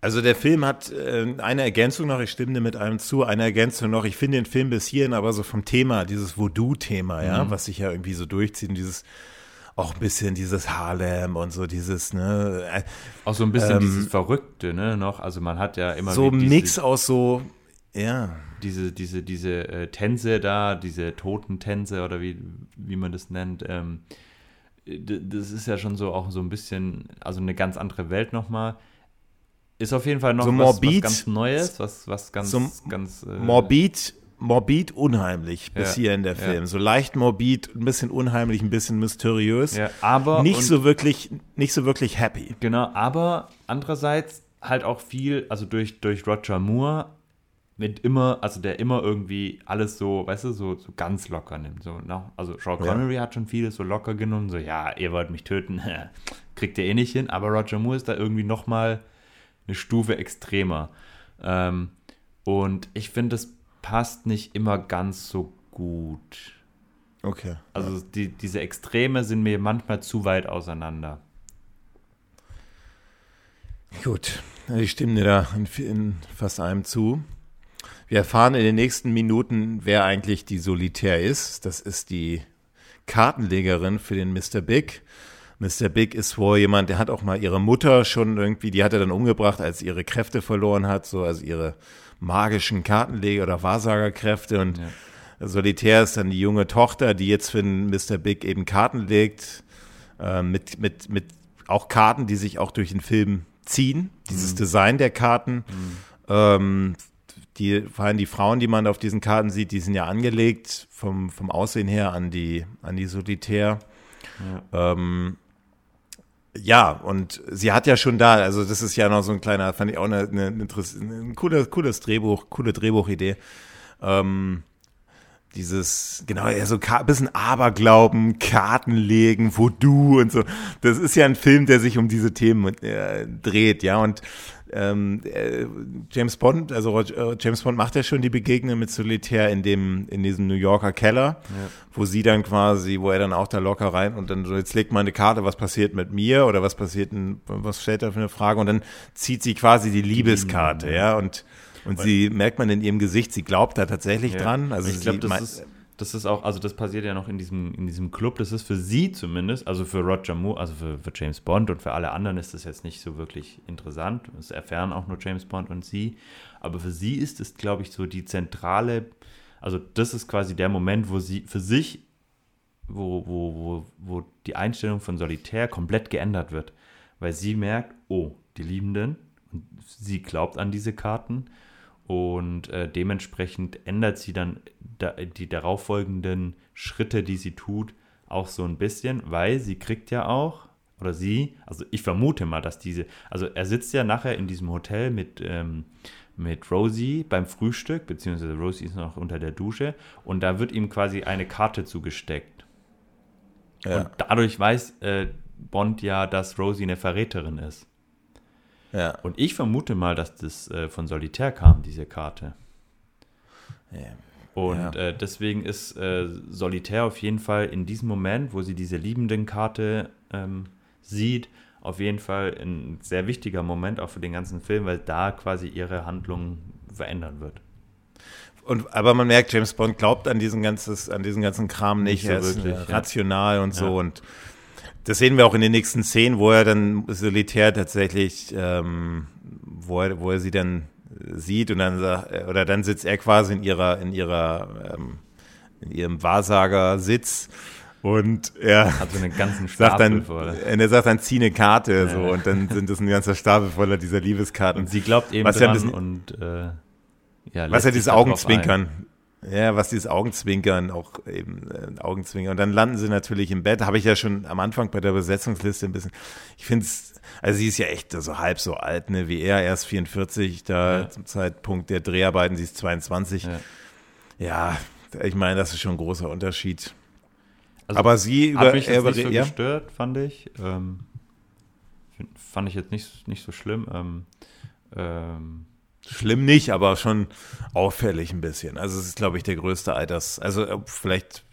Also der Film hat äh, eine Ergänzung noch, ich stimme dir mit allem zu, eine Ergänzung noch, ich finde den Film bis hierhin aber so vom Thema, dieses Voodoo-Thema, ja, was sich ja irgendwie so durchzieht und dieses, auch ein bisschen dieses Harlem und so dieses, ne, äh, Auch so ein bisschen Ähm, dieses Verrückte, ne, noch. Also man hat ja immer so ein Mix aus so, Ja. Diese, diese, diese äh, Tänze da, diese Totentänze oder wie, wie man das nennt, ähm, das ist ja schon so auch so ein bisschen, also eine ganz andere Welt nochmal. Ist auf jeden Fall noch so was, morbid, was ganz Neues, was, was ganz, so ganz äh, morbid, morbid unheimlich bis Ja, hier in der ja. Film. So leicht morbid, ein bisschen unheimlich, ein bisschen mysteriös. ja, aber nicht so wirklich, nicht so wirklich happy. Genau, aber andererseits halt auch viel, also durch, durch Roger Moore mit immer, also der immer irgendwie alles so, weißt du, so, so ganz locker nimmt. So, ne? Also Sean Ja. Connery hat schon vieles so locker genommen, so ja, ihr wollt mich töten, kriegt ihr eh nicht hin, aber Roger Moore ist da irgendwie nochmal eine Stufe extremer. Ähm, und ich finde, das passt nicht immer ganz so gut. Okay. Also die, diese Extreme sind mir manchmal zu weit auseinander. Gut, ich stimme dir da in, in fast allem zu. Wir erfahren in den nächsten Minuten, wer eigentlich die Solitär ist. Das ist die Kartenlegerin für den Mr. Big. Mr. Big ist wohl jemand, der hat auch mal ihre Mutter schon irgendwie, die hat er dann umgebracht, als sie ihre Kräfte verloren hat, so also ihre magischen Kartenleger- oder Wahrsagerkräfte. Und Ja. Solitär ist dann die junge Tochter, die jetzt für den Mr. Big eben Karten legt, äh, mit, mit, mit auch Karten, die sich auch durch den Film ziehen. Dieses Design der Karten. Ähm, die, vor allem die Frauen, die man auf diesen Karten sieht, die sind ja angelegt vom, vom Aussehen her an die, an die Solitär. Ähm, ja, und sie hat ja schon da, also das ist ja noch so ein kleiner, fand ich auch eine, eine, eine, ein cooles, cooles Drehbuch, coole Drehbuchidee. Ähm, dieses, genau, eher so ein bisschen Aberglauben, Karten legen, Voodoo und so. Das ist ja ein Film, der sich um diese Themen äh, dreht, ja. Und ähm, äh, James Bond, also äh, James Bond macht ja schon die Begegnung mit Solitär in dem, in diesem New Yorker Keller, wo sie dann quasi, wo er dann auch da locker rein und dann so, jetzt legt mal eine Karte, was passiert mit mir oder was passiert, in, was stellt er für eine Frage und dann zieht sie quasi die Liebeskarte, ja. Und und sie merkt man in ihrem Gesicht, sie glaubt da tatsächlich Ja. dran. Also ich glaube, das ist, das ist auch, also das passiert ja noch in diesem, in diesem Club, das ist für sie zumindest, also für Roger Moore, also für, für James Bond und für alle anderen ist das jetzt nicht so wirklich interessant. Das erfahren auch nur James Bond und sie. Aber für sie ist es, glaube ich, so die zentrale, also das ist quasi der Moment, wo sie für sich, wo, wo, wo, wo die Einstellung von Solitär komplett geändert wird. Weil sie merkt, oh, die Liebenden, und sie glaubt an diese Karten und äh, dementsprechend ändert sie dann da, die darauffolgenden Schritte, die sie tut, auch so ein bisschen, weil sie kriegt ja auch, oder sie, also ich vermute mal, dass diese, also er sitzt ja nachher in diesem Hotel mit, ähm, mit Rosie beim Frühstück, beziehungsweise Rosie ist noch unter der Dusche und da wird ihm quasi eine Karte zugesteckt. ja, Und dadurch weiß äh, Bond ja, dass Rosie eine Verräterin ist. Ja, Und ich vermute mal, dass das äh, von Solitär kam, diese Karte. ja. Und Ja. äh, deswegen ist äh, Solitär auf jeden Fall in diesem Moment, wo sie diese Liebenden-Karte ähm, sieht, auf jeden Fall ein sehr wichtiger Moment auch für den ganzen Film, weil da quasi ihre Handlung verändern wird. Und, aber man merkt, James Bond glaubt an diesen, ganzes, an diesen ganzen Kram nicht. Nicht so er ist wirklich, äh, ja. rational und so. Ja. Und das sehen wir auch in den nächsten Szenen, wo er dann solitär tatsächlich, ähm, wo, er, wo er sie dann sieht und dann sagt, oder dann sitzt er quasi in ihrer, in ihrer, ähm, in ihrem Wahrsagersitz und er Hat so einen ganzen Stapel dann, voll. und er sagt dann, zieh eine Karte, so, Ja. und dann sind das ein ganzer Stapel voller dieser Liebeskarten. Und sie glaubt eben Was ja ein dran bisschen- und äh, ja, Was ja dieses Augenzwinkern. Ja, was dieses Augenzwinkern auch eben äh, Augenzwinkern. Und dann landen sie natürlich im Bett. Habe ich ja schon am Anfang bei der Besetzungsliste ein bisschen. Ich finde es, also sie ist ja echt so halb so alt, ne, wie er, erst 44, da Ja. zum Zeitpunkt der Dreharbeiten, sie ist 22. Ja. Ja, ich meine, das ist schon ein großer Unterschied. Also, Aber sie Hat über, mich er jetzt nicht so ja, gestört, fand ich. Ähm, find- fand ich jetzt nicht, nicht so schlimm. Ähm, ähm, schlimm nicht, aber schon auffällig ein bisschen. Also es ist, glaube ich, der größte Alters, also äh, vielleicht,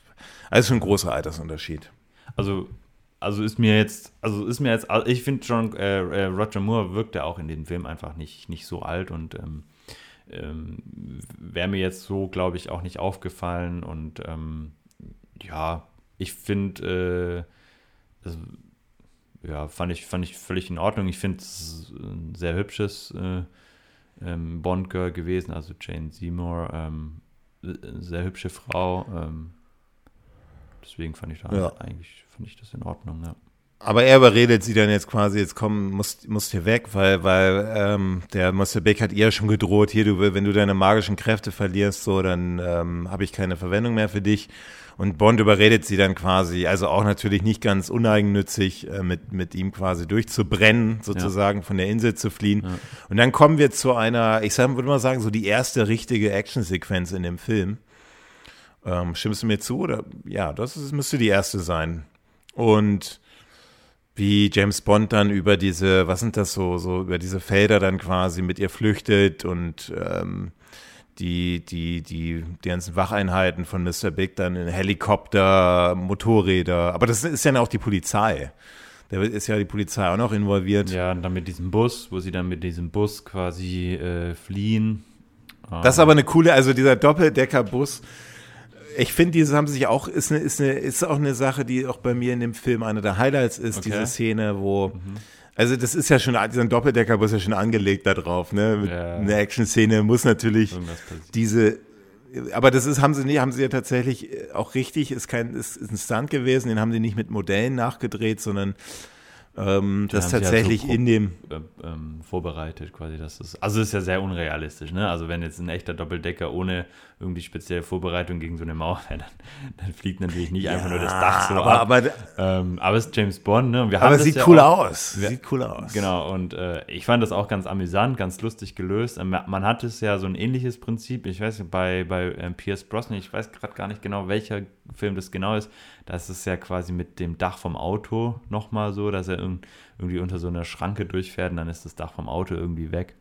also schon ein großer Altersunterschied. also, also ist mir jetzt, also ist mir jetzt, also ich finde schon, äh, äh, Roger Moore wirkt ja auch in dem Film einfach nicht, nicht so alt und ähm, ähm, wäre mir jetzt so, glaube ich, auch nicht aufgefallen und ähm, ja, ich finde, äh, das, ja, fand ich, fand ich völlig in Ordnung. Ich finde es ein sehr hübsches, äh, ähm, Bond-Girl gewesen, also Jane Seymour, ähm, sehr hübsche Frau. Ähm, deswegen fand ich da Ja. eigentlich fand ich das in Ordnung, ja. Aber er überredet sie dann jetzt quasi, jetzt komm, musst, musst hier weg, weil, weil ähm, der Mr. Big hat ihr schon gedroht, hier, du, wenn du deine magischen Kräfte verlierst, so, dann ähm, habe ich keine Verwendung mehr für dich. Und Bond überredet sie dann quasi, also auch natürlich nicht ganz uneigennützig, äh, mit, mit ihm quasi durchzubrennen, sozusagen von der Insel zu fliehen. Ja. Und dann kommen wir zu einer, ich würde mal sagen, so die erste richtige Actionsequenz in dem Film. Ähm, stimmst du mir zu? Oder? Ja, das ist, müsste die erste sein. Und wie James Bond dann über diese, was sind das so, so über diese Felder dann quasi mit ihr flüchtet und ähm, die, die, die, die ganzen Wacheinheiten von Mr. Big dann in Helikopter, Motorräder, aber das ist ja auch die Polizei. Da ist ja die Polizei auch noch involviert. Ja, und dann mit diesem Bus, wo sie dann mit diesem Bus quasi äh, fliehen. Das ist aber eine coole, also dieser Doppeldeckerbus. Ich finde, diese haben sich auch, ist, eine, ist, eine, ist auch eine Sache, die auch bei mir in dem Film eine der Highlights ist, Okay. diese Szene, wo, also das ist ja schon, dieser Doppeldeckerbus ist ja schon angelegt da drauf, ne? Ja. Eine Action-Szene muss natürlich diese, aber das ist, haben sie nicht, haben sie ja tatsächlich äh, auch richtig, ist kein, ist, ist ein Stunt gewesen, den haben sie nicht mit Modellen nachgedreht, sondern ähm, das sie halt so tatsächlich in dem, äh, ähm, vorbereitet, quasi. Das ist, also ist ja sehr unrealistisch, ne? Also wenn jetzt ein echter Doppeldecker ohne irgendwie spezielle Vorbereitung gegen so eine Mauer wäre, dann, dann fliegt natürlich nicht einfach nur das Dach so aber, ab. aber, ähm, aber es ist James Bond, ne? Aber es das sieht ja cool auch, aus, wir- sieht cool aus. Genau, und äh, ich fand das auch ganz amüsant, ganz lustig gelöst. Ähm, Man hat es ja so ein ähnliches Prinzip, ich weiß nicht, bei, bei ähm, Pierce Brosnan, ich weiß gerade gar nicht genau, welcher Film das genau ist, da ist es ja quasi mit dem Dach vom Auto nochmal so, dass er irg- irgendwie unter so einer Schranke durchfährt und dann ist das Dach vom Auto irgendwie weg.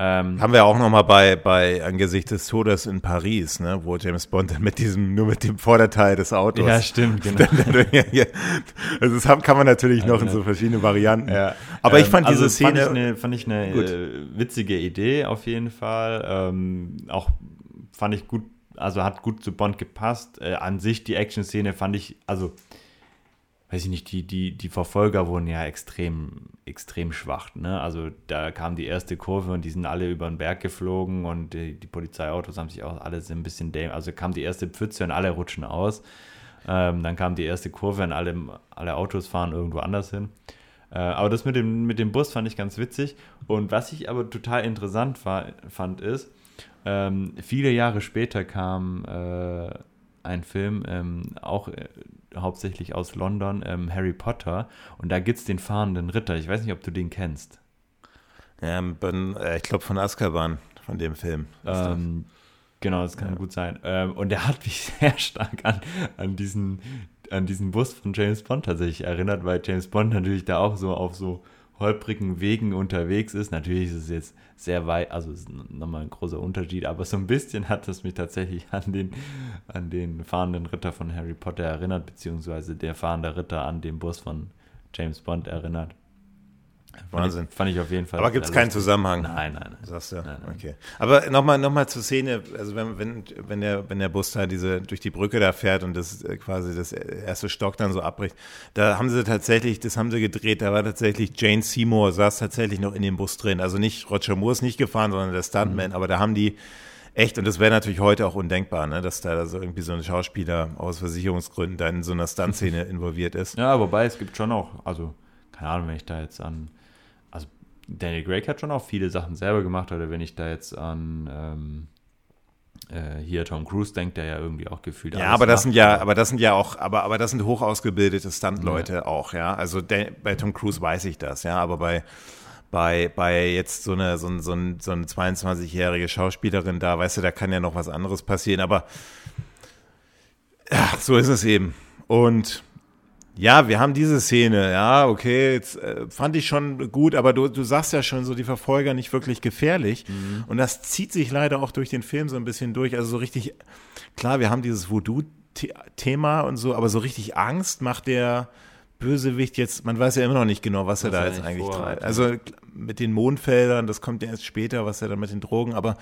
Ähm, Haben wir auch noch mal bei, bei Angesicht des Todes in Paris, ne, wo James Bond dann mit diesem, nur mit dem Vorderteil des Autos. ja, stimmt, genau. also das kann man natürlich noch in so verschiedene Varianten. Ja. Aber ich Ähm, fand also diese Szene. Fand ich eine, fand ich eine äh, witzige Idee auf jeden Fall. Ähm, auch fand ich gut, also hat gut zu Bond gepasst. Äh, an sich die Action-Szene fand ich, also weiß ich nicht, die, die, die Verfolger wurden ja extrem, extrem schwach. Ne? Also da kam die erste Kurve und die sind alle über den Berg geflogen und die, die Polizeiautos haben sich auch alle ein bisschen däm Also kam die erste Pfütze und alle rutschen aus. Ähm, dann kam die erste Kurve und alle, alle Autos fahren irgendwo anders hin. Äh, aber das mit dem, mit dem Bus fand ich ganz witzig. Und was ich aber total interessant war, fand, ist, ähm, viele Jahre später kam äh, ein Film, ähm, auch äh, hauptsächlich aus London, ähm, Harry Potter. Und da gibt es den fahrenden Ritter. Ich weiß nicht, ob du den kennst. Ja, bin, äh, ich glaube von Azkaban, von dem Film. Ähm, genau, das kann gut sein. Ähm, und der hat mich sehr stark an, an, diesen, an diesen Bus von James Bond tatsächlich erinnert, weil James Bond natürlich da auch so auf so holprigen Wegen unterwegs ist. Natürlich ist es jetzt sehr weit, also es ist nochmal ein großer Unterschied, aber so ein bisschen hat es mich tatsächlich an den, an den fahrenden Ritter von Harry Potter erinnert, beziehungsweise der fahrende Ritter an den Bus von James Bond erinnert. Wahnsinn. Fand ich auf jeden Fall. Aber gibt es sehr keinen. Zusammenhang? Nein, nein, nein. Sagst du? Nein, nein. Okay. Aber nochmal noch mal zur Szene, also wenn, wenn, wenn, der, wenn der Bus da diese, durch die Brücke da fährt und das äh, quasi das erste Stock dann so abbricht, da haben sie tatsächlich, das haben sie gedreht, da war tatsächlich Jane Seymour, saß tatsächlich noch in dem Bus drin. Also nicht, Roger Moore ist nicht gefahren, sondern der Stuntman, aber da haben die echt, und das wäre natürlich heute auch undenkbar, ne, dass da so irgendwie so ein Schauspieler aus Versicherungsgründen da in so einer Stuntszene involviert ist. Ja, wobei es gibt schon auch, also, keine Ahnung, wenn ich da jetzt an, also Daniel Craig hat schon auch viele Sachen selber gemacht, oder wenn ich da jetzt an ähm, äh, hier Tom Cruise denke, der ja irgendwie auch gefühlt Ja, aber das macht. sind ja, aber das sind ja auch, aber, aber das sind hoch ausgebildete Stuntleute auch, ja. Also der, bei Tom Cruise weiß ich das, ja, aber bei, bei, bei jetzt so eine, so, so, so eine 22-jährige Schauspielerin da, weißt du, da kann ja noch was anderes passieren, aber ja, so ist es eben. Und ja, wir haben diese Szene, ja, okay, jetzt äh, fand ich schon gut, aber du, du sagst ja schon so, die Verfolger nicht wirklich gefährlich. Und das zieht sich leider auch durch den Film so ein bisschen durch. Also so richtig, klar, wir haben dieses Voodoo-Thema und so, aber so richtig Angst macht der Bösewicht jetzt, man weiß ja immer noch nicht genau, was er Was da er jetzt eigentlich vorhat, treibt. Also mit den Mondfeldern, das kommt ja erst später, was er dann mit den Drogen, aber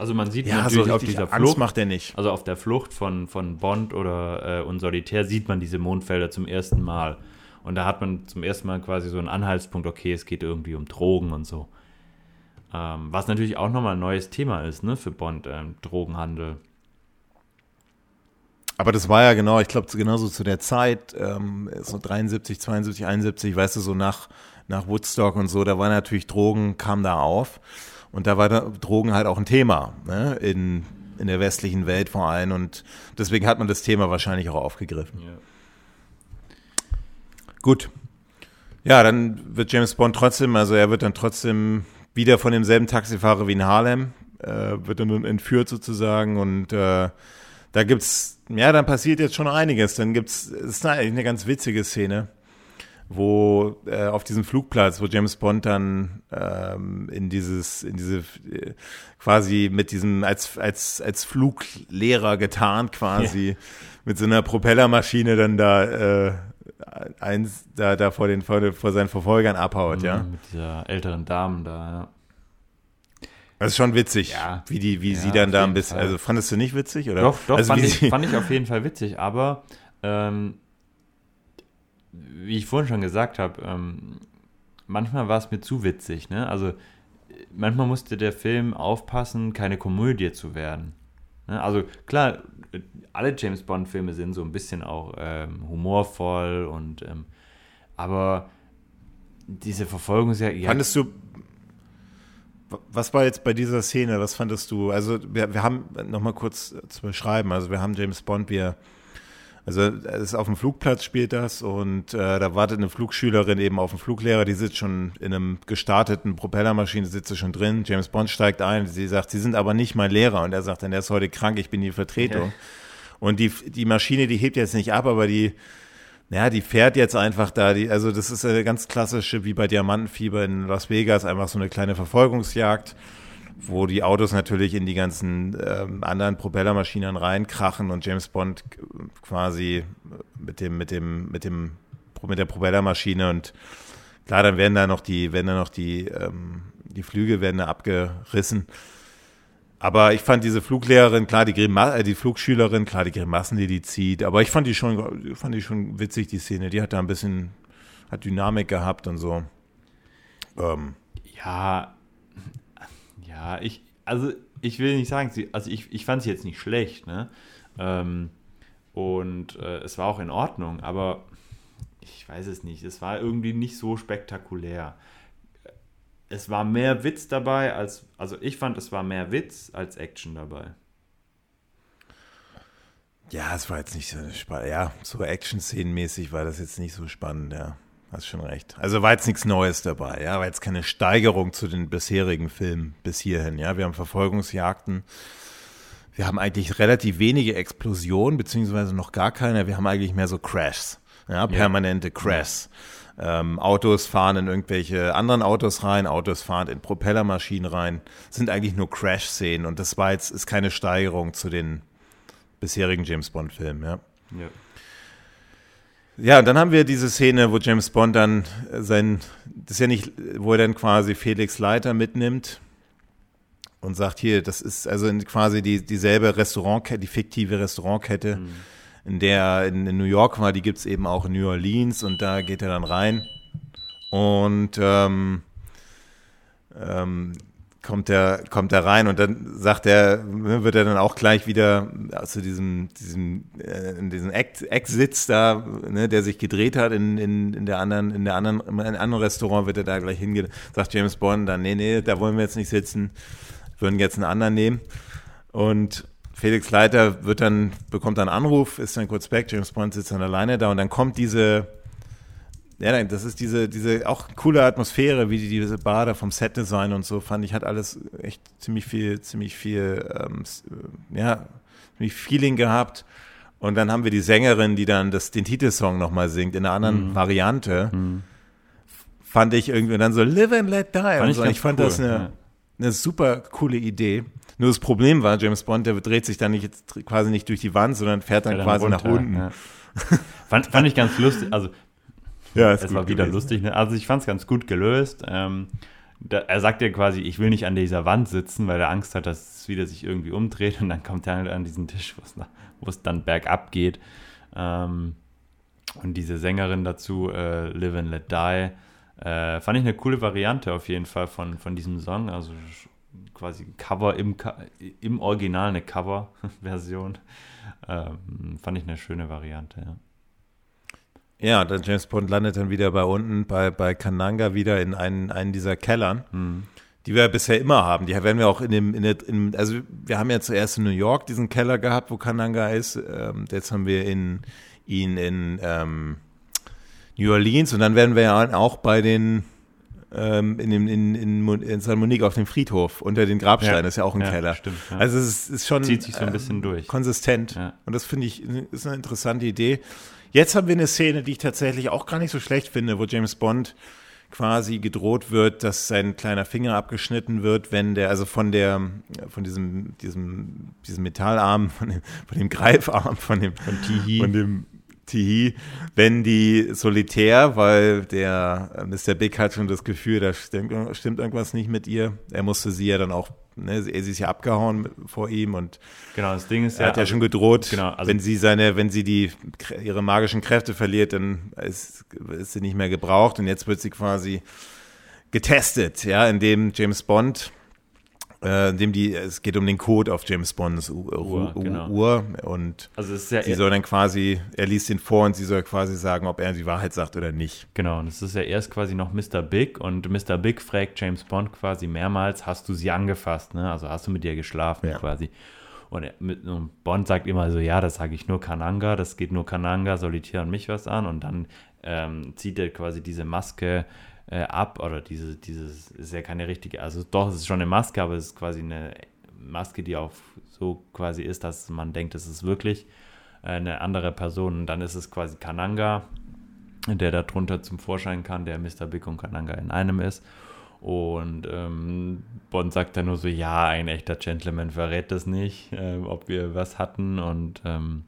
Also man sieht ja, so natürlich auf richtig dieser Angst Flucht, macht er nicht. also auf der Flucht von, von Bond oder äh, und Solitär sieht man diese Mondfelder zum ersten Mal. Und da hat man zum ersten Mal quasi so einen Anhaltspunkt, okay, es geht irgendwie um Drogen und so. Ähm, was natürlich auch nochmal ein neues Thema ist, ne, für Bond, ähm, Drogenhandel. Aber das war ja genau, ich glaube, genauso zu der Zeit, ähm, so 73, 72, 71, weißt du, so nach, nach Woodstock und so, da war natürlich Drogen, kam da auf. Und da war Drogen halt auch ein Thema, ne, in, in der westlichen Welt vor allem. Und deswegen hat man das Thema wahrscheinlich auch aufgegriffen. Ja. Gut. Ja, dann wird James Bond trotzdem, also er wird dann trotzdem wieder von demselben Taxifahrer wie in Harlem, äh, wird dann entführt sozusagen und äh, da gibt's, ja, dann passiert jetzt schon einiges. Dann gibt's, es ist eigentlich eine ganz witzige Szene, wo äh, auf diesem Flugplatz, wo James Bond dann ähm, in dieses, in diese äh, quasi mit diesem als als als Fluglehrer getarnt quasi ja. mit so einer Propellermaschine dann da äh, eins da, da vor, den, vor, vor seinen Verfolgern abhaut, mhm, ja. Mit dieser älteren Dame da, ja. Das ist schon witzig, ja. wie, die, wie ja, sie dann da ein bisschen. Fall. Also fandest du nicht witzig? Oder? Doch, doch also fand, ich, fand ich auf jeden Fall witzig, aber ähm, wie ich vorhin schon gesagt habe, ähm, manchmal war es mir zu witzig. Ne? Also manchmal musste der Film aufpassen, keine Komödie zu werden. Ne? Also klar, alle James Bond-Filme sind so ein bisschen auch ähm, humorvoll und ähm, aber diese Verfolgungsjagd. Fandest du, was war jetzt bei dieser Szene, was fandest du? Also wir, wir haben nochmal kurz zu beschreiben, also wir haben James Bond, wir also es ist auf dem Flugplatz spielt das und äh, da wartet eine Flugschülerin eben auf dem Fluglehrer, die sitzt schon in einem gestarteten Propellermaschine, sitzt schon drin. James Bond steigt ein, sie sagt, sie sind aber nicht mein Lehrer und er sagt dann, er ist heute krank, ich bin die Vertretung. Okay. Und die, die Maschine, die hebt jetzt nicht ab, aber die, ja, die fährt jetzt einfach da. Die, also das ist eine ganz klassische, wie bei Diamantenfieber in Las Vegas, einfach so eine kleine Verfolgungsjagd, wo die Autos natürlich in die ganzen ähm, anderen Propellermaschinen reinkrachen und James Bond quasi mit dem, mit dem, mit dem, mit der Propellermaschine und klar, dann werden da noch die, werden da noch die, ähm, die Flüge werden da abgerissen. Aber ich fand diese Fluglehrerin, klar, die, Grima äh, die Flugschülerin, klar, die Grimassen, die die zieht. Aber ich fand die schon, fand die schon witzig, die Szene. Die hat da ein bisschen, hat Dynamik gehabt und so. Ähm. Ja, ja, ich, also ich will nicht sagen, also ich, ich fand sie jetzt nicht schlecht, ne? Ähm, und äh, es war auch in Ordnung, aber ich weiß es nicht. Es war irgendwie nicht so spektakulär es war mehr Witz dabei als, also ich fand, es war mehr Witz als Action dabei. Ja, es war jetzt nicht so spannend. Ja, so Action-Szenen-mäßig war das jetzt nicht so spannend, ja. Hast schon recht. Also war jetzt nichts Neues dabei, ja, war jetzt keine Steigerung zu den bisherigen Filmen bis hierhin, ja. Wir haben Verfolgungsjagden. Wir haben eigentlich relativ wenige Explosionen, beziehungsweise noch gar keine. Wir haben eigentlich mehr so Crashs, ja, permanente ja. Crashs. Ähm, Autos fahren in irgendwelche anderen Autos rein, Autos fahren in Propellermaschinen rein. Das sind eigentlich nur Crash-Szenen und das war jetzt ist keine Steigerung zu den bisherigen James Bond-Filmen, ja. ja. Ja, dann haben wir diese Szene, wo James Bond dann sein, das ist ja nicht, wo er dann quasi Felix Leiter mitnimmt und sagt, hier, das ist also quasi die, dieselbe Restaurantkette, die fiktive Restaurantkette, mhm. in der in, in New York war, die gibt es eben auch in New Orleans und da geht er dann rein. Und ähm, ähm, kommt er kommt er rein und dann sagt er wird er dann auch gleich wieder zu diesem diesem äh, in diesem Ecksitz da ne, der sich gedreht hat in, in, in der anderen in der anderen in einem anderen Restaurant wird er da gleich hingehen. Sagt James Bond dann nee nee da wollen wir jetzt nicht sitzen würden jetzt einen anderen nehmen. Und Felix Leiter wird dann, bekommt dann einen Anruf, ist dann kurz weg, James Bond sitzt dann alleine da und dann kommt diese, ja, das ist diese, diese auch coole Atmosphäre, wie die, diese Bar da vom Setdesign und so, fand ich, hat alles echt ziemlich viel, ziemlich viel, ähm, ja, ziemlich Feeling gehabt. Und dann haben wir die Sängerin, die dann das, den Titelsong nochmal singt, in einer anderen mhm. Variante. Mhm. Fand ich irgendwie dann so Live and Let Die. Fand und so. Ich, ich fand cool, das eine, ja. eine super coole Idee. Nur das Problem war, James Bond, der dreht sich dann nicht quasi nicht durch die Wand, sondern fährt dann, quasi runter, nach unten. Ja. fand, fand ich ganz lustig. Also, ja, es war wieder gewesen. lustig. Ne? Also, ich fand es ganz gut gelöst. Ähm, da, er sagt ja quasi, ich will nicht an dieser Wand sitzen, weil er Angst hat, dass es wieder sich irgendwie umdreht und dann kommt er halt an diesen Tisch, wo es dann bergab geht. Ähm, und diese Sängerin dazu, äh, Live and Let Die, Äh, fand ich eine coole Variante auf jeden Fall von, von diesem Song. Also quasi Cover im, im Original eine Cover-Version. Ähm, fand ich eine schöne Variante, ja. Ja, dann James Bond landet dann wieder bei unten, bei, bei Kananga wieder in einen, einen dieser Kellern, mhm. die wir bisher immer haben. Die werden wir auch in dem, in der, in, also wir haben ja zuerst in New York diesen Keller gehabt, wo Kananga ist. Ähm, jetzt haben wir in, ihn in ähm, New Orleans und dann werden wir ja auch bei den ähm, in, dem, in, in, in San Monique auf dem Friedhof unter den Grabsteinen, ja, ist ja auch ein ja, Keller. Stimmt, ja. Also es ist, ist, schon Zieht sich so ein bisschen ähm, durch. konsistent. Und das finde ich ist eine interessante Idee. Jetzt haben wir eine Szene, die ich tatsächlich auch gar nicht so schlecht finde, wo James Bond quasi gedroht wird, dass sein kleiner Finger abgeschnitten wird, wenn der, also von der, von diesem, diesem, diesem Metallarm, von dem, von dem Greifarm, von dem, von Tihi, von dem Tihi, wenn die solitär, weil der äh, Mr. Big hat schon das Gefühl, da stimmt, stimmt irgendwas nicht mit ihr. Er musste sie ja dann auch, ne, sie ist ja abgehauen vor ihm und genau, das Ding ist er ja, hat ja also, schon gedroht, genau, also, wenn sie seine, wenn sie die ihre magischen Kräfte verliert, dann ist, ist sie nicht mehr gebraucht und jetzt wird sie quasi getestet, ja, indem James Bond äh, dem die, es geht um den Code auf James Bonds Uhr, Uhr, genau. Uhr und also ja sie soll dann quasi, er liest ihn vor und sie soll quasi sagen, ob er die Wahrheit sagt oder nicht. Genau, und es ist ja erst quasi noch Mr. Big und Mr. Big fragt James Bond quasi mehrmals, hast du sie angefasst, ne? Also hast du mit ihr geschlafen ja. quasi. Und, er, mit, und Bond sagt immer so, ja, das sage ich nur Kananga, das geht nur Kananga, Solitär und mich was an. Und dann ähm, zieht er quasi diese Maske äh, ab oder diese, dieses ist ja keine richtige, also doch, es ist schon eine Maske, aber es ist quasi eine Maske, die auch so quasi ist, dass man denkt, es ist wirklich äh, eine andere Person und dann ist es quasi Kananga, der darunter zum Vorschein kann, der Mr. Big und Kananga in einem ist. Und ähm, Bond sagt dann nur so, ja, ein echter Gentleman verrät das nicht, äh, ob wir was hatten. Und ähm,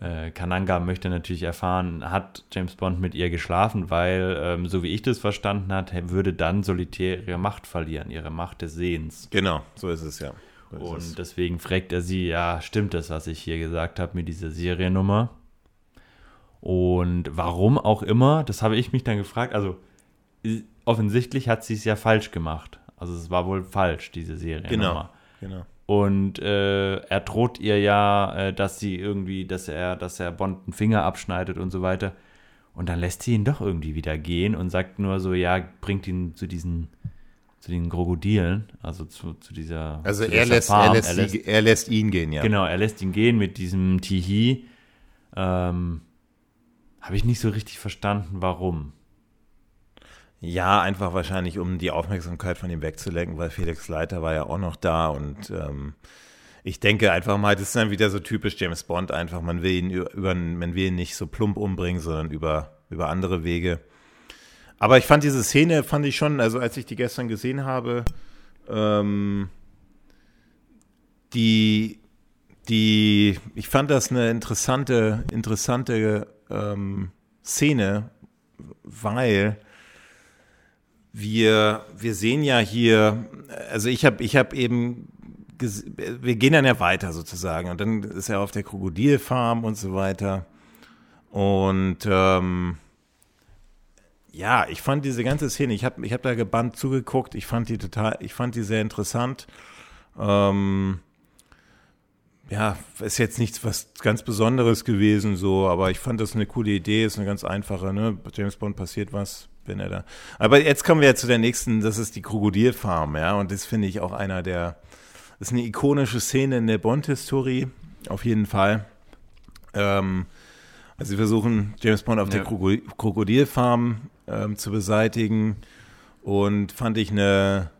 äh, Kananga möchte natürlich erfahren, hat James Bond mit ihr geschlafen, weil, ähm, so wie ich das verstanden habe, würde dann Solitär ihre Macht verlieren, ihre Macht des Sehens. Genau, so ist es ja. So und es. deswegen fragt er sie, ja, stimmt das, was ich hier gesagt habe mit dieser Seriennummer? Und warum auch immer, das habe ich mich dann gefragt. Also offensichtlich hat sie es ja falsch gemacht. Also es war wohl falsch, diese Seriennummer. Genau, genau. Und äh, er droht ihr ja, äh, dass sie irgendwie, dass er, dass er Bond einen Finger abschneidet und so weiter. Und dann lässt sie ihn doch irgendwie wieder gehen und sagt nur so, ja, bringt ihn zu diesen, zu den Krokodilen, also zu, zu dieser. Also zu er, lässt, er, lässt, er, lässt, er lässt ihn gehen, ja. Genau, er lässt ihn gehen mit diesem Tihi. Ähm, Habe ich nicht so richtig verstanden, warum. Ja, einfach wahrscheinlich, um die Aufmerksamkeit von ihm wegzulenken, weil Felix Leiter war ja auch noch da und ähm, ich denke einfach mal, das ist dann wieder so typisch James Bond einfach, man will ihn über, man will ihn nicht so plump umbringen, sondern über, über andere Wege. Aber ich fand diese Szene, fand ich schon, also als ich die gestern gesehen habe, ähm, die, die, ich fand das eine interessante, interessante ähm, Szene, weil wir, wir sehen ja hier, also ich habe ich hab eben, wir gehen dann ja weiter sozusagen und dann ist er auf der Krokodilfarm und so weiter. Und ähm, ja, ich fand diese ganze Szene, ich habe ich hab da gebannt zugeguckt, ich fand die total, ich fand die sehr interessant. Ähm, ja, ist jetzt nichts was ganz Besonderes gewesen, so, aber ich fand das eine coole Idee, ist eine ganz einfache, ne? Bei James Bond passiert was, bin er da. Aber jetzt kommen wir ja zu der nächsten, das ist die Krokodilfarm, ja, und das finde ich auch einer der, das ist eine ikonische Szene in der Bond-Historie, auf jeden Fall. Ähm, also sie versuchen, James Bond auf ja. der Krokodilfarm ähm, zu beseitigen und fand ich eine,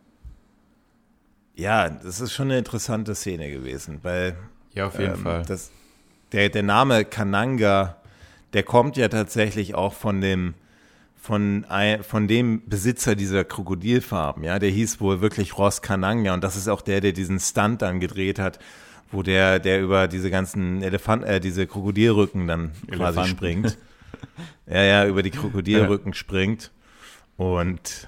ja, das ist schon eine interessante Szene gewesen, weil ja, auf jeden ähm, Fall. Das, der, der Name Kananga, der kommt ja tatsächlich auch von dem, von, von dem Besitzer dieser Krokodilfarben, ja, der hieß wohl wirklich Ross Kananga und das ist auch der, der diesen Stunt dann gedreht hat, wo der, der über diese ganzen Elefant, äh, diese Krokodilrücken dann Elefanten. quasi springt. ja, ja, über die Krokodilrücken ja. springt und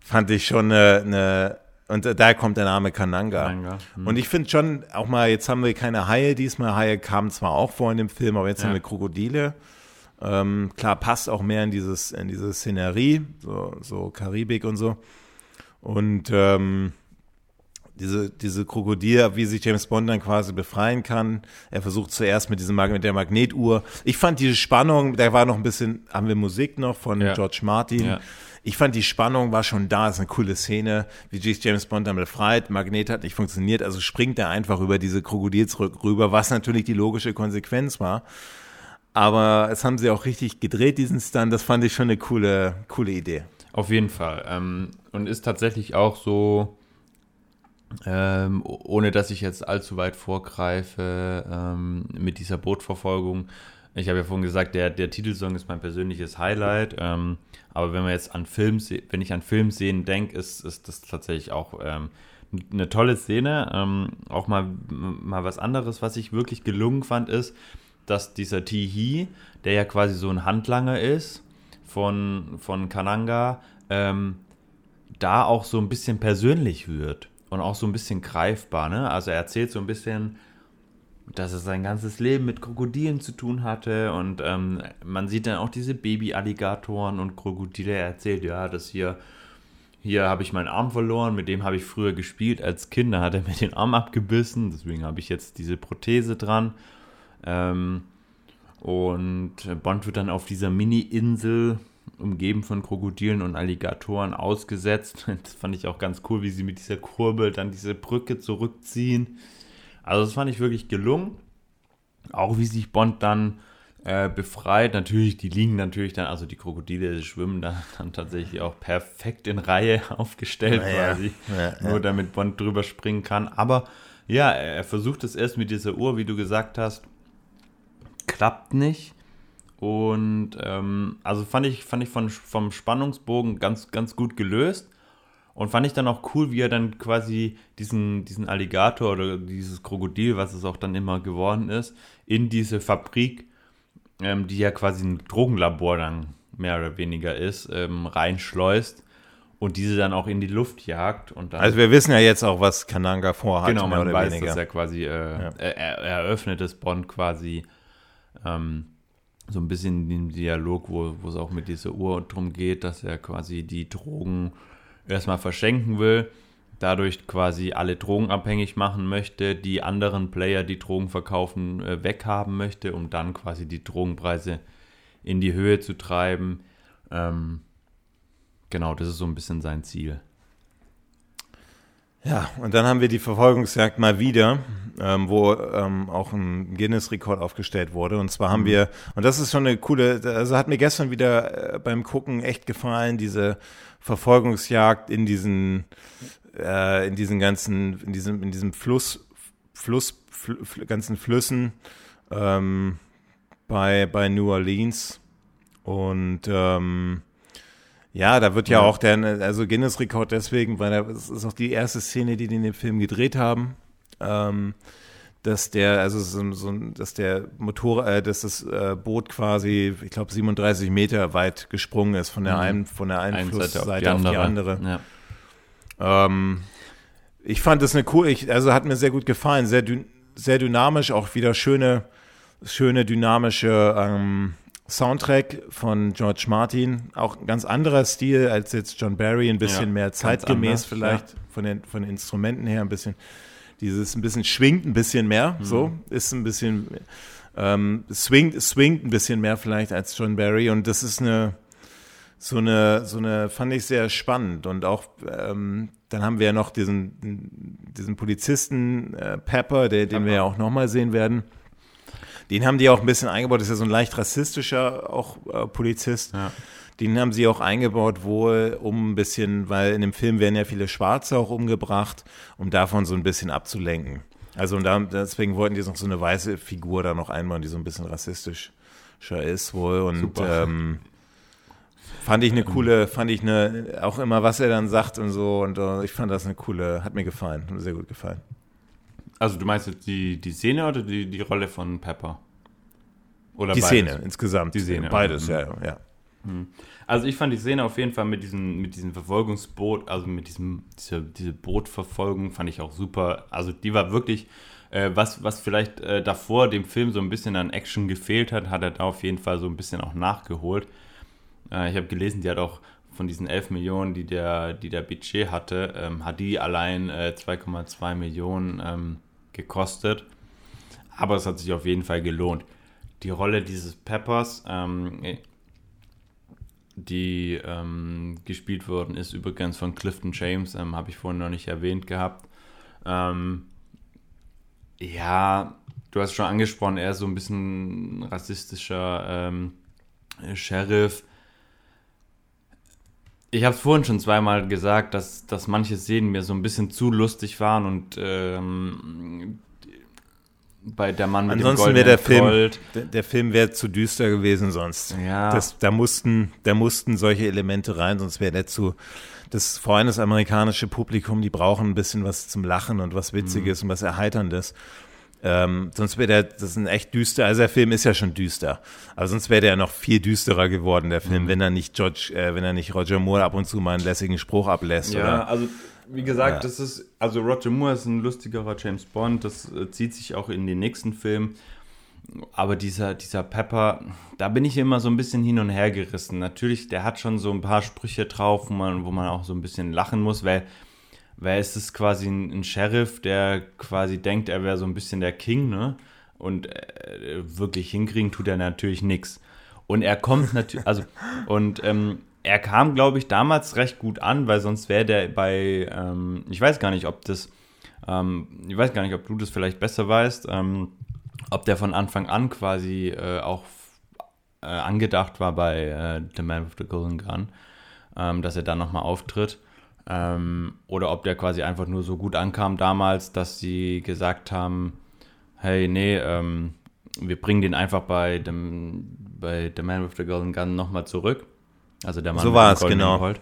fand ich schon eine, eine und da kommt der Name Kananga. Kananga. Hm. Und ich finde schon, auch mal, jetzt haben wir keine Haie diesmal. Haie kamen zwar auch vor in dem Film, aber jetzt ja. haben wir Krokodile. Ähm, klar, passt auch mehr in dieses, in diese Szenerie, so, so Karibik und so. Und ähm, diese, diese Krokodil, wie sich James Bond dann quasi befreien kann. Er versucht zuerst mit diesem mit der Magnetuhr. Ich fand diese Spannung, da war noch ein bisschen, haben wir Musik noch von ja. George Martin. Ja. Ich fand die Spannung war schon da, ist eine coole Szene, wie James Bond dann befreit, Magnet hat nicht funktioniert, also springt er einfach über diese Krokodils rüber, was natürlich die logische Konsequenz war. Aber es haben sie auch richtig gedreht, diesen Stunt, das fand ich schon eine coole, coole Idee. Auf jeden Fall. Ähm, und ist tatsächlich auch so, ähm, ohne dass ich jetzt allzu weit vorgreife ähm, mit dieser Bootverfolgung. Ich habe ja vorhin gesagt, der, der Titelsong ist mein persönliches Highlight. Ähm, aber wenn man jetzt an Film, wenn ich an Film sehen denke, ist, ist das tatsächlich auch ähm, eine tolle Szene. Ähm, auch mal, mal was anderes, was ich wirklich gelungen fand, ist, dass dieser Tihi, der ja quasi so ein Handlanger ist von, von Kananga, ähm, da auch so ein bisschen persönlich wird und auch so ein bisschen greifbar. Ne? Also er erzählt so ein bisschen, dass er sein ganzes Leben mit Krokodilen zu tun hatte und ähm, man sieht dann auch diese Baby-Alligatoren und Krokodile. Er erzählt, ja, dass hier, hier habe ich meinen Arm verloren, mit dem habe ich früher gespielt als Kind, da hat er mir den Arm abgebissen, deswegen habe ich jetzt diese Prothese dran. Ähm, und Bond wird dann auf dieser Mini-Insel umgeben von Krokodilen und Alligatoren ausgesetzt. Das fand ich auch ganz cool, wie sie mit dieser Kurbel dann diese Brücke zurückziehen. Also das fand ich wirklich gelungen. Auch wie sich Bond dann äh, befreit. Natürlich, die liegen natürlich dann, also die Krokodile die schwimmen dann, dann tatsächlich auch perfekt in Reihe aufgestellt ja, quasi. Ja, ja. Nur damit Bond drüber springen kann. Aber ja, er versucht es erst mit dieser Uhr, wie du gesagt hast. Klappt nicht. Und ähm, also fand ich, fand ich von, vom Spannungsbogen ganz, ganz gut gelöst. Und fand ich dann auch cool, wie er dann quasi diesen, diesen Alligator oder dieses Krokodil, was es auch dann immer geworden ist, in diese Fabrik, ähm, die ja quasi ein Drogenlabor dann mehr oder weniger ist, ähm, reinschleust und diese dann auch in die Luft jagt. Und dann, also wir wissen ja jetzt auch, was Kananga vorhat. Genau, man weiß, weniger. dass er quasi, äh, ja. er, er, eröffnet das Bond quasi ähm, so ein bisschen dem Dialog, wo, wo es auch mit dieser Uhr drum geht, dass er quasi die Drogen erstmal verschenken will, dadurch quasi alle Drogen abhängig machen möchte, die anderen Player, die Drogen verkaufen, äh, weghaben möchte, um dann quasi die Drogenpreise in die Höhe zu treiben. Ähm, genau, das ist so ein bisschen sein Ziel. Ja, und dann haben wir die Verfolgungsjagd mal wieder, ähm, wo ähm, auch ein Guinness-Rekord aufgestellt wurde. Und zwar haben mhm. wir, und das ist schon eine coole, also hat mir gestern wieder äh, beim Gucken echt gefallen, diese Verfolgungsjagd in diesen, äh, in diesen ganzen, in diesem, in diesem Fluss, Fluss, fl ganzen Flüssen ähm, bei, bei New Orleans. Und ähm, ja, da wird ja, ja, auch der, also Guinness-Rekord deswegen, weil das ist auch die erste Szene, die die in dem Film gedreht haben. Ähm, dass der, also so, so, dass der Motor, äh, dass das äh, Boot quasi, ich glaube, 37 Meter weit gesprungen ist von der mhm. einen, von der einen Flussseite auf, auf die andere. Ja. Ähm, ich fand das eine cool, ich, also hat mir sehr gut gefallen, sehr, sehr dynamisch, auch wieder schöne, schöne dynamische ähm, Soundtrack von George Martin, auch ein ganz anderer Stil als jetzt John Barry, ein bisschen ja, mehr zeitgemäß anders, vielleicht ja. von, den, von den Instrumenten her, ein bisschen, dieses ein bisschen schwingt ein bisschen mehr, mhm. so, ist ein bisschen, ähm, swingt, swingt ein bisschen mehr vielleicht als John Barry und das ist eine, so eine, so eine, fand ich sehr spannend und auch, ähm, dann haben wir ja noch diesen, diesen Polizisten äh, Pepper, der, den Pepper. wir ja auch nochmal sehen werden den haben die auch ein bisschen eingebaut. Das ist ja so ein leicht rassistischer auch äh, Polizist. Ja. Den haben sie auch eingebaut, wohl um ein bisschen, weil in dem Film werden ja viele Schwarze auch umgebracht, um davon so ein bisschen abzulenken. Also und da, deswegen wollten die noch so eine weiße Figur da noch einbauen, die so ein bisschen rassistischer ist wohl. Und ähm, fand ich eine coole, fand ich eine, auch immer, was er dann sagt und so. Und uh, ich fand das eine coole, hat mir gefallen, hat mir sehr gut gefallen. Also du meinst jetzt die, die Szene oder die, die Rolle von Pepper? Oder die beides? Szene insgesamt. Die Szene. Beides, ja, ja. Hm. Also ich fand die Szene auf jeden Fall mit diesem, mit diesem Verfolgungsboot, also mit diesem, diese, diese Bootverfolgung fand ich auch super. Also die war wirklich, äh, was, was vielleicht äh, davor dem Film so ein bisschen an Action gefehlt hat, hat er da auf jeden Fall so ein bisschen auch nachgeholt. Äh, ich habe gelesen, die hat auch von diesen 11 Millionen, die der, die der Budget hatte, ähm, hat die allein 2,2 äh, Millionen ähm, gekostet. Aber es hat sich auf jeden Fall gelohnt. Die Rolle dieses Peppers, ähm, die ähm, gespielt worden ist, übrigens von Clifton James, ähm, habe ich vorhin noch nicht erwähnt gehabt. Ähm, ja, du hast schon angesprochen, er ist so ein bisschen rassistischer ähm, Sheriff ich habe es vorhin schon zweimal gesagt, dass, dass manche Szenen mir so ein bisschen zu lustig waren und ähm, bei der Mann mit Ansonsten dem wäre der Film, Gold. Der, der Film wäre zu düster gewesen sonst. Ja. Das, da, mussten, da mussten solche Elemente rein, sonst wäre der zu. Das, vor allem das amerikanische Publikum, die brauchen ein bisschen was zum Lachen und was Witziges mhm. und was Erheiterndes. Ähm, sonst wäre der, das ist ein echt düster, also der Film ist ja schon düster, aber sonst wäre der noch viel düsterer geworden, der Film, mhm. wenn er nicht George, äh, wenn er nicht Roger Moore ab und zu mal einen lässigen Spruch ablässt. Ja, oder? also wie gesagt, ja. das ist, also Roger Moore ist ein lustigerer James Bond, das äh, zieht sich auch in den nächsten Film. Aber dieser, dieser Pepper, da bin ich immer so ein bisschen hin und her gerissen. Natürlich, der hat schon so ein paar Sprüche drauf, wo man, wo man auch so ein bisschen lachen muss, weil weil es ist quasi ein, ein Sheriff, der quasi denkt, er wäre so ein bisschen der King, ne? Und äh, wirklich hinkriegen tut er natürlich nichts. Und er kommt natürlich, also, und ähm, er kam, glaube ich, damals recht gut an, weil sonst wäre der bei, ähm, ich weiß gar nicht, ob das, ähm, ich weiß gar nicht, ob du das vielleicht besser weißt, ähm, ob der von Anfang an quasi äh, auch äh, angedacht war bei äh, The Man with the Golden Gun, ähm, dass er da nochmal auftritt. Ähm, oder ob der quasi einfach nur so gut ankam damals, dass sie gesagt haben, hey, nee, ähm, wir bringen den einfach bei dem bei The Man with the Golden Gun nochmal zurück. Also der Mann so war es, genau.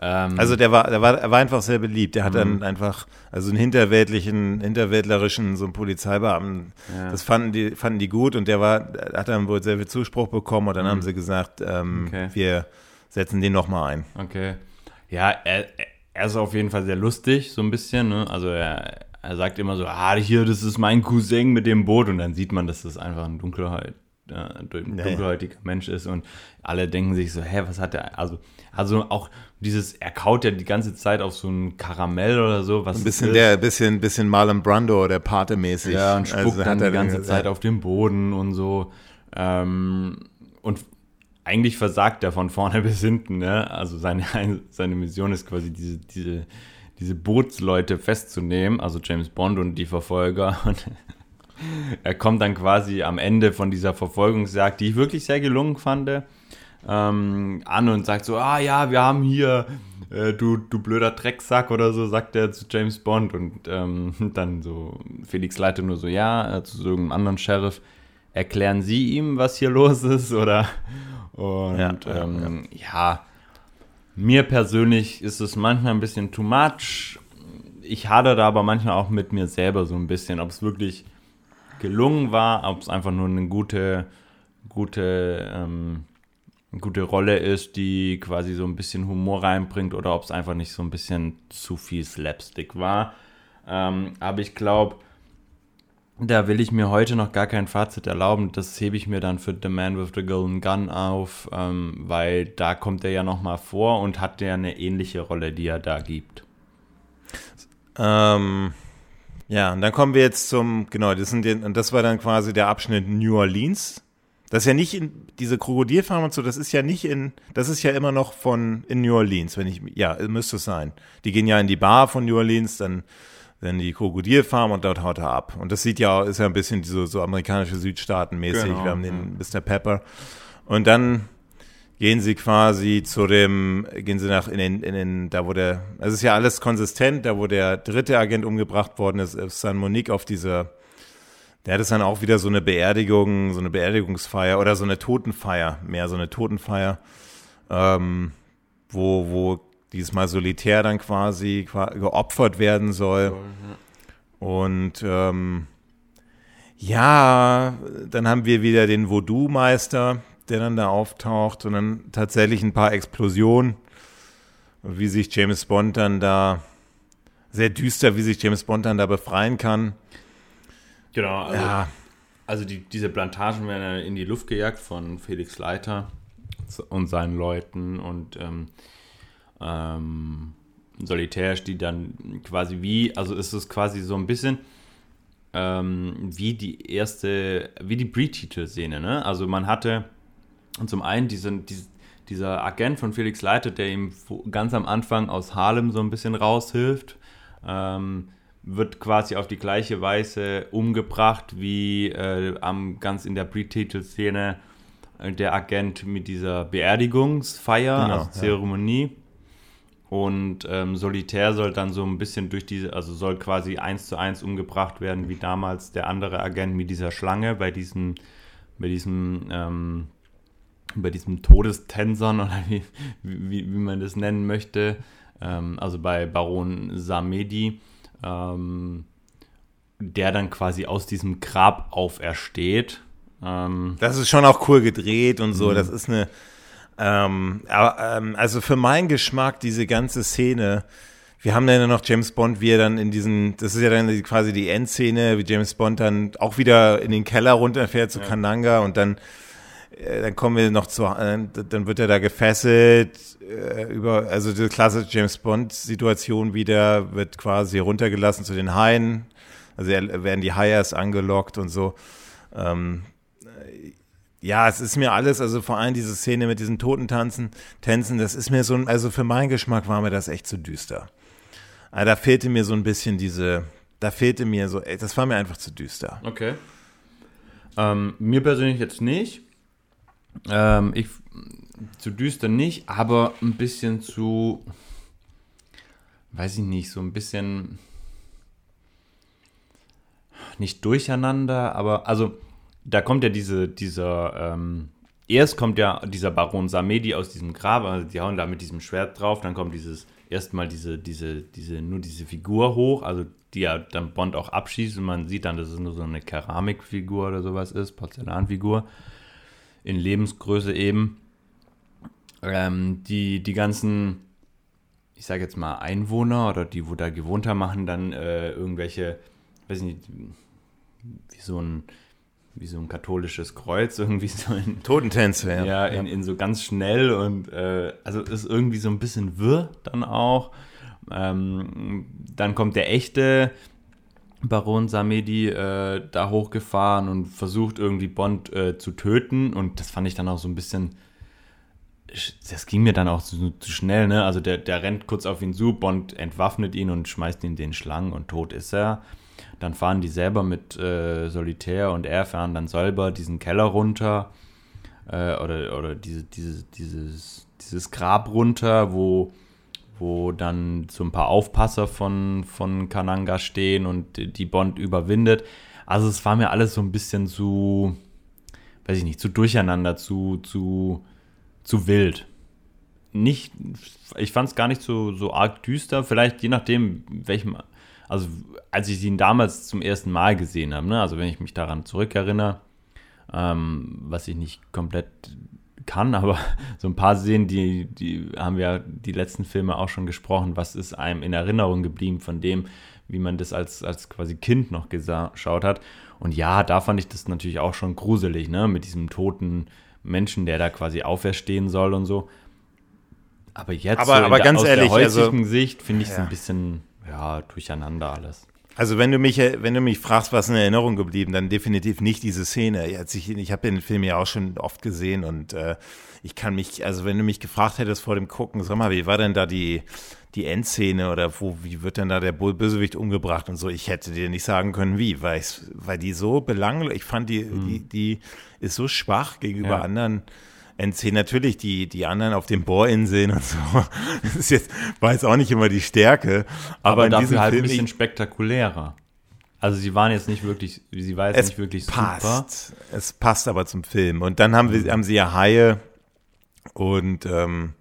Ähm, also der war, der war, er war einfach sehr beliebt. Der hat dann mhm. einfach, also einen hinterweltlichen, hinterwäldlerischen, so einen Polizeibeamten, ja. das fanden die, fanden die gut und der war, hat dann wohl sehr viel Zuspruch bekommen und dann mhm. haben sie gesagt, ähm, okay. wir setzen den nochmal ein. Okay. Ja, er, er ist auf jeden Fall sehr lustig, so ein bisschen. Ne? Also er, er sagt immer so, ah, hier, das ist mein Cousin mit dem Boot. Und dann sieht man, dass das einfach ein Dunkelheit, äh, dunkelhäutiger. Mensch ist. Und alle denken sich so, hä, was hat der? Also, also auch dieses, er kaut ja die ganze Zeit auf so ein Karamell oder so. Was ein bisschen der, bisschen, bisschen Marlon Brando oder Pate mäßig. Ja, und spuckt also dann die ganze Zeit auf den Boden und so. Ähm, und eigentlich versagt er von vorne bis hinten. Ne? Also seine, seine Mission ist quasi diese, diese, diese Bootsleute festzunehmen, also James Bond und die Verfolger. Und er kommt dann quasi am Ende von dieser Verfolgungsjagd, die ich wirklich sehr gelungen fand, ähm, an und sagt so, ah ja, wir haben hier, äh, du, du blöder Drecksack oder so, sagt er zu James Bond. Und ähm, dann so, Felix Leite nur so, ja, äh, zu so einem anderen Sheriff, erklären Sie ihm, was hier los ist? Oder und ja, ähm, ja. ja, mir persönlich ist es manchmal ein bisschen too much. Ich hadere da aber manchmal auch mit mir selber so ein bisschen, ob es wirklich gelungen war, ob es einfach nur eine gute, gute, ähm, gute Rolle ist, die quasi so ein bisschen Humor reinbringt oder ob es einfach nicht so ein bisschen zu viel Slapstick war. Ähm, aber ich glaube, da will ich mir heute noch gar kein Fazit erlauben. Das hebe ich mir dann für The Man with the Golden Gun auf, ähm, weil da kommt er ja nochmal vor und hat ja eine ähnliche Rolle, die er da gibt. Ähm, ja, und dann kommen wir jetzt zum, genau, das, sind und das war dann quasi der Abschnitt New Orleans. Das ist ja nicht in, diese Krokodilfarm und so, das ist ja nicht in, das ist ja immer noch von, in New Orleans, wenn ich, ja, müsste es sein. Die gehen ja in die Bar von New Orleans, dann dann die Krokodilfarm und dort haut er ab. Und das sieht ja, ist ja ein bisschen so, so amerikanische Südstaaten mäßig. Genau, Wir haben den ja. Mr. Pepper. Und dann gehen sie quasi zu dem, gehen sie nach in den, in den, da wo der, es ist ja alles konsistent, da wo der dritte Agent umgebracht worden ist, ist San Monique auf dieser, der hat es dann auch wieder so eine Beerdigung, so eine Beerdigungsfeier oder so eine Totenfeier, mehr so eine Totenfeier, ähm, wo, wo diesmal solitär dann quasi geopfert werden soll. Und ähm, ja, dann haben wir wieder den Voodoo-Meister, der dann da auftaucht, sondern tatsächlich ein paar Explosionen. Und wie sich James Bond dann da, sehr düster, wie sich James Bond dann da befreien kann. Genau, also, ja. also die, diese Plantagen werden in die Luft gejagt von Felix Leiter und seinen Leuten und ähm, ähm, Solitär steht dann quasi wie, also ist es quasi so ein bisschen ähm, wie die erste, wie die Pre-Titel-Szene, ne? Also man hatte zum einen diesen, diesen, dieser Agent von Felix Leiter, der ihm ganz am Anfang aus Harlem so ein bisschen raushilft, ähm, wird quasi auf die gleiche Weise umgebracht wie äh, am ganz in der Pre-Titel-Szene äh, der Agent mit dieser Beerdigungsfeier, genau, also Zeremonie. Ja. Und ähm, Solitär soll dann so ein bisschen durch diese, also soll quasi eins zu eins umgebracht werden, wie damals der andere Agent mit dieser Schlange bei diesem, bei diesem, ähm, bei diesem Todestensern oder wie, wie, wie man das nennen möchte. Ähm, also bei Baron Samedi, ähm, der dann quasi aus diesem Grab aufersteht. Ähm, das ist schon auch cool gedreht und so. Mhm. Das ist eine ähm, ähm, also für meinen Geschmack diese ganze Szene, wir haben dann noch James Bond, wie er dann in diesen, das ist ja dann quasi die Endszene, wie James Bond dann auch wieder in den Keller runterfährt zu ja. Kananga und dann äh, dann kommen wir noch zu, äh, dann wird er da gefesselt, äh, über, also die klassische James Bond-Situation wieder, wird quasi runtergelassen zu den Haien, also werden die Haie erst angelockt und so. Ähm, ja, es ist mir alles, also vor allem diese Szene mit diesen Totentanzen, Tänzen, das ist mir so, also für meinen Geschmack war mir das echt zu düster. Aber da fehlte mir so ein bisschen diese, da fehlte mir so, das war mir einfach zu düster. Okay. Ähm, mir persönlich jetzt nicht. Ähm, ich, zu düster nicht, aber ein bisschen zu, weiß ich nicht, so ein bisschen nicht durcheinander, aber also da kommt ja diese, dieser, ähm, erst kommt ja dieser Baron Samedi aus diesem Grab, also die hauen da mit diesem Schwert drauf, dann kommt dieses, erstmal diese, diese, diese, nur diese Figur hoch, also die ja dann Bond auch abschießt und man sieht dann, dass es nur so eine Keramikfigur oder sowas ist, Porzellanfigur, in Lebensgröße eben. Ähm, die, die ganzen, ich sage jetzt mal Einwohner oder die, wo da gewohnt haben, machen dann äh, irgendwelche, weiß nicht, wie so ein wie so ein katholisches Kreuz, irgendwie so in Totentänze, ja. Ja, in, in so ganz schnell und äh, also ist irgendwie so ein bisschen wirr dann auch. Ähm, dann kommt der echte Baron Samedi äh, da hochgefahren und versucht irgendwie Bond äh, zu töten und das fand ich dann auch so ein bisschen das ging mir dann auch zu, zu, schnell, ne? Also der, der rennt kurz auf ihn zu, Bond entwaffnet ihn und schmeißt ihn den Schlangen und tot ist er. Dann fahren die selber mit äh, Solitär und er fahren dann selber diesen Keller runter äh, oder, oder diese, diese, dieses, dieses Grab runter, wo, wo dann so ein paar Aufpasser von, von Kananga stehen und die Bond überwindet. Also es war mir alles so ein bisschen zu, weiß ich nicht, zu durcheinander, zu, zu, zu wild. Nicht, ich fand es gar nicht so, so arg düster, vielleicht je nachdem, welchem also als ich ihn damals zum ersten Mal gesehen habe, ne, also wenn ich mich daran zurückerinnere, ähm, was ich nicht komplett kann, aber so ein paar Szenen, die, die haben wir die letzten Filme auch schon gesprochen, was ist einem in Erinnerung geblieben von dem, wie man das als, als quasi Kind noch geschaut hat. Und ja, da fand ich das natürlich auch schon gruselig, ne, mit diesem toten Menschen, der da quasi auferstehen soll und so. Aber jetzt aber, so aber der, ganz aus ehrlich, der heutigen also, Sicht finde ich es ja. ein bisschen ja, durcheinander alles. Also wenn du mich, wenn du mich fragst, was in Erinnerung geblieben, dann definitiv nicht diese Szene. Ich, ich habe den Film ja auch schon oft gesehen und äh, ich kann mich, also wenn du mich gefragt hättest vor dem Gucken, sag mal, wie war denn da die, die Endszene oder wo, wie wird denn da der Bösewicht umgebracht und so, ich hätte dir nicht sagen können, wie, weil, weil die so belanglos, ich fand die, mhm. die, die ist so schwach gegenüber ja. anderen NC natürlich die, die anderen auf den Bohrinseln und so. Das ist jetzt, war jetzt auch nicht immer die Stärke. Aber, aber dafür halt Film ein bisschen spektakulärer. Also sie waren jetzt nicht wirklich, sie war jetzt nicht wirklich passt. super. Es passt aber zum Film. Und dann haben, wir, mhm. haben sie ja Haie und ähm,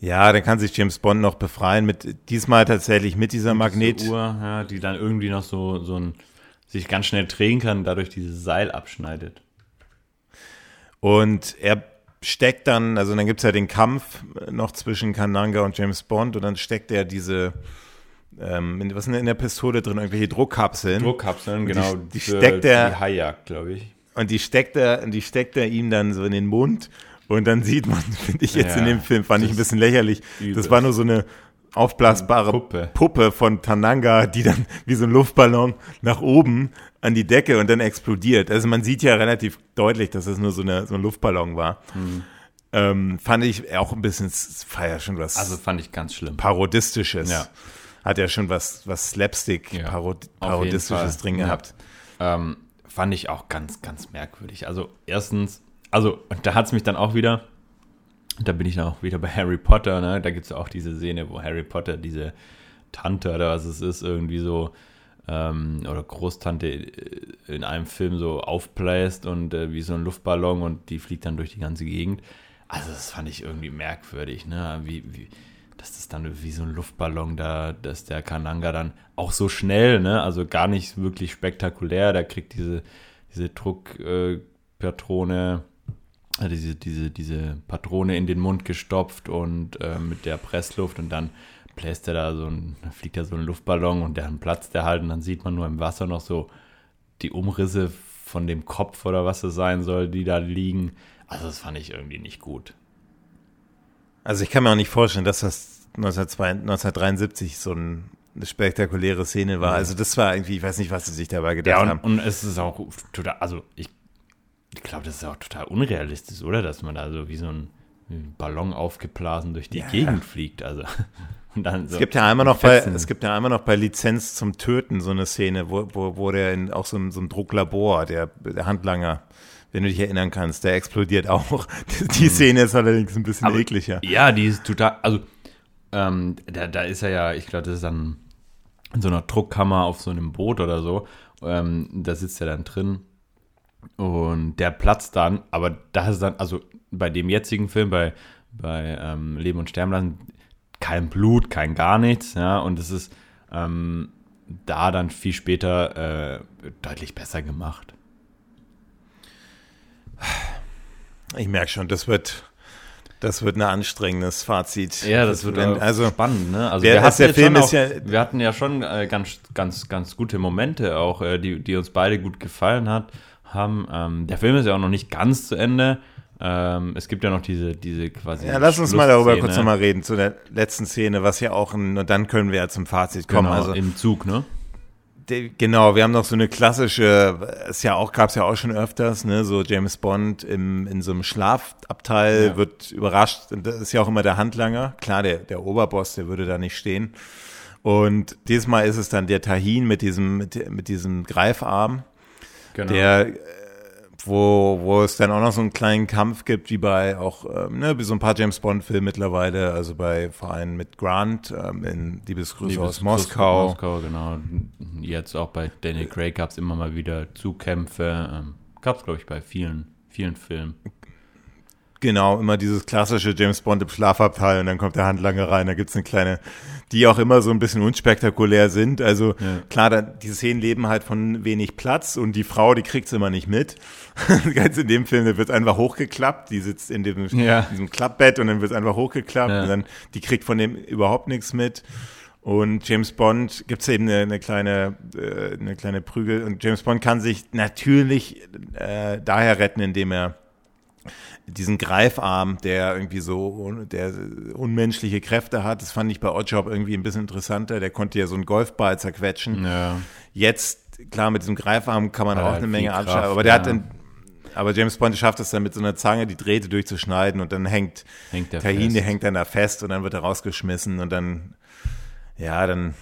ja, dann kann sich James Bond noch befreien mit diesmal tatsächlich mit dieser Magnet. Uhr, ja, die dann irgendwie noch so, so ein sich ganz schnell drehen kann, dadurch dieses Seil abschneidet. Und er steckt dann, also dann gibt es ja den Kampf noch zwischen Kananga und James Bond und dann steckt er diese, ähm, was sind in der Pistole drin? Irgendwelche Druckkapseln. Druckkapseln, genau. Die, die steckt er. Die Haijagd, glaube ich. Und die steckt er, die steckt er ihm dann so in den Mund. Und dann sieht man, finde ich jetzt ja, in dem Film, fand ich ein bisschen lächerlich. Übel. Das war nur so eine aufblasbare Puppe. Puppe von Tananga, die dann wie so ein Luftballon nach oben an die Decke und dann explodiert. Also man sieht ja relativ deutlich, dass es nur so, eine, so ein Luftballon war. Mhm. Ähm, fand ich auch ein bisschen, war ja schon was. Also fand ich ganz schlimm. Parodistisches. Ja. Hat ja schon was, was Slapstick, ja, Parod Parodistisches drin ja. gehabt. Ähm, fand ich auch ganz, ganz merkwürdig. Also erstens, also da hat es mich dann auch wieder, da bin ich dann auch wieder bei Harry Potter, ne? Da gibt es auch diese Szene, wo Harry Potter diese Tante oder was es ist, irgendwie so ähm, oder Großtante in einem Film so aufbläst und äh, wie so ein Luftballon und die fliegt dann durch die ganze Gegend. Also das fand ich irgendwie merkwürdig, ne? Wie, wie, dass das dann wie so ein Luftballon da, dass der Kananga dann auch so schnell, ne? Also gar nicht wirklich spektakulär, der kriegt diese, diese Druckpatrone, äh, diese, diese, diese Patrone in den Mund gestopft und äh, mit der Pressluft und dann bläst er da so ein, fliegt da so ein Luftballon und dann platzt der halt und dann sieht man nur im Wasser noch so die Umrisse von dem Kopf oder was es sein soll, die da liegen. Also das fand ich irgendwie nicht gut. Also ich kann mir auch nicht vorstellen, dass das 1973 so ein, eine spektakuläre Szene war. Also das war irgendwie, ich weiß nicht, was sie sich dabei gedacht ja, und, haben. Und es ist auch total, also ich, ich glaube, das ist auch total unrealistisch, oder? Dass man da so wie so ein Ballon aufgeblasen durch die ja, Gegend fliegt. Also so es gibt ja einmal noch bei, es gibt ja einmal noch bei Lizenz zum Töten so eine Szene, wo, wo, wo der in auch so ein, so ein Drucklabor, der, der Handlanger, wenn du dich erinnern kannst, der explodiert auch. Die, mhm. Szene ist allerdings ein bisschen Aber, ekliger. Ja, die ist total, also ähm, da, da ist er ja, ich glaube, das ist dann in so einer Druckkammer auf so einem Boot oder so. Ähm, da sitzt er dann drin und der platzt dann, aber da ist dann, also bei dem jetzigen Film, bei, bei ähm, Leben und Sterben lassen, kein Blut, kein gar nichts, ja, und es ist ähm, da dann viel später äh, deutlich besser gemacht. Ich merke schon, das wird, das wird ein anstrengendes Fazit. Ja, das, das wird wenn, also spannend. Ne? Also wir, hatten der Film auch, ja, wir hatten ja schon äh, ganz, ganz, ganz gute Momente auch, äh, die, die uns beide gut gefallen hat, haben. Ähm, der Film ist ja auch noch nicht ganz zu Ende. Ähm, es gibt ja noch diese, diese quasi. Ja, lass uns mal darüber kurz nochmal reden, zu der letzten Szene, was ja auch, ein, und dann können wir ja zum Fazit kommen. Genau, also, im Zug, ne? De, genau, wir haben noch so eine klassische, es ja auch, gab es ja auch schon öfters, ne, so James Bond im, in so einem Schlafabteil ja. wird überrascht, das ist ja auch immer der Handlanger, klar, der, der Oberboss, der würde da nicht stehen. Und diesmal ist es dann der Tahin mit diesem, mit, mit diesem Greifarm, genau. der wo, wo es dann auch noch so einen kleinen Kampf gibt, wie bei auch, ähm, ne, wie so ein paar James Bond-Filme mittlerweile, also bei vor allem mit Grant ähm, in Liebesgrüße Liebes aus Moskau. Moskau, genau. Jetzt auch bei Daniel Craig gab es immer mal wieder Zukämpfe. Ähm, gab es, glaube ich, bei vielen, vielen Filmen. Genau, immer dieses klassische James Bond im Schlafabteil und dann kommt der Handlanger rein, da gibt's eine kleine, die auch immer so ein bisschen unspektakulär sind. Also ja. klar, da, diese Szenen leben halt von wenig Platz und die Frau, die kriegt's immer nicht mit. Ganz in dem Film, da wird einfach hochgeklappt, die sitzt in dem, ja. diesem Klappbett und dann wird einfach hochgeklappt ja. und dann, die kriegt von dem überhaupt nichts mit. Und James Bond gibt's eben eine, eine kleine äh, eine kleine Prügel und James Bond kann sich natürlich äh, daher retten, indem er diesen Greifarm, der irgendwie so, der unmenschliche Kräfte hat. Das fand ich bei Oddjob irgendwie ein bisschen interessanter. Der konnte ja so einen Golfball zerquetschen. Ja. Jetzt, klar, mit diesem Greifarm kann man ja, auch eine Menge abschalten, aber der ja. hat dann, aber James Bond schafft es dann mit so einer Zange die Drähte durchzuschneiden und dann hängt, hängt der Tahin, der hängt dann da fest und dann wird er rausgeschmissen und dann, ja, dann,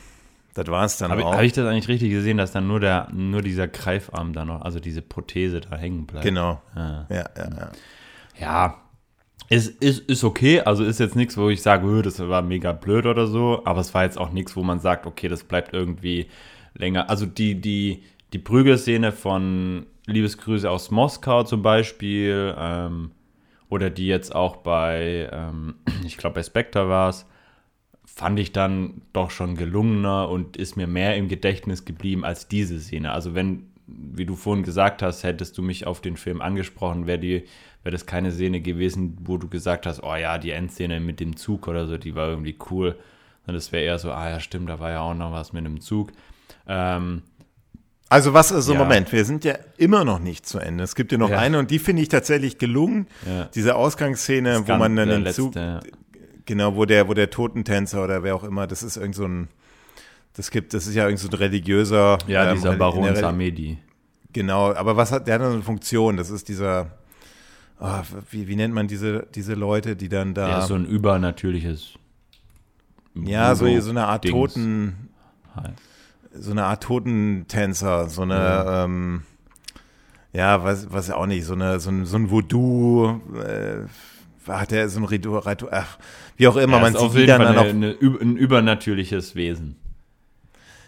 das war es dann Hab auch. Habe ich das eigentlich richtig gesehen, dass dann nur der, nur dieser Greifarm da noch, also diese Prothese da hängen bleibt? Genau. Ja, ja, ja. ja ja, ist, ist, ist okay. Also ist jetzt nichts, wo ich sage, das war mega blöd oder so. Aber es war jetzt auch nichts, wo man sagt, okay, das bleibt irgendwie länger. Also die, die, die Prügelszene von Liebesgrüße aus Moskau zum Beispiel, ähm, oder die jetzt auch bei, ähm, ich glaube bei Spectre war es, fand ich dann doch schon gelungener und ist mir mehr im Gedächtnis geblieben als diese Szene. Also wenn wie du vorhin gesagt hast, hättest du mich auf den Film angesprochen, wäre die wäre das keine Szene gewesen, wo du gesagt hast, oh ja, die Endszene mit dem Zug oder so, die war irgendwie cool. Und das wäre eher so, ah ja, stimmt, da war ja auch noch was mit dem Zug. Ähm, also was, also ja. Moment, wir sind ja immer noch nicht zu Ende. Es gibt ja noch ja. eine und die finde ich tatsächlich gelungen. Ja. Diese Ausgangsszene, wo man dann den letzte, Zug, genau, wo der, wo der Totentänzer oder wer auch immer, das ist irgend so ein, das gibt, das ist ja irgend so ein religiöser. Ja, ähm, dieser Baron Samedi. Genau, aber was hat, der hat eine Funktion, das ist dieser, oh, wie, wie nennt man diese, diese Leute, die dann da. Ja, so ein übernatürliches. Ja, so, so eine Art Dings. Toten. So eine Art Totentänzer, so eine, ja. ähm, ja, was, was auch nicht, so eine, so ein, so ein Voodoo, äh, hat der so ein Ritual, ach, wie auch immer, ja, man sieht dann noch. Eine, ein übernatürliches Wesen.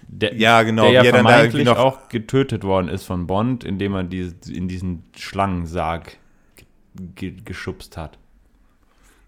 Der, ja, genau. Der ja vermeintlich noch auch getötet worden ist von Bond, indem er die, in diesen Schlangensarg geschubst hat.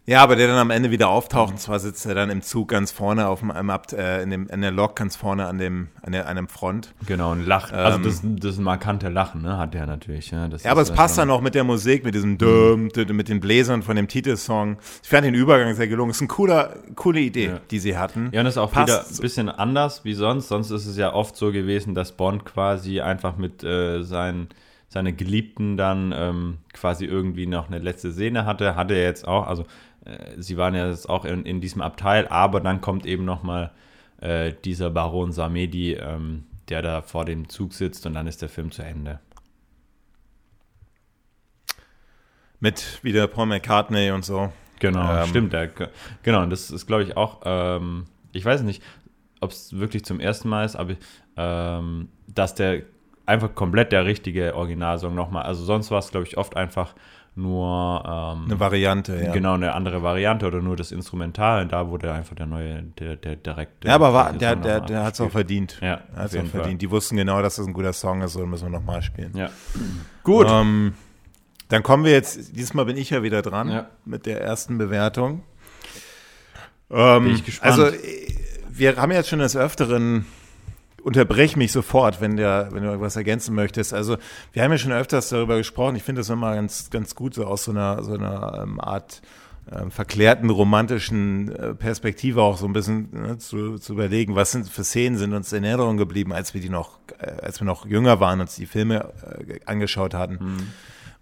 Ja, aber der dann am Ende wieder auftaucht, und zwar sitzt er dann im Zug ganz vorne auf dem, äh, in, dem, in der Lok ganz vorne an dem, an, der, an dem Front. Genau, und lacht. Also ähm, also das, das ist ein markante Lachen, ne, hat der natürlich. Ja, ja aber es passt dann auch mit der Musik, mit diesem Düm, mit den Bläsern von dem Titelsong. Ich fand den Übergang sehr gelungen. Es ist eine cooler, coole Idee, ja. die sie hatten. Ja, und das ist auch passt wieder ein bisschen anders wie sonst. Sonst ist es ja oft so gewesen, dass Bond quasi einfach mit äh, seinen seine Geliebten dann ähm, quasi irgendwie noch eine letzte Szene hatte, hatte er jetzt auch, also äh, sie waren ja jetzt auch in, in diesem Abteil, aber dann kommt eben nochmal äh, dieser Baron Samedi, ähm, der da vor dem Zug sitzt und dann ist der Film zu Ende. Mit wieder Paul McCartney und so. Genau, ähm. stimmt. Der, genau, und das ist, glaube ich, auch, ähm, ich weiß nicht, ob es wirklich zum ersten Mal ist, aber ähm, dass der einfach komplett der richtige Originalsong nochmal, also sonst war es, glaube ich, oft einfach nur ähm, eine Variante, ja. Genau, eine andere Variante oder nur das Instrumental. Da wurde einfach der neue, der, der direkte. Ja, aber war, der, der, der hat es auch verdient. Ja, hat es auch verdient. Die wussten genau, dass das ein guter Song ist, so müssen wir nochmal spielen. Ja. Gut. Ähm, dann kommen wir jetzt, diesmal bin ich ja wieder dran ja. mit der ersten Bewertung. Ähm, bin ich gespannt. Also, wir haben jetzt schon des Öfteren unterbrech mich sofort, wenn, der, wenn du irgendwas ergänzen möchtest. Also wir haben ja schon öfters darüber gesprochen. Ich finde das immer ganz, ganz gut, so aus so einer, so einer ähm, Art äh, verklärten romantischen äh, Perspektive auch so ein bisschen ne, zu, zu überlegen, was sind für Szenen sind uns in Erinnerung geblieben, als wir die noch, äh, als wir noch jünger waren, uns die Filme äh, angeschaut hatten. Mhm.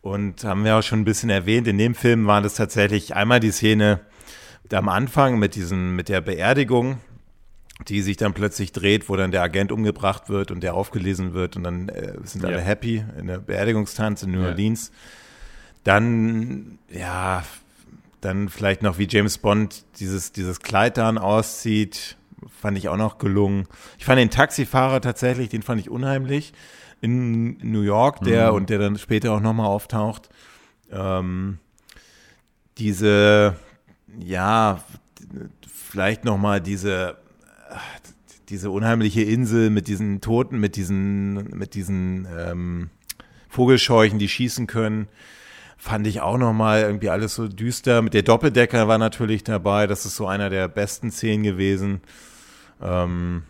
Und haben wir auch schon ein bisschen erwähnt, in dem Film war das tatsächlich einmal die Szene am Anfang mit diesen, mit der Beerdigung, die sich dann plötzlich dreht, wo dann der Agent umgebracht wird und der aufgelesen wird und dann äh, sind ja. alle happy in der Beerdigungstanz in New ja. Orleans. Dann, ja, dann vielleicht noch wie James Bond dieses, dieses Kleid dann auszieht, fand ich auch noch gelungen. Ich fand den Taxifahrer tatsächlich, den fand ich unheimlich in New York, der mhm. und der dann später auch nochmal auftaucht. Ähm, diese, ja, vielleicht nochmal diese diese unheimliche Insel mit diesen Toten, mit diesen, mit diesen ähm, Vogelscheuchen, die schießen können, fand ich auch nochmal irgendwie alles so düster. Mit der Doppeldecker war natürlich dabei, das ist so einer der besten Szenen gewesen. Ähm,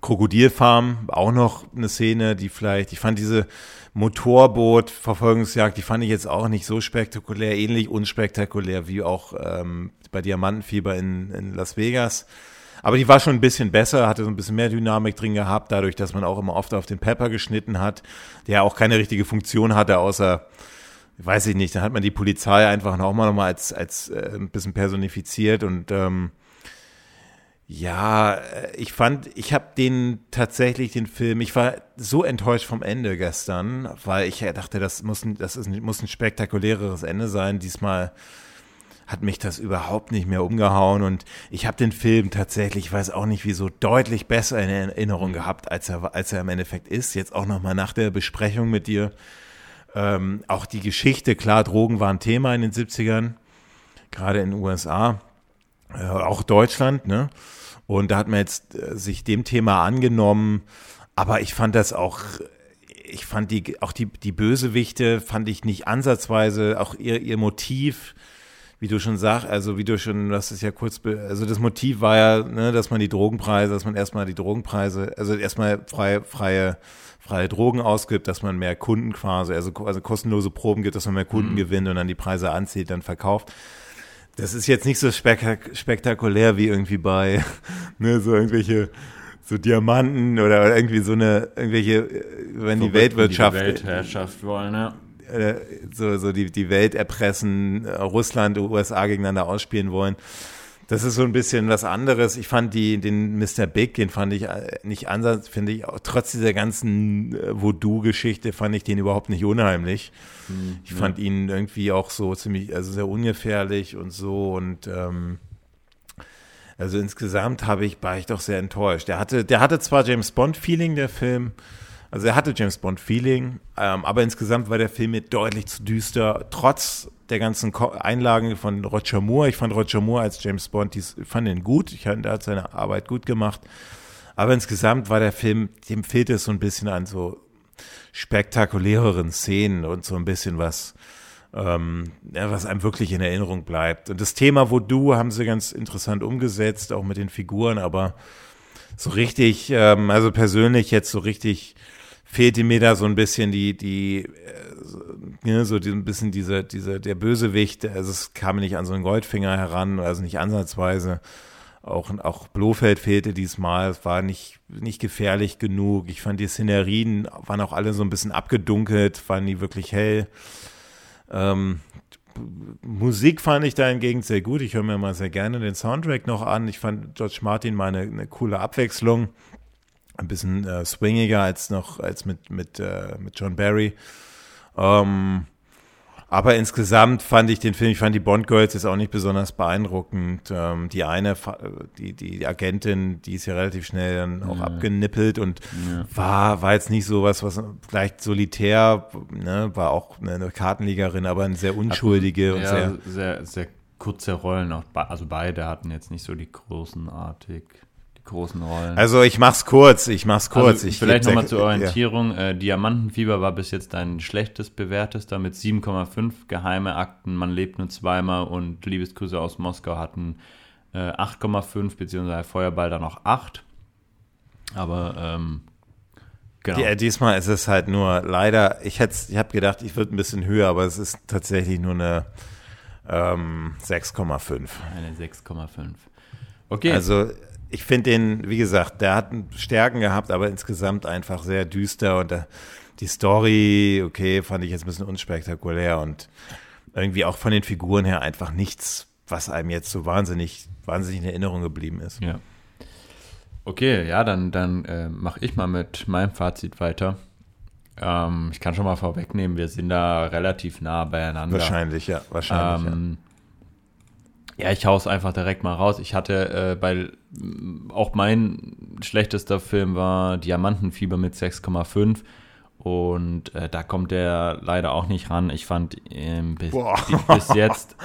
Krokodilfarm, auch noch eine Szene, die vielleicht, ich fand diese Motorboot-Verfolgungsjagd, die fand ich jetzt auch nicht so spektakulär, ähnlich unspektakulär wie auch ähm, bei Diamantenfieber in, in Las Vegas. Aber die war schon ein bisschen besser, hatte so ein bisschen mehr Dynamik drin gehabt, dadurch, dass man auch immer oft auf den Pepper geschnitten hat, der auch keine richtige Funktion hatte, außer, weiß ich nicht, dann hat man die Polizei einfach auch mal nochmal als, als äh, ein bisschen personifiziert und ähm, ja, äh, ich fand, ich habe den tatsächlich den Film, ich war so enttäuscht vom Ende gestern, weil ich dachte, das muss ein, das ist, muss ein spektakuläreres Ende sein. Diesmal hat mich das überhaupt nicht mehr umgehauen und ich habe den Film tatsächlich, ich weiß auch nicht wieso, deutlich besser in Erinnerung gehabt, als er, als er im Endeffekt ist. Jetzt auch nochmal nach der Besprechung mit dir. Ähm, auch die Geschichte, klar, Drogen waren Thema in den 70ern, gerade in den USA, äh, auch Deutschland, ne? Und da hat man jetzt äh, sich dem Thema angenommen, aber ich fand das auch ich fand die, auch die, die Bösewichte fand ich nicht ansatzweise, auch ihr, ihr Motiv, wie du schon sagst, also wie du schon, das ist ja kurz, also das Motiv war ja, ne, dass man die Drogenpreise, dass man erstmal die Drogenpreise, also erstmal freie, freie, freie Drogen ausgibt, dass man mehr Kunden quasi, also, also kostenlose Proben gibt, dass man mehr Kunden mhm. gewinnt und dann die Preise anzieht, dann verkauft. Das ist jetzt nicht so spektak spektakulär wie irgendwie bei, ne, so irgendwelche, so Diamanten oder irgendwie so eine, irgendwelche, wenn die Weltwirtschaft. Die Weltherrschaft wollen, ja äh, so, so die, die Welt erpressen, äh, Russland, USA gegeneinander ausspielen wollen. Das ist so ein bisschen was anderes. Ich fand die, den Mr. Big, den fand ich äh, nicht ansatz, finde ich, auch trotz dieser ganzen Voodoo-Geschichte fand ich den überhaupt nicht unheimlich. Mhm, ich fand ihn irgendwie auch so ziemlich, also sehr ungefährlich und so und ähm, also insgesamt habe ich, war ich doch sehr enttäuscht. Der hatte, der hatte zwar James Bond-Feeling, der Film, also er hatte James Bond-Feeling, ähm, aber insgesamt war der Film mir deutlich zu düster, trotz der ganzen Ko Einlagen von Roger Moore. Ich fand Roger Moore als James Bond, ich fand ihn gut, ich fand, er hat seine Arbeit gut gemacht. Aber insgesamt war der Film, dem fehlt es so ein bisschen an so spektakuläreren Szenen und so ein bisschen was, ähm, ja, was einem wirklich in Erinnerung bleibt. Und das Thema Voodoo haben sie ganz interessant umgesetzt, auch mit den Figuren, aber so richtig, ähm, also persönlich jetzt so richtig fehlte mir da so ein bisschen die, die, äh, ne, so ein bisschen diese, diese, der Bösewicht, also es kam nicht an so einen Goldfinger heran, also nicht ansatzweise. Auch, auch Blofeld fehlte diesmal, es war nicht, nicht gefährlich genug. Ich fand die Szenerien waren auch alle so ein bisschen abgedunkelt, waren nie wirklich hell. Ähm, Musik fand ich da hingegen sehr gut. Ich höre mir mal sehr gerne den Soundtrack noch an. Ich fand George Martin mal eine, eine coole Abwechslung ein bisschen äh, swingiger als noch als mit mit äh, mit John Barry. Ähm, aber insgesamt fand ich den Film, ich fand die Bond Girls jetzt auch nicht besonders beeindruckend. Ähm, die eine, die, die Agentin, die ist ja relativ schnell dann auch ja. abgenippelt und ja. war, war jetzt nicht so was, was vielleicht solitär, ne, war auch eine Kartenlegerin, aber eine sehr unschuldige und sehr, sehr, sehr kurze Rollen auch, also beide hatten jetzt nicht so die großenartig großen Rollen. Also ich mach's kurz, ich mach's kurz. Also ich vielleicht nochmal zur Orientierung. Ja. Äh, Diamantenfieber war bis jetzt dein schlechtest bewertester mit 7,5 geheime Akten. Man lebt nur zweimal und Liebesgrüße aus Moskau hatten äh, 8,5 beziehungsweise Feuerball dann noch 8. Aber ähm, genau. Die, diesmal ist es halt nur leider, ich hätte ich habe gedacht, ich würde ein bisschen höher, aber es ist tatsächlich nur eine ähm, 6,5. Eine 6,5. Okay. Also ich finde den, wie gesagt, der hat Stärken gehabt, aber insgesamt einfach sehr düster und der, die Story, okay, fand ich jetzt ein bisschen unspektakulär und irgendwie auch von den Figuren her einfach nichts, was einem jetzt so wahnsinnig, wahnsinnig in Erinnerung geblieben ist. Ja. Okay, ja, dann, dann äh, mache ich mal mit meinem Fazit weiter. Ähm, ich kann schon mal vorwegnehmen, wir sind da relativ nah beieinander. Wahrscheinlich, ja, wahrscheinlich. Ähm, ja. Ja, ich hau's einfach direkt mal raus. Ich hatte äh, bei auch mein schlechtester Film war Diamantenfieber mit 6,5 und äh, da kommt der leider auch nicht ran. Ich fand ähm, bis, bis, jetzt,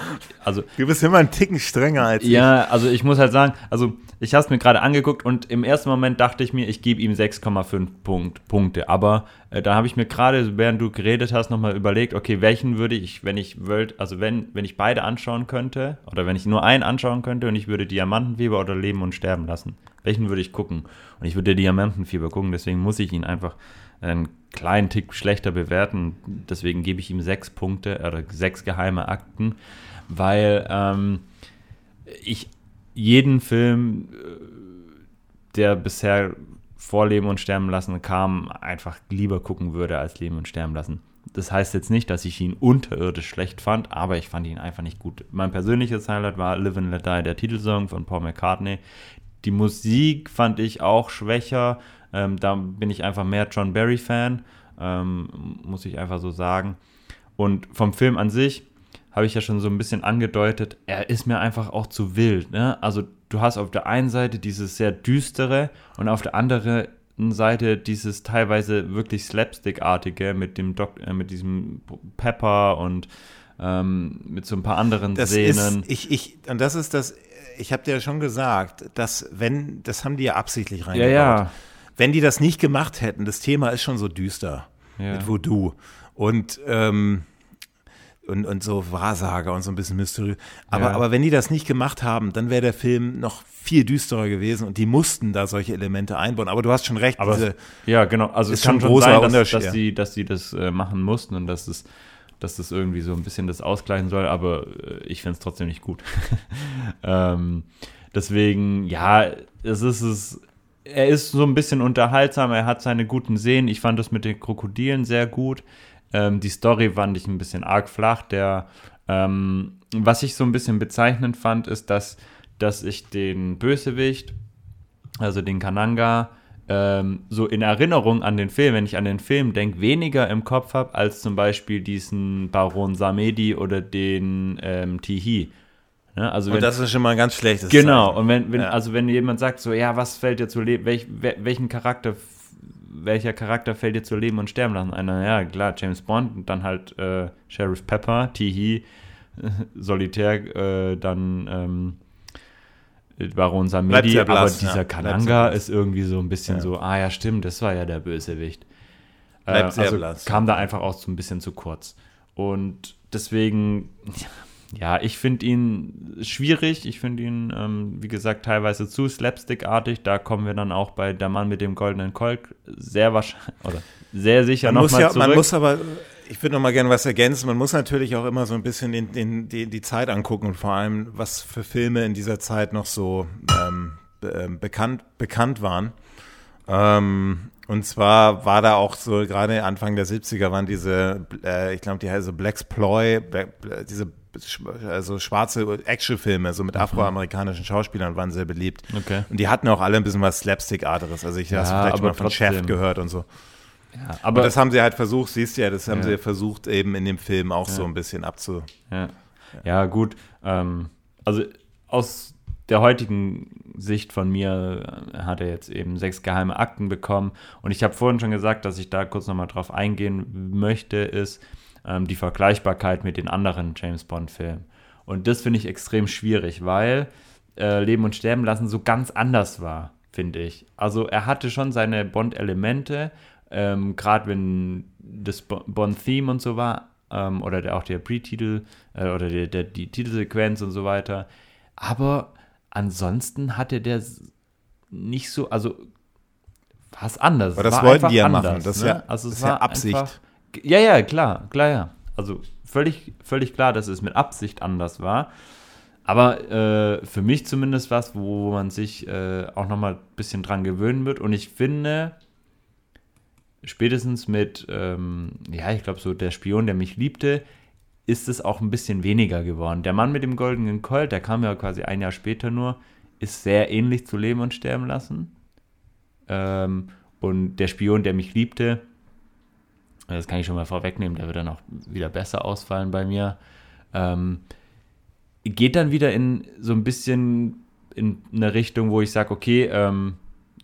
also du bist immer einen Ticken strenger als ja, ich. Ja, also ich muss halt sagen, also ich habe es mir gerade angeguckt und im ersten Moment dachte ich mir, ich gebe ihm 6,5 Punkt, Punkte. Aber äh, da habe ich mir gerade, während du geredet hast, nochmal überlegt, okay, welchen würde ich, wenn ich wollte, also wenn, wenn ich beide anschauen könnte, oder wenn ich nur einen anschauen könnte und ich würde Diamantenfieber oder Leben und Sterben lassen, welchen würde ich gucken? Und ich würde Diamantenfieber gucken, deswegen muss ich ihn einfach einen kleinen Tick schlechter bewerten. Deswegen gebe ich ihm sechs Punkte oder sechs geheime Akten, weil ähm, ich jeden Film, äh, der bisher vor Leben und Sterben lassen kam, einfach lieber gucken würde als Leben und Sterben lassen. Das heißt jetzt nicht, dass ich ihn unterirdisch schlecht fand, aber ich fand ihn einfach nicht gut. Mein persönliches Highlight war Live and Let Die, der Titelsong von Paul McCartney. Die Musik fand ich auch schwächer. Ähm, da bin ich einfach mehr John Barry-Fan, ähm, muss ich einfach so sagen. Und vom Film an sich, habe ich ja schon so ein bisschen angedeutet, er ist mir einfach auch zu wild. Ne? Also du hast auf der einen Seite dieses sehr düstere und auf der anderen Seite dieses teilweise wirklich slapstick-artige mit dem Dok äh, mit diesem Pepper und ähm, mit so ein paar anderen das Szenen. Ist, ich, ich, und das ist das, ich habe dir ja schon gesagt, dass wenn, das haben die ja absichtlich reingebaut. Ja, ja. Wenn die das nicht gemacht hätten, das Thema ist schon so düster ja. mit Voodoo. Und ähm, und, und so Wahrsager und so ein bisschen mysteriös. Aber, Ja. aber wenn die das nicht gemacht haben, dann wäre der Film noch viel düsterer gewesen und die mussten da solche Elemente einbauen. Aber du hast schon recht, Aber diese, ja, genau. Also es kann schon großer sein, dass, Unterschied, dass, die, dass die das äh, machen mussten und dass es dass das irgendwie so ein bisschen das ausgleichen soll, aber äh, ich finde es trotzdem nicht gut. ähm, deswegen, ja, es ist es. Er ist so ein bisschen unterhaltsam, er hat seine guten Szenen. Ich fand das mit den Krokodilen sehr gut. Ähm, die Story fand ich ein bisschen arg flach. Der, ähm, was ich so ein bisschen bezeichnend fand, ist, dass, dass ich den Bösewicht, also den Kananga, ähm, so in Erinnerung an den Film, wenn ich an den Film denke, weniger im Kopf habe, als zum Beispiel diesen Baron Samedi oder den ähm, Tihi. Ne? Also und wenn, das ist schon mal ein ganz schlechtes genau, Zeichen. und wenn, wenn Ja. also wenn jemand sagt so, ja, was fällt dir zu leben, welch, wel- welchen Charakter, welcher Charakter fällt dir zu leben und sterben lassen? Einer, ja, klar, James Bond und dann halt äh, Sheriff Pepper, Tihi, äh, Solitär, äh, dann ähm, Baron Bleibt Samedi, sehr aber dieser ja. Kananga sehr ist irgendwie so ein bisschen Ja. so, ah ja, stimmt, das war ja der Bösewicht. Äh, Bleibt sehr also blass. kam da einfach auch so ein bisschen zu kurz. Und deswegen, ja, ich finde ihn schwierig. Ich finde ihn, ähm, wie gesagt, teilweise zu slapstickartig. Da kommen wir dann auch bei Der Mann mit dem goldenen Kolk sehr wahrscheinlich, oder sehr sicher nochmal ja, zurück. man muss aber, ich würde noch mal gerne was ergänzen, man muss natürlich auch immer so ein bisschen den, den, die, die Zeit angucken und vor allem, was für Filme in dieser Zeit noch so ähm, be- ähm, bekannt, bekannt waren. Ähm, und zwar war da auch so, gerade Anfang der 70er waren diese, äh, ich glaube, die heißen Blaxploy, Black, diese also schwarze Actionfilme, so mit afroamerikanischen Schauspielern, waren sehr beliebt. Okay. Und die hatten auch alle ein bisschen was Slapstick-artiges. Also ich Ja, du vielleicht mal von Chef gehört und so. Ja, Aber aber das haben sie halt versucht, siehst du ja, das haben Ja. sie versucht eben in dem Film auch Ja. so ein bisschen abzu. Ja, ja gut. Ähm, also aus der heutigen Sicht von mir äh, hat er jetzt eben sechs geheime Akten bekommen. Und ich habe vorhin schon gesagt, dass ich da kurz nochmal drauf eingehen möchte, ist ähm, die Vergleichbarkeit mit den anderen James Bond-Filmen. Und das finde ich extrem schwierig, weil äh, Leben und Sterben lassen so ganz anders war, finde ich. Also er hatte schon seine Bond-Elemente, ähm, gerade wenn das Bo- Bond-Theme und so war, ähm, oder der, auch der Pre-Titel äh, oder der, der, die Titelsequenz und so weiter. Aber ansonsten hatte der nicht so, also was anders. Aber das War wollten die ja anders, machen. Das ist ne? ja- also es ist ja war Absicht. Einfach, ja, ja, klar, klar, ja. Also völlig, völlig klar, dass es mit Absicht anders war. Aber äh, für mich zumindest was, wo man sich äh, auch nochmal ein bisschen dran gewöhnen wird. Und ich finde, spätestens mit, ähm, ja, ich glaube, so der Spion, der mich liebte, ist es auch ein bisschen weniger geworden. Der Mann mit dem goldenen Colt, der kam ja quasi ein Jahr später nur, ist sehr ähnlich zu Leben und Sterben lassen. Ähm, und der Spion, der mich liebte, das kann ich schon mal vorwegnehmen, der wird dann auch wieder besser ausfallen bei mir. Ähm, geht dann wieder in so ein bisschen in eine Richtung, wo ich sage, okay, ähm,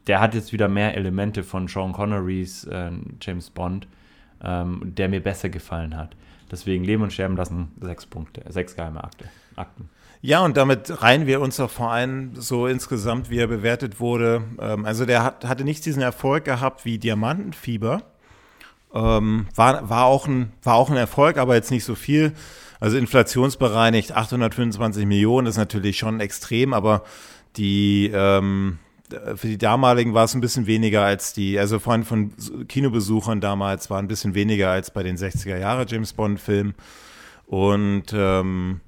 der hat jetzt wieder mehr Elemente von Sean Connerys äh, James Bond, ähm, der mir besser gefallen hat. Deswegen Leben und Sterben lassen sechs Punkte, sechs geheime Akte, Akten. Ja, und damit reihen wir uns auch allem so insgesamt, wie er bewertet wurde. Ähm, also der hat, hatte nicht diesen Erfolg gehabt wie Diamantenfieber. Ähm, war, war, auch ein, war auch ein Erfolg, aber jetzt nicht so viel. Also inflationsbereinigt 825 Millionen ist natürlich schon extrem, aber die ähm, für die damaligen war es ein bisschen weniger als die, also von, von Kinobesuchern damals war ein bisschen weniger als bei den 60er Jahre James Bond Filmen. Und ähm,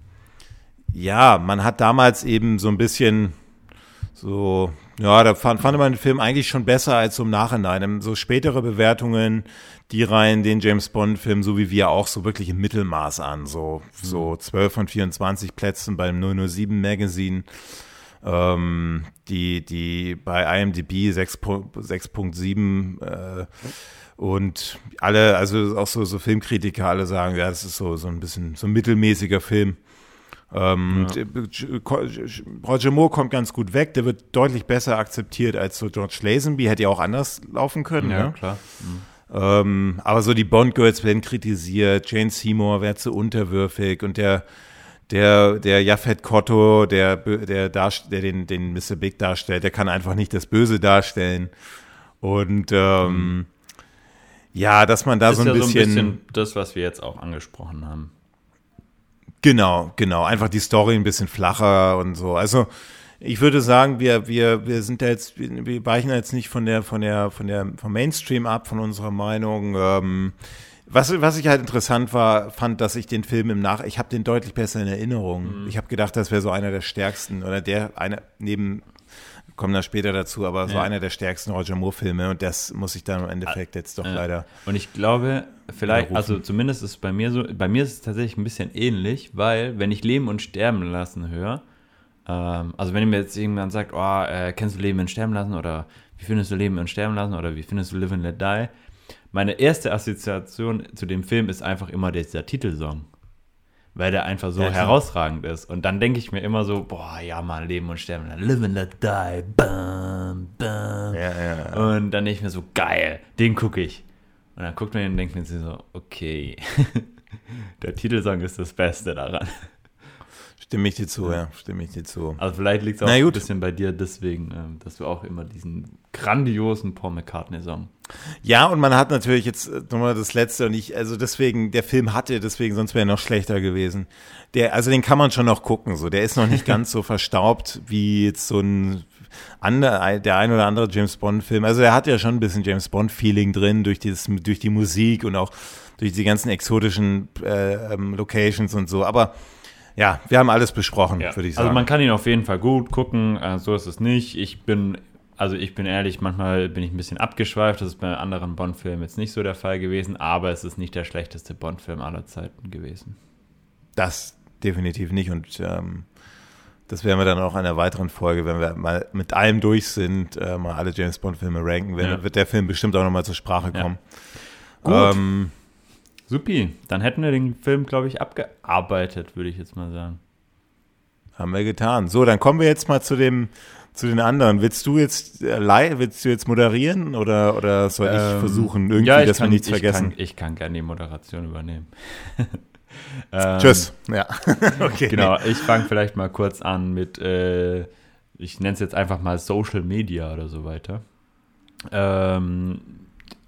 ja, man hat damals eben so ein bisschen so, ja, da fand, fand man den Film eigentlich schon besser als so im Nachhinein. So spätere Bewertungen, die reihen den James Bond-Film, so wie wir auch, so wirklich im Mittelmaß an. So, so 12 von 24 Plätzen beim 007 Magazine. Ähm, die, die bei IMDb 6.7 äh, und alle, also auch so, so Filmkritiker, alle sagen, ja, das ist so, so ein bisschen so ein mittelmäßiger Film. Ähm, Ja. Roger Moore kommt ganz gut weg, der wird deutlich besser akzeptiert als so George Lazenby, hätte ja auch anders laufen können. ne? klar. Mhm. Ähm, aber so die Bond-Girls werden kritisiert, Jane Seymour wäre zu unterwürfig und der der, der Jafet Kotto, der, der, darst- der den, den Mr. Big darstellt, der kann einfach nicht das Böse darstellen. Und ähm, ja, dass man da so ein, ja bisschen, so ein bisschen das, was wir jetzt auch angesprochen haben. Genau, genau. Einfach die Story ein bisschen flacher und so. Also ich würde sagen, wir, wir, wir sind da jetzt, wir weichen jetzt nicht von der, von der, von der, vom Mainstream ab, von unserer Meinung. Ähm, was, was ich halt interessant war, fand, dass ich den Film im Nach, ich habe den deutlich besser in Erinnerung. Mhm. Ich habe gedacht, das wäre so einer der stärksten oder der einer neben kommen da später dazu, aber so einer der stärksten Roger Moore-Filme und das muss ich dann im Endeffekt jetzt doch äh, leider. Und ich glaube, vielleicht, also zumindest ist es bei mir so, bei mir ist es tatsächlich ein bisschen ähnlich, weil wenn ich Leben und Sterben lassen höre, ähm, also wenn mir jetzt irgendjemand sagt, oh, äh, kennst du Leben und Sterben lassen oder wie findest du Leben und Sterben lassen oder wie findest du Live and Let Die, meine erste Assoziation zu dem Film ist einfach immer dieser Titelsong weil der einfach so ja, herausragend ist. Und dann denke ich mir immer so, boah, ja, mal Leben und Sterben, live and let die, bam, bam. Ja, ja. Und dann denke ich mir so, geil, den gucke ich. Und dann guckt man ihn und denkt mir so, okay, der Titelsong ist das Beste daran. Stimme ich dir zu, ja, stimme ich dir zu. Also vielleicht liegt es auch ein bisschen bei dir deswegen, ähm, dass du auch immer diesen grandiosen Paul McCartney-Song. Ja, und man hat natürlich jetzt äh, nochmal das letzte und ich, also deswegen, der Film hatte, deswegen, sonst wäre er noch schlechter gewesen. Der, also den kann man schon noch gucken, so. Der ist noch nicht ganz so verstaubt wie jetzt so ein andere, der ein oder andere James Bond-Film. Also er hat ja schon ein bisschen James Bond-Feeling drin durch, dieses, durch die Musik und auch durch die ganzen exotischen äh, ähm, Locations und so. Aber ja, wir haben alles besprochen, ja. würde ich also sagen. Also man kann ihn auf jeden Fall gut gucken, äh, so ist es nicht. Ich bin, also ich bin ehrlich, manchmal bin ich ein bisschen abgeschweift, das ist bei anderen Bond-Filmen jetzt nicht so der Fall gewesen, aber es ist nicht der schlechteste Bond-Film aller Zeiten gewesen. Das definitiv nicht und ähm, das werden wir dann auch in einer weiteren Folge, wenn wir mal mit allem durch sind, äh, mal alle James Bond-Filme ranken, wenn, ja. wird der Film bestimmt auch nochmal zur Sprache kommen. Ja. Gut. Ähm, Supi, dann hätten wir den Film, glaube ich, abgearbeitet, würde ich jetzt mal sagen. Haben wir getan. So, dann kommen wir jetzt mal zu dem, zu den anderen. Willst du jetzt äh, willst du jetzt moderieren oder, oder soll ich ähm, versuchen, irgendwie, ja, dass kann, wir nichts ich vergessen? Kann, ich kann gerne die Moderation übernehmen. ähm, Tschüss. Ja. okay. Genau, ich fange vielleicht mal kurz an mit, äh, ich nenne es jetzt einfach mal Social Media oder so weiter. Ähm,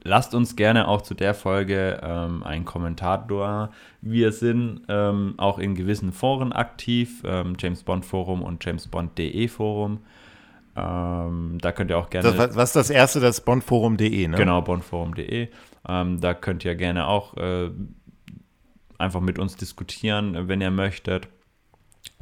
lasst uns gerne auch zu der Folge ähm, einen Kommentar da. Wir sind ähm, auch in gewissen Foren aktiv, ähm, James Bond Forum und jamesbond.de Forum. Ähm, da könnt ihr auch gerne. Das, was ist das erste, das bondforum.de, ne? Genau, bondforum.de. Ähm, da könnt ihr gerne auch äh, einfach mit uns diskutieren, wenn ihr möchtet.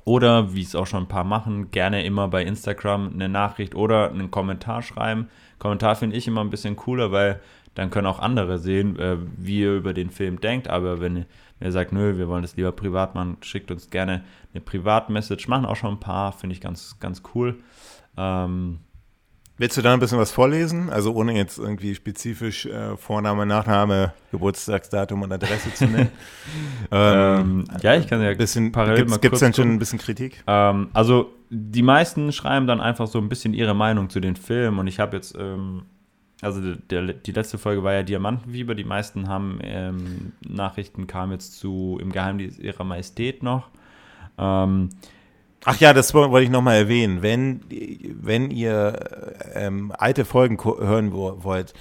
Oder, wie es auch schon ein paar machen, gerne immer bei Instagram eine Nachricht oder einen Kommentar schreiben. Kommentar finde ich immer ein bisschen cooler, weil dann können auch andere sehen, äh, wie ihr über den Film denkt. Aber wenn, wenn ihr sagt, nö, wir wollen das lieber privat machen, schickt uns gerne eine Privatmessage. Machen auch schon ein paar, finde ich ganz, ganz cool. Ähm, Willst du da ein bisschen was vorlesen? Also ohne jetzt irgendwie spezifisch äh, Vorname, Nachname, Geburtstagsdatum und Adresse zu nennen. ähm, ja, ich kann ja bisschen, parallel gibt's, mal Gibt es denn schon ein bisschen Kritik? Ähm, also die meisten schreiben dann einfach so ein bisschen ihre Meinung zu den Filmen und ich habe jetzt ähm, also der, die letzte Folge war ja Diamantenfieber. Die meisten haben ähm, Nachrichten kamen jetzt zu Im Geheimnis ihrer Majestät noch. Ähm, Ach ja, das wollte ich nochmal erwähnen. Wenn, wenn ihr ähm, alte Folgen hören wollt,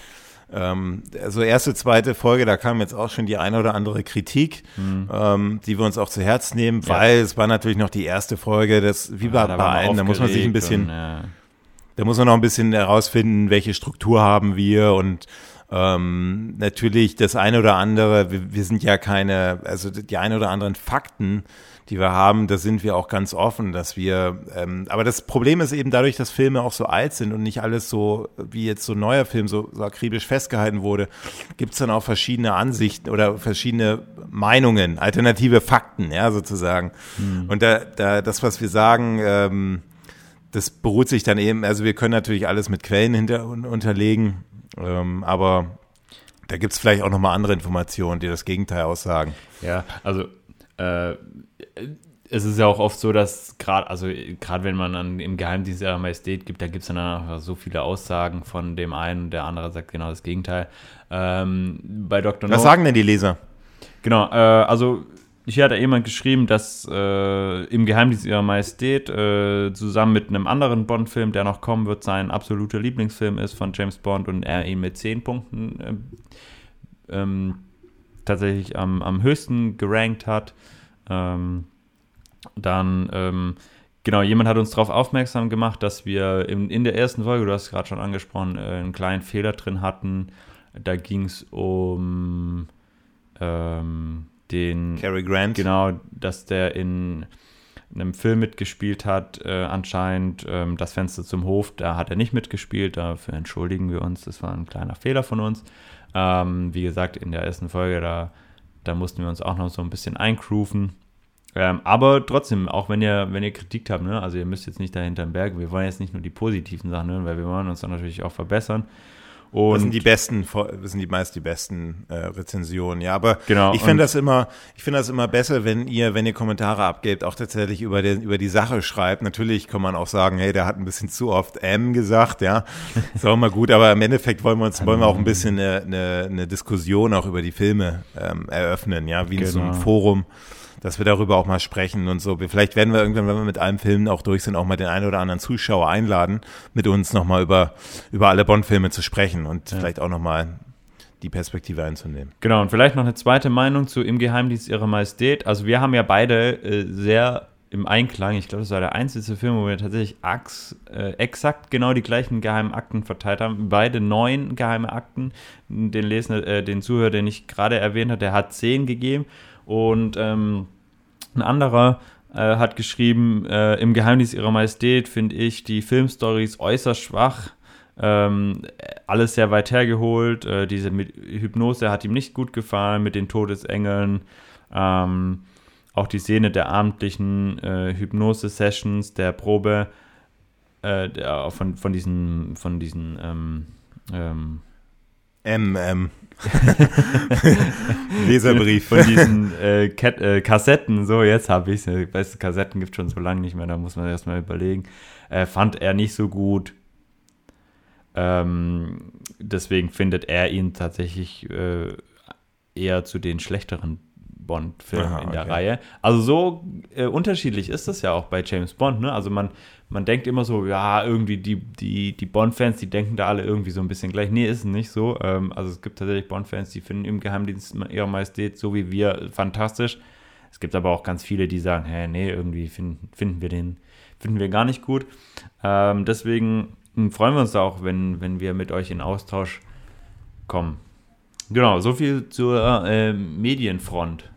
ähm, also erste, zweite Folge, da kam jetzt auch schon die eine oder andere Kritik, mhm. ähm, die wir uns auch zu Herz nehmen, ja. weil es war natürlich noch die erste Folge, das wie bei, ja, bei allen, da muss man sich ein bisschen, und, ja. Da muss man noch ein bisschen herausfinden, welche Struktur haben wir und ähm, natürlich das eine oder andere, wir, wir sind ja keine, also die eine oder anderen Fakten, die wir haben, da sind wir auch ganz offen, dass wir, ähm, aber das Problem ist eben dadurch, dass Filme auch so alt sind und nicht alles so, wie jetzt so ein neuer Film so, so akribisch festgehalten wurde, gibt es dann auch verschiedene Ansichten oder verschiedene Meinungen, alternative Fakten, ja, sozusagen. Hm. Und da, da, das, was wir sagen, ähm, das beruht sich dann eben, also wir können natürlich alles mit Quellen hinter, unterlegen, ähm, aber da gibt es vielleicht auch nochmal andere Informationen, die das Gegenteil aussagen. Ja, also äh, es ist ja auch oft so, dass gerade, also gerade wenn man an, im Geheimdienst ihrer Majestät gibt, da gibt es dann auch so viele Aussagen von dem einen und der andere sagt genau das Gegenteil. Ähm, bei Dr. Was no sagen denn die Leser? Genau, äh, also hier hat jemand geschrieben, dass äh, im Geheimdienst ihrer Majestät äh, zusammen mit einem anderen Bond-Film, der noch kommen wird, sein absoluter Lieblingsfilm ist von James Bond und er ihn mit 10 Punkten äh, ähm, tatsächlich am, am höchsten gerankt hat. Ähm, dann, ähm, genau, jemand hat uns darauf aufmerksam gemacht, dass wir in, in der ersten Folge, du hast es gerade schon angesprochen, äh, einen kleinen Fehler drin hatten. Da ging es um ähm, den. Cary Grant. Genau, dass der in einem Film mitgespielt hat, äh, anscheinend. Ähm, das Fenster zum Hof, da hat er nicht mitgespielt. Dafür entschuldigen wir uns. Das war ein kleiner Fehler von uns. Ähm, wie gesagt, in der ersten Folge, da, da mussten wir uns auch noch so ein bisschen eingrooven. Ähm, aber trotzdem, auch wenn ihr, wenn ihr Kritik habt, ne, also ihr müsst jetzt nicht dahinter im Berg, wir wollen jetzt nicht nur die positiven Sachen, ne, weil wir wollen uns dann natürlich auch verbessern. Und das sind die besten, das sind die meist die besten äh, Rezensionen, ja. Aber genau, ich finde das immer, ich finde das immer besser, wenn ihr, wenn ihr Kommentare abgebt, auch tatsächlich über den, über die Sache schreibt. Natürlich kann man auch sagen, hey, der hat ein bisschen zu oft M gesagt, ja. Ist auch immer gut, aber im Endeffekt wollen wir uns, wollen wir auch ein bisschen eine, eine, eine Diskussion auch über die Filme ähm, eröffnen, ja, wie in so einem genau. Forum dass wir darüber auch mal sprechen und so. Vielleicht werden wir irgendwann, wenn wir mit einem Film auch durch sind, auch mal den einen oder anderen Zuschauer einladen, mit uns nochmal über, über alle Bond-Filme zu sprechen und ja. vielleicht auch nochmal die Perspektive einzunehmen. Genau, und vielleicht noch eine zweite Meinung zu Im Geheimdienst Ihrer Majestät. Also wir haben ja beide äh, sehr im Einklang, ich glaube, das war der einzige Film, wo wir tatsächlich Ax, äh, exakt genau die gleichen geheimen Akten verteilt haben. Beide neun geheime Akten. Den Leser, äh, den Zuhörer, den ich gerade erwähnt habe, der hat zehn gegeben. Und ähm, ein anderer äh, hat geschrieben, äh, im Geheimnis ihrer Majestät finde ich die Filmstories äußerst schwach. Ähm, alles sehr weit hergeholt. Äh, diese Hypnose hat ihm nicht gut gefallen mit den Todesengeln. Ähm, auch die Szene der abendlichen äh, Hypnose-Sessions, der Probe äh, der, von, von diesen, von diesen ähm, MM. Leserbrief. Von diesen äh, Kat, äh, Kassetten, so jetzt habe ich es. Weißt Kassetten gibt es schon so lange nicht mehr, da muss man erstmal überlegen. Äh, fand er nicht so gut. Ähm, deswegen findet er ihn tatsächlich äh, eher zu den schlechteren Bond-Filmen in der okay. Reihe. Also so äh, unterschiedlich ist das ja auch bei James Bond. Ne? Also man man denkt immer so, ja, irgendwie die, die, die Bond-Fans, die denken da alle irgendwie so ein bisschen gleich. Nee, ist es nicht so. Ähm, also es gibt tatsächlich Bond-Fans, die finden im Geheimdienst ihrer Majestät, so wie wir, fantastisch. Es gibt aber auch ganz viele, die sagen, hä, nee, irgendwie finden, finden wir den, finden wir gar nicht gut. Ähm, deswegen freuen wir uns auch, wenn, wenn wir mit euch in Austausch kommen. Genau, so viel zur äh, Medienfront.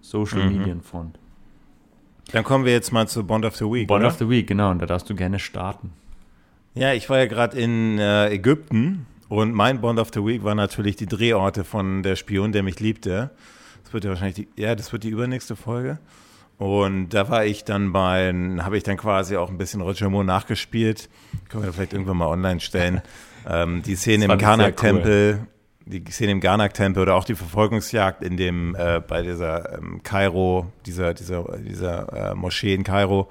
Social mhm. Medienfront. Dann kommen wir jetzt mal zu Bond of the Week. Bond oder? of the Week, genau. Und da darfst du gerne starten. Ja, ich war ja gerade in äh, Ägypten und mein Bond of the Week war natürlich die Drehorte von Der Spion, der mich liebte. Das wird ja wahrscheinlich die, ja, das wird die übernächste Folge. Und da war ich dann bei, habe ich dann quasi auch ein bisschen Roger Moore nachgespielt. Können wir vielleicht irgendwann mal online stellen. ähm, die Szene im Karnak-Tempel, cool die Szene im Garnak-Tempel oder auch die Verfolgungsjagd in dem, äh, bei dieser ähm, Kairo, dieser, dieser, dieser äh, Moschee in Kairo,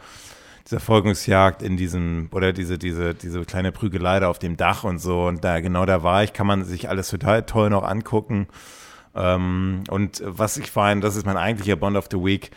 dieser Verfolgungsjagd in diesem, oder diese, diese, diese kleine Prügelei da auf dem Dach und so. Und da, genau da war ich, kann man sich alles total toll noch angucken. Ähm, und was ich fand, das ist mein eigentlicher Bond of the Week,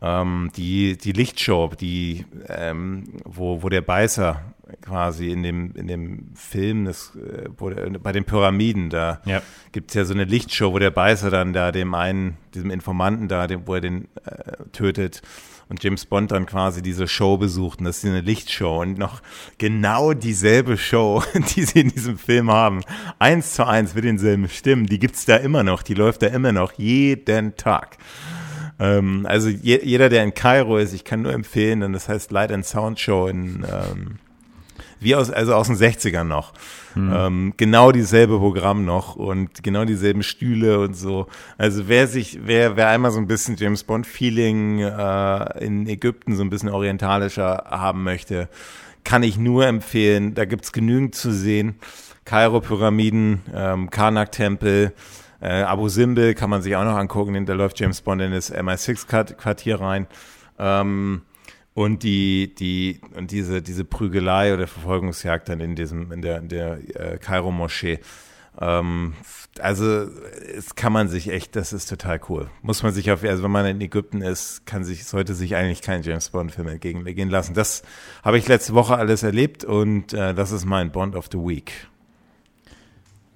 ähm, die, die Lichtshow, die, ähm, wo, wo der Beißer quasi in dem, in dem Film, das, äh, wo der, bei den Pyramiden, da ja. gibt es ja so eine Lichtshow, wo der Beißer dann da dem einen, diesem Informanten da, dem, wo er den äh, tötet und James Bond dann quasi diese Show besucht und das ist eine Lichtshow und noch genau dieselbe Show, die sie in diesem Film haben. Eins zu eins mit denselben Stimmen, die gibt es da immer noch, die läuft da immer noch jeden Tag. Ähm, also je, jeder, der in Kairo ist, ich kann nur empfehlen, denn das heißt Light and Sound Show in ähm, wie aus, also aus den 60ern noch. Mhm. Ähm, genau dieselbe Programm noch und genau dieselben Stühle und so. Also wer sich, wer, wer einmal so ein bisschen James Bond Feeling äh, in Ägypten so ein bisschen orientalischer haben möchte, kann ich nur empfehlen. Da gibt's genügend zu sehen. Kairo Pyramiden, ähm, Karnak Tempel, äh, Abu Simbel kann man sich auch noch angucken. Da läuft James Bond in das MI6 Quartier rein. Ähm, und die, die, und diese, diese Prügelei oder Verfolgungsjagd dann in diesem, in der, in der äh, Kairo-Moschee. Ähm, also, es kann man sich echt, das ist total cool. Muss man sich auf, also wenn man in Ägypten ist, kann sich, sollte sich eigentlich kein James Bond-Film entgegengehen lassen. Das habe ich letzte Woche alles erlebt und äh, das ist mein Bond of the Week.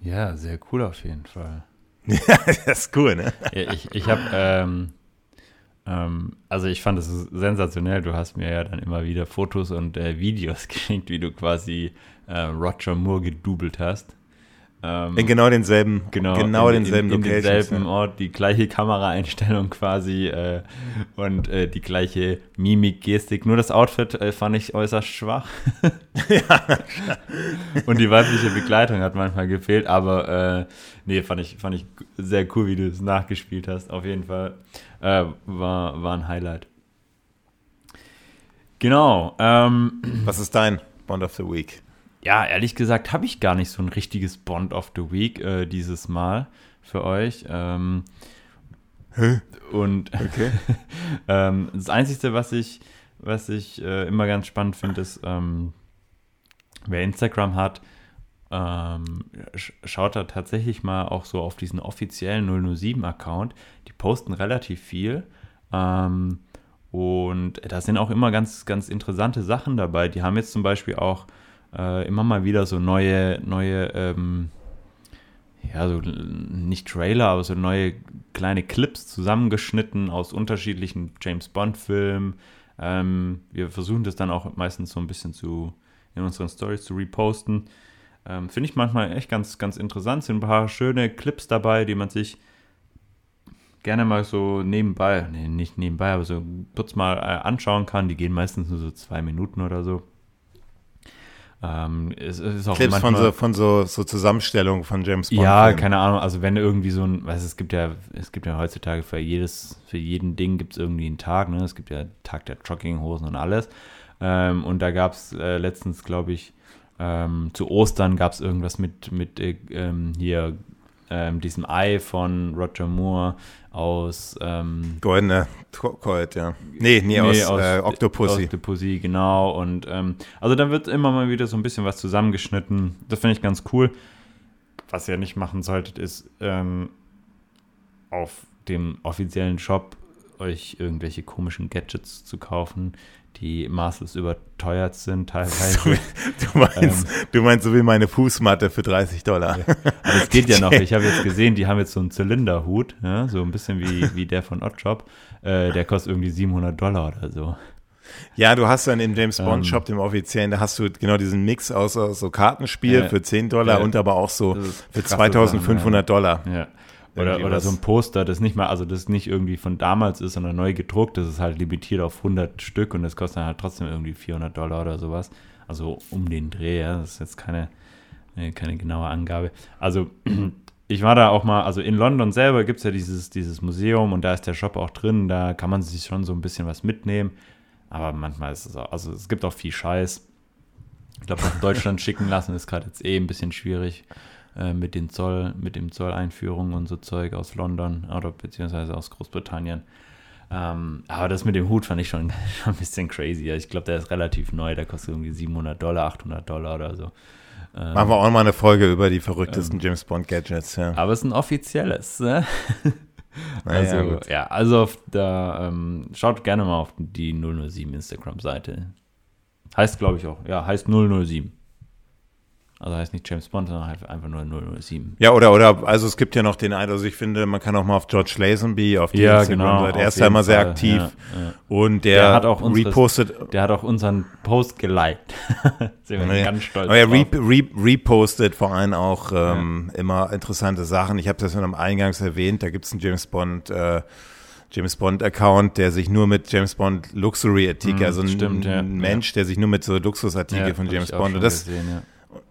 Ja, sehr cool auf jeden Fall. ja, das ist cool, ne? ich ich habe Ähm, also ich fand es sensationell. Du hast mir ja dann immer wieder Fotos und äh, Videos geschickt, wie du quasi äh, Roger Moore gedoubelt hast. Ähm, in genau denselben, genau, genau in, denselben in, in denselben Ort, die gleiche Kameraeinstellung quasi äh, und äh, die gleiche Mimik, Gestik. Nur das Outfit äh, fand ich äußerst schwach. ja. und die weibliche Begleitung hat manchmal gefehlt, aber äh, nee, fand ich, fand ich sehr cool, wie du es nachgespielt hast. Auf jeden Fall äh, war, war ein Highlight. Genau. Ähm, Was ist dein Bond of the Week? Ja, ehrlich gesagt habe ich gar nicht so ein richtiges Bond of the Week äh, dieses Mal für euch. Ähm? Und okay. ähm, das Einzige, was ich, was ich äh, immer ganz spannend finde, ist, ähm, wer Instagram hat, ähm, schaut da tatsächlich mal auch so auf diesen offiziellen 007-Account. Die posten relativ viel. Ähm, und da sind auch immer ganz, ganz interessante Sachen dabei. Die haben jetzt zum Beispiel auch äh, immer mal wieder so neue, neue, ähm, ja, so nicht Trailer, aber so neue kleine Clips zusammengeschnitten aus unterschiedlichen James Bond-Filmen. Ähm, wir versuchen das dann auch meistens so ein bisschen zu in unseren Stories zu reposten. Ähm, Finde ich manchmal echt ganz, ganz interessant. Sind ein paar schöne Clips dabei, die man sich gerne mal so nebenbei, nee, nicht nebenbei, aber so kurz mal äh, anschauen kann. Die gehen meistens nur so zwei Minuten oder so. Ähm, es, es ist auch Clips manchmal, von, so, von so, so Zusammenstellungen von James Bond. Ja, keine Ahnung. Also wenn irgendwie so ein, weißt, es gibt ja, es gibt ja heutzutage für jedes, für jeden Ding gibt es irgendwie einen Tag. Ne? Es gibt ja Tag der Jogginghosen und alles. Ähm, und da gab es äh, letztens, glaube ich, ähm, zu Ostern gab es irgendwas mit, mit äh, ähm, hier ähm, diesem Ei von Roger Moore aus ähm, Goldene Colt, ja. Nee, nee, nee aus, aus äh, Octopussy. Octopussy, genau. Und ähm, also da wird immer mal wieder so ein bisschen was zusammengeschnitten. Das finde ich ganz cool. Was ihr nicht machen solltet, ist ähm, auf dem offiziellen Shop euch irgendwelche komischen Gadgets zu kaufen, die maßlos überteuert sind teilweise. du, meinst, ähm, du meinst so wie meine Fußmatte für 30 Dollar. Ja. Aber es geht ja noch. Ich habe jetzt gesehen, die haben jetzt so einen Zylinderhut, ja, so ein bisschen wie, wie der von Oddjob. Äh, der kostet irgendwie 700 Dollar oder so. Ja, du hast dann im James Bond ähm. Shop, dem offiziellen, da hast du genau diesen Mix aus, aus so Kartenspiel äh, für 10 Dollar äh, und aber auch so für 2500 Sachen, ja. Dollar. Ja. Oder, oder so ein Poster, das nicht mal, also das nicht irgendwie von damals ist, sondern neu gedruckt. Das ist halt limitiert auf 100 Stück und das kostet dann halt trotzdem irgendwie 400 Dollar oder sowas. Also um den Dreh, ja. Das ist jetzt keine, äh, keine genaue Angabe. Also ich war da auch mal, also in London selber gibt es ja dieses, dieses Museum und da ist der Shop auch drin. Da kann man sich schon so ein bisschen was mitnehmen. Aber manchmal ist es auch, also es gibt auch viel Scheiß. Ich glaube, nach Deutschland schicken lassen ist gerade jetzt eh ein bisschen schwierig. Äh, mit den Zoll, mit dem Zolleinführungen und so Zeug aus London oder beziehungsweise aus Großbritannien. Ähm, aber das mit dem Hut fand ich schon, schon ein bisschen crazy. Ich glaube, der ist relativ neu, der kostet irgendwie 700 Dollar, 800 Dollar oder so. Ähm, Machen wir auch mal eine Folge über die verrücktesten ähm, James Bond Gadgets, ja. Aber es ist ein offizielles, ne? also, ja, ja, also auf da, ähm, schaut gerne mal auf die 007 Instagram-Seite. Heißt, glaube ich, auch, ja, heißt 007. Also heißt nicht James Bond, sondern halt einfach nur 007. Ja, oder, oder, also es gibt ja noch den einen, also ich finde, man kann auch mal auf George Lazenby, auf die ja, Instagram-Seite, genau, er ist ja immer sehr aktiv. Ja, ja. Und der, der, hat auch unsere, repostet. Der hat auch unseren Post geliked. Sind wir ganz stolz. Aber er re, re, repostet vor allem auch ähm, immer interessante Sachen. Ich habe das schon am Eingangs erwähnt, da gibt es einen James Bond, äh, James Bond Account, der sich nur mit James Bond Luxury Artikel, mm, also ein, stimmt, ja, Mensch, der sich nur mit so Luxusartikel von James Bond und das, gesehen, ja.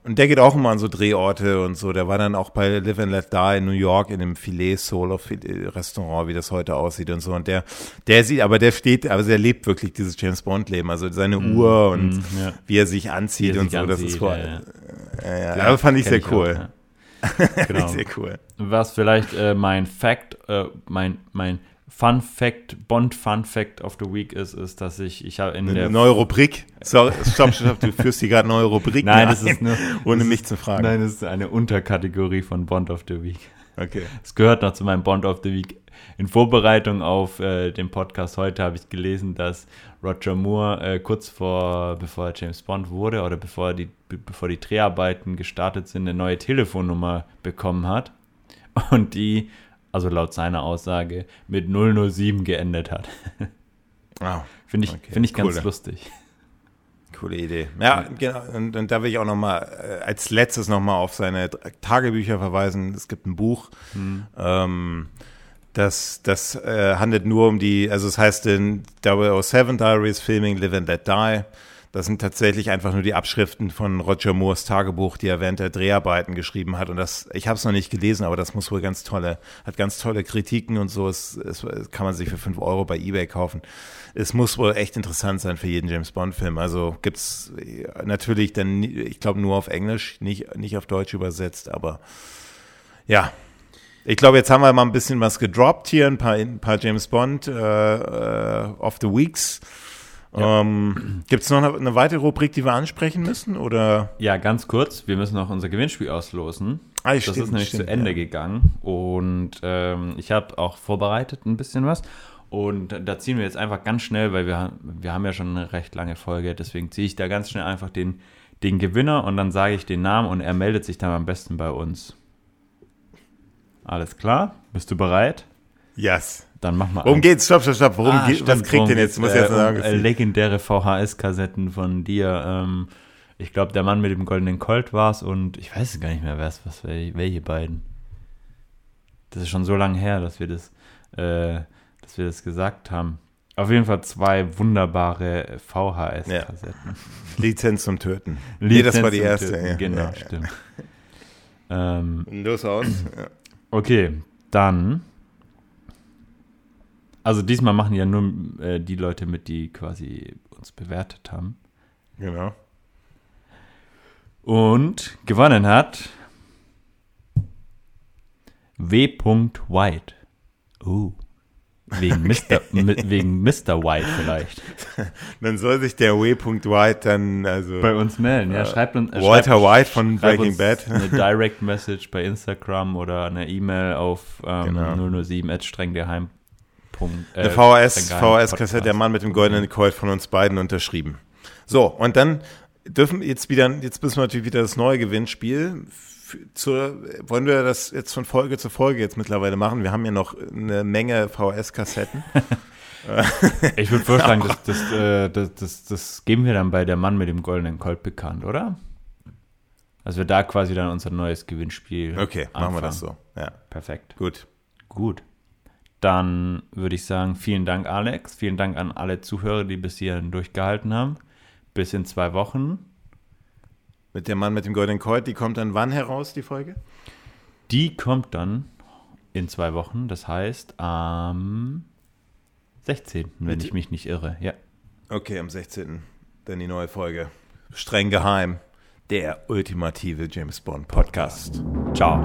Und der geht auch immer an so Drehorte und so. Der war dann auch bei Live and Let Die in New York in dem Filet Soul Restaurant, wie das heute aussieht und so. Und der, der sieht, aber der steht, also der lebt wirklich dieses James Bond Leben. Also seine mm, Uhr und mm, ja. wie er sich anzieht er und so. Anzieht, das ist voll. Ja, ja. ja, aber fand ich sehr cool. Ich genau. sehr cool. Was vielleicht äh, mein Fact, äh, mein, mein Fun Fact, Bond Fun Fact of the Week ist, ist, dass ich, ich habe in eine der. Neue Rubrik. Sorry, stopp, stopp, du führst hier gerade neue Rubrik. Nein, das ist nur. Ohne mich ist, zu fragen. Nein, das ist eine Unterkategorie von Bond of the Week. Okay. Es gehört noch zu meinem Bond of the Week. In Vorbereitung auf äh, den Podcast heute habe ich gelesen, dass Roger Moore äh, kurz vor, bevor er James Bond wurde oder bevor die, bevor die Dreharbeiten gestartet sind, eine neue Telefonnummer bekommen hat. Und die also laut seiner Aussage, mit 007 geendet hat. Ah, Finde ich, Okay, find ich ganz lustig. coole Idee. Ja, genau. Und, und da will ich auch noch mal äh, als letztes noch mal auf seine Tagebücher verweisen. Es gibt ein Buch, ähm, das, das äh, handelt nur um die, also es heißt in 007 Diaries Filming Live and Let Die. Das sind tatsächlich einfach nur die Abschriften von Roger Moores Tagebuch, die er während der Dreharbeiten geschrieben hat. Und das, ich habe es noch nicht gelesen, aber das muss wohl ganz tolle, hat ganz tolle Kritiken und so. Es, es, es kann man sich für 5 Euro bei Ebay kaufen. Es muss wohl echt interessant sein für jeden James Bond-Film. Also gibt's äh, natürlich dann, ich glaube, nur auf Englisch, nicht, nicht auf Deutsch übersetzt, aber ja. Ich glaube, jetzt haben wir mal ein bisschen was gedroppt hier, ein paar, ein paar James Bond äh, äh, of the Weeks. Ähm, Gibt es noch eine, eine weitere Rubrik, die wir ansprechen müssen? Oder? Ja, ganz kurz, wir müssen noch unser Gewinnspiel auslosen. Ah, Das stimmt, ist nämlich stimmt, zu Ende ja. gegangen und ähm, ich habe auch vorbereitet ein bisschen was. Und da ziehen wir jetzt einfach ganz schnell, weil wir, haben- wir haben ja schon eine recht lange Folge, deswegen ziehe ich da ganz schnell einfach den, den Gewinner und dann sage ich den Namen und er meldet sich dann am besten bei uns. Alles klar? Bist du bereit? Yes. Dann mach mal Worum geht's? Stopp, stopp, stopp. Worum Ah, geht, was stimmt, kriegt worum denn jetzt? Muss ich jetzt Äh, sagen. um, äh, legendäre VHS-Kassetten von dir. Ähm, ich glaube, der Mann mit dem goldenen Colt war's und ich weiß gar nicht mehr, wer es was, wel- welche beiden. Das ist schon so lange her, dass wir das, äh, dass wir das gesagt haben. Auf jeden Fall zwei wunderbare VHS-Kassetten. Lizenz zum Töten. nee, das war die Lizenz erste. Töten, Ja. Genau, Ja, ja. stimmt. Ähm, Los aus. Ja. Okay, dann. Also diesmal machen ja nur äh, die Leute mit, die quasi uns bewertet haben. Genau. Und gewonnen hat W. White. Uh. Wegen, Mr., wegen Mr. White vielleicht. Dann soll sich der W.White dann, also Bei uns melden. Ja, schreibt uns. äh, Walter schreibt, White von Breaking Bad. Eine Direct Message bei Instagram oder eine E-Mail auf ähm, Genau. 007 strenggeheim. Äh, Eine VHS-Kassette, der. Mann mit dem goldenen Colt von uns beiden unterschrieben. So, und dann dürfen jetzt wieder, jetzt müssen wir natürlich wieder das neue Gewinnspiel. Zur, wollen wir das jetzt von Folge zu Folge jetzt mittlerweile machen? Wir haben ja noch eine Menge VHS-Kassetten. Ich würde vorschlagen, das, das, äh, das, das, das geben wir dann bei der Mann mit dem goldenen Colt bekannt, oder? Also wir da quasi dann unser neues Gewinnspiel. Okay, machen wir anfangen. das so. Ja, Perfekt. gut. Gut. Dann würde ich sagen, vielen Dank, Alex. Vielen Dank an alle Zuhörer, die bis hierhin durchgehalten haben. Bis in zwei Wochen. Mit dem Mann mit dem goldenen Colt, die kommt dann wann heraus, die Folge? Die kommt dann in zwei Wochen. Das heißt am 16., wenn Mit- ich mich nicht irre. Ja. Okay, am 16. Dann die neue Folge. Streng geheim. Der ultimative James Bond Podcast. Ciao.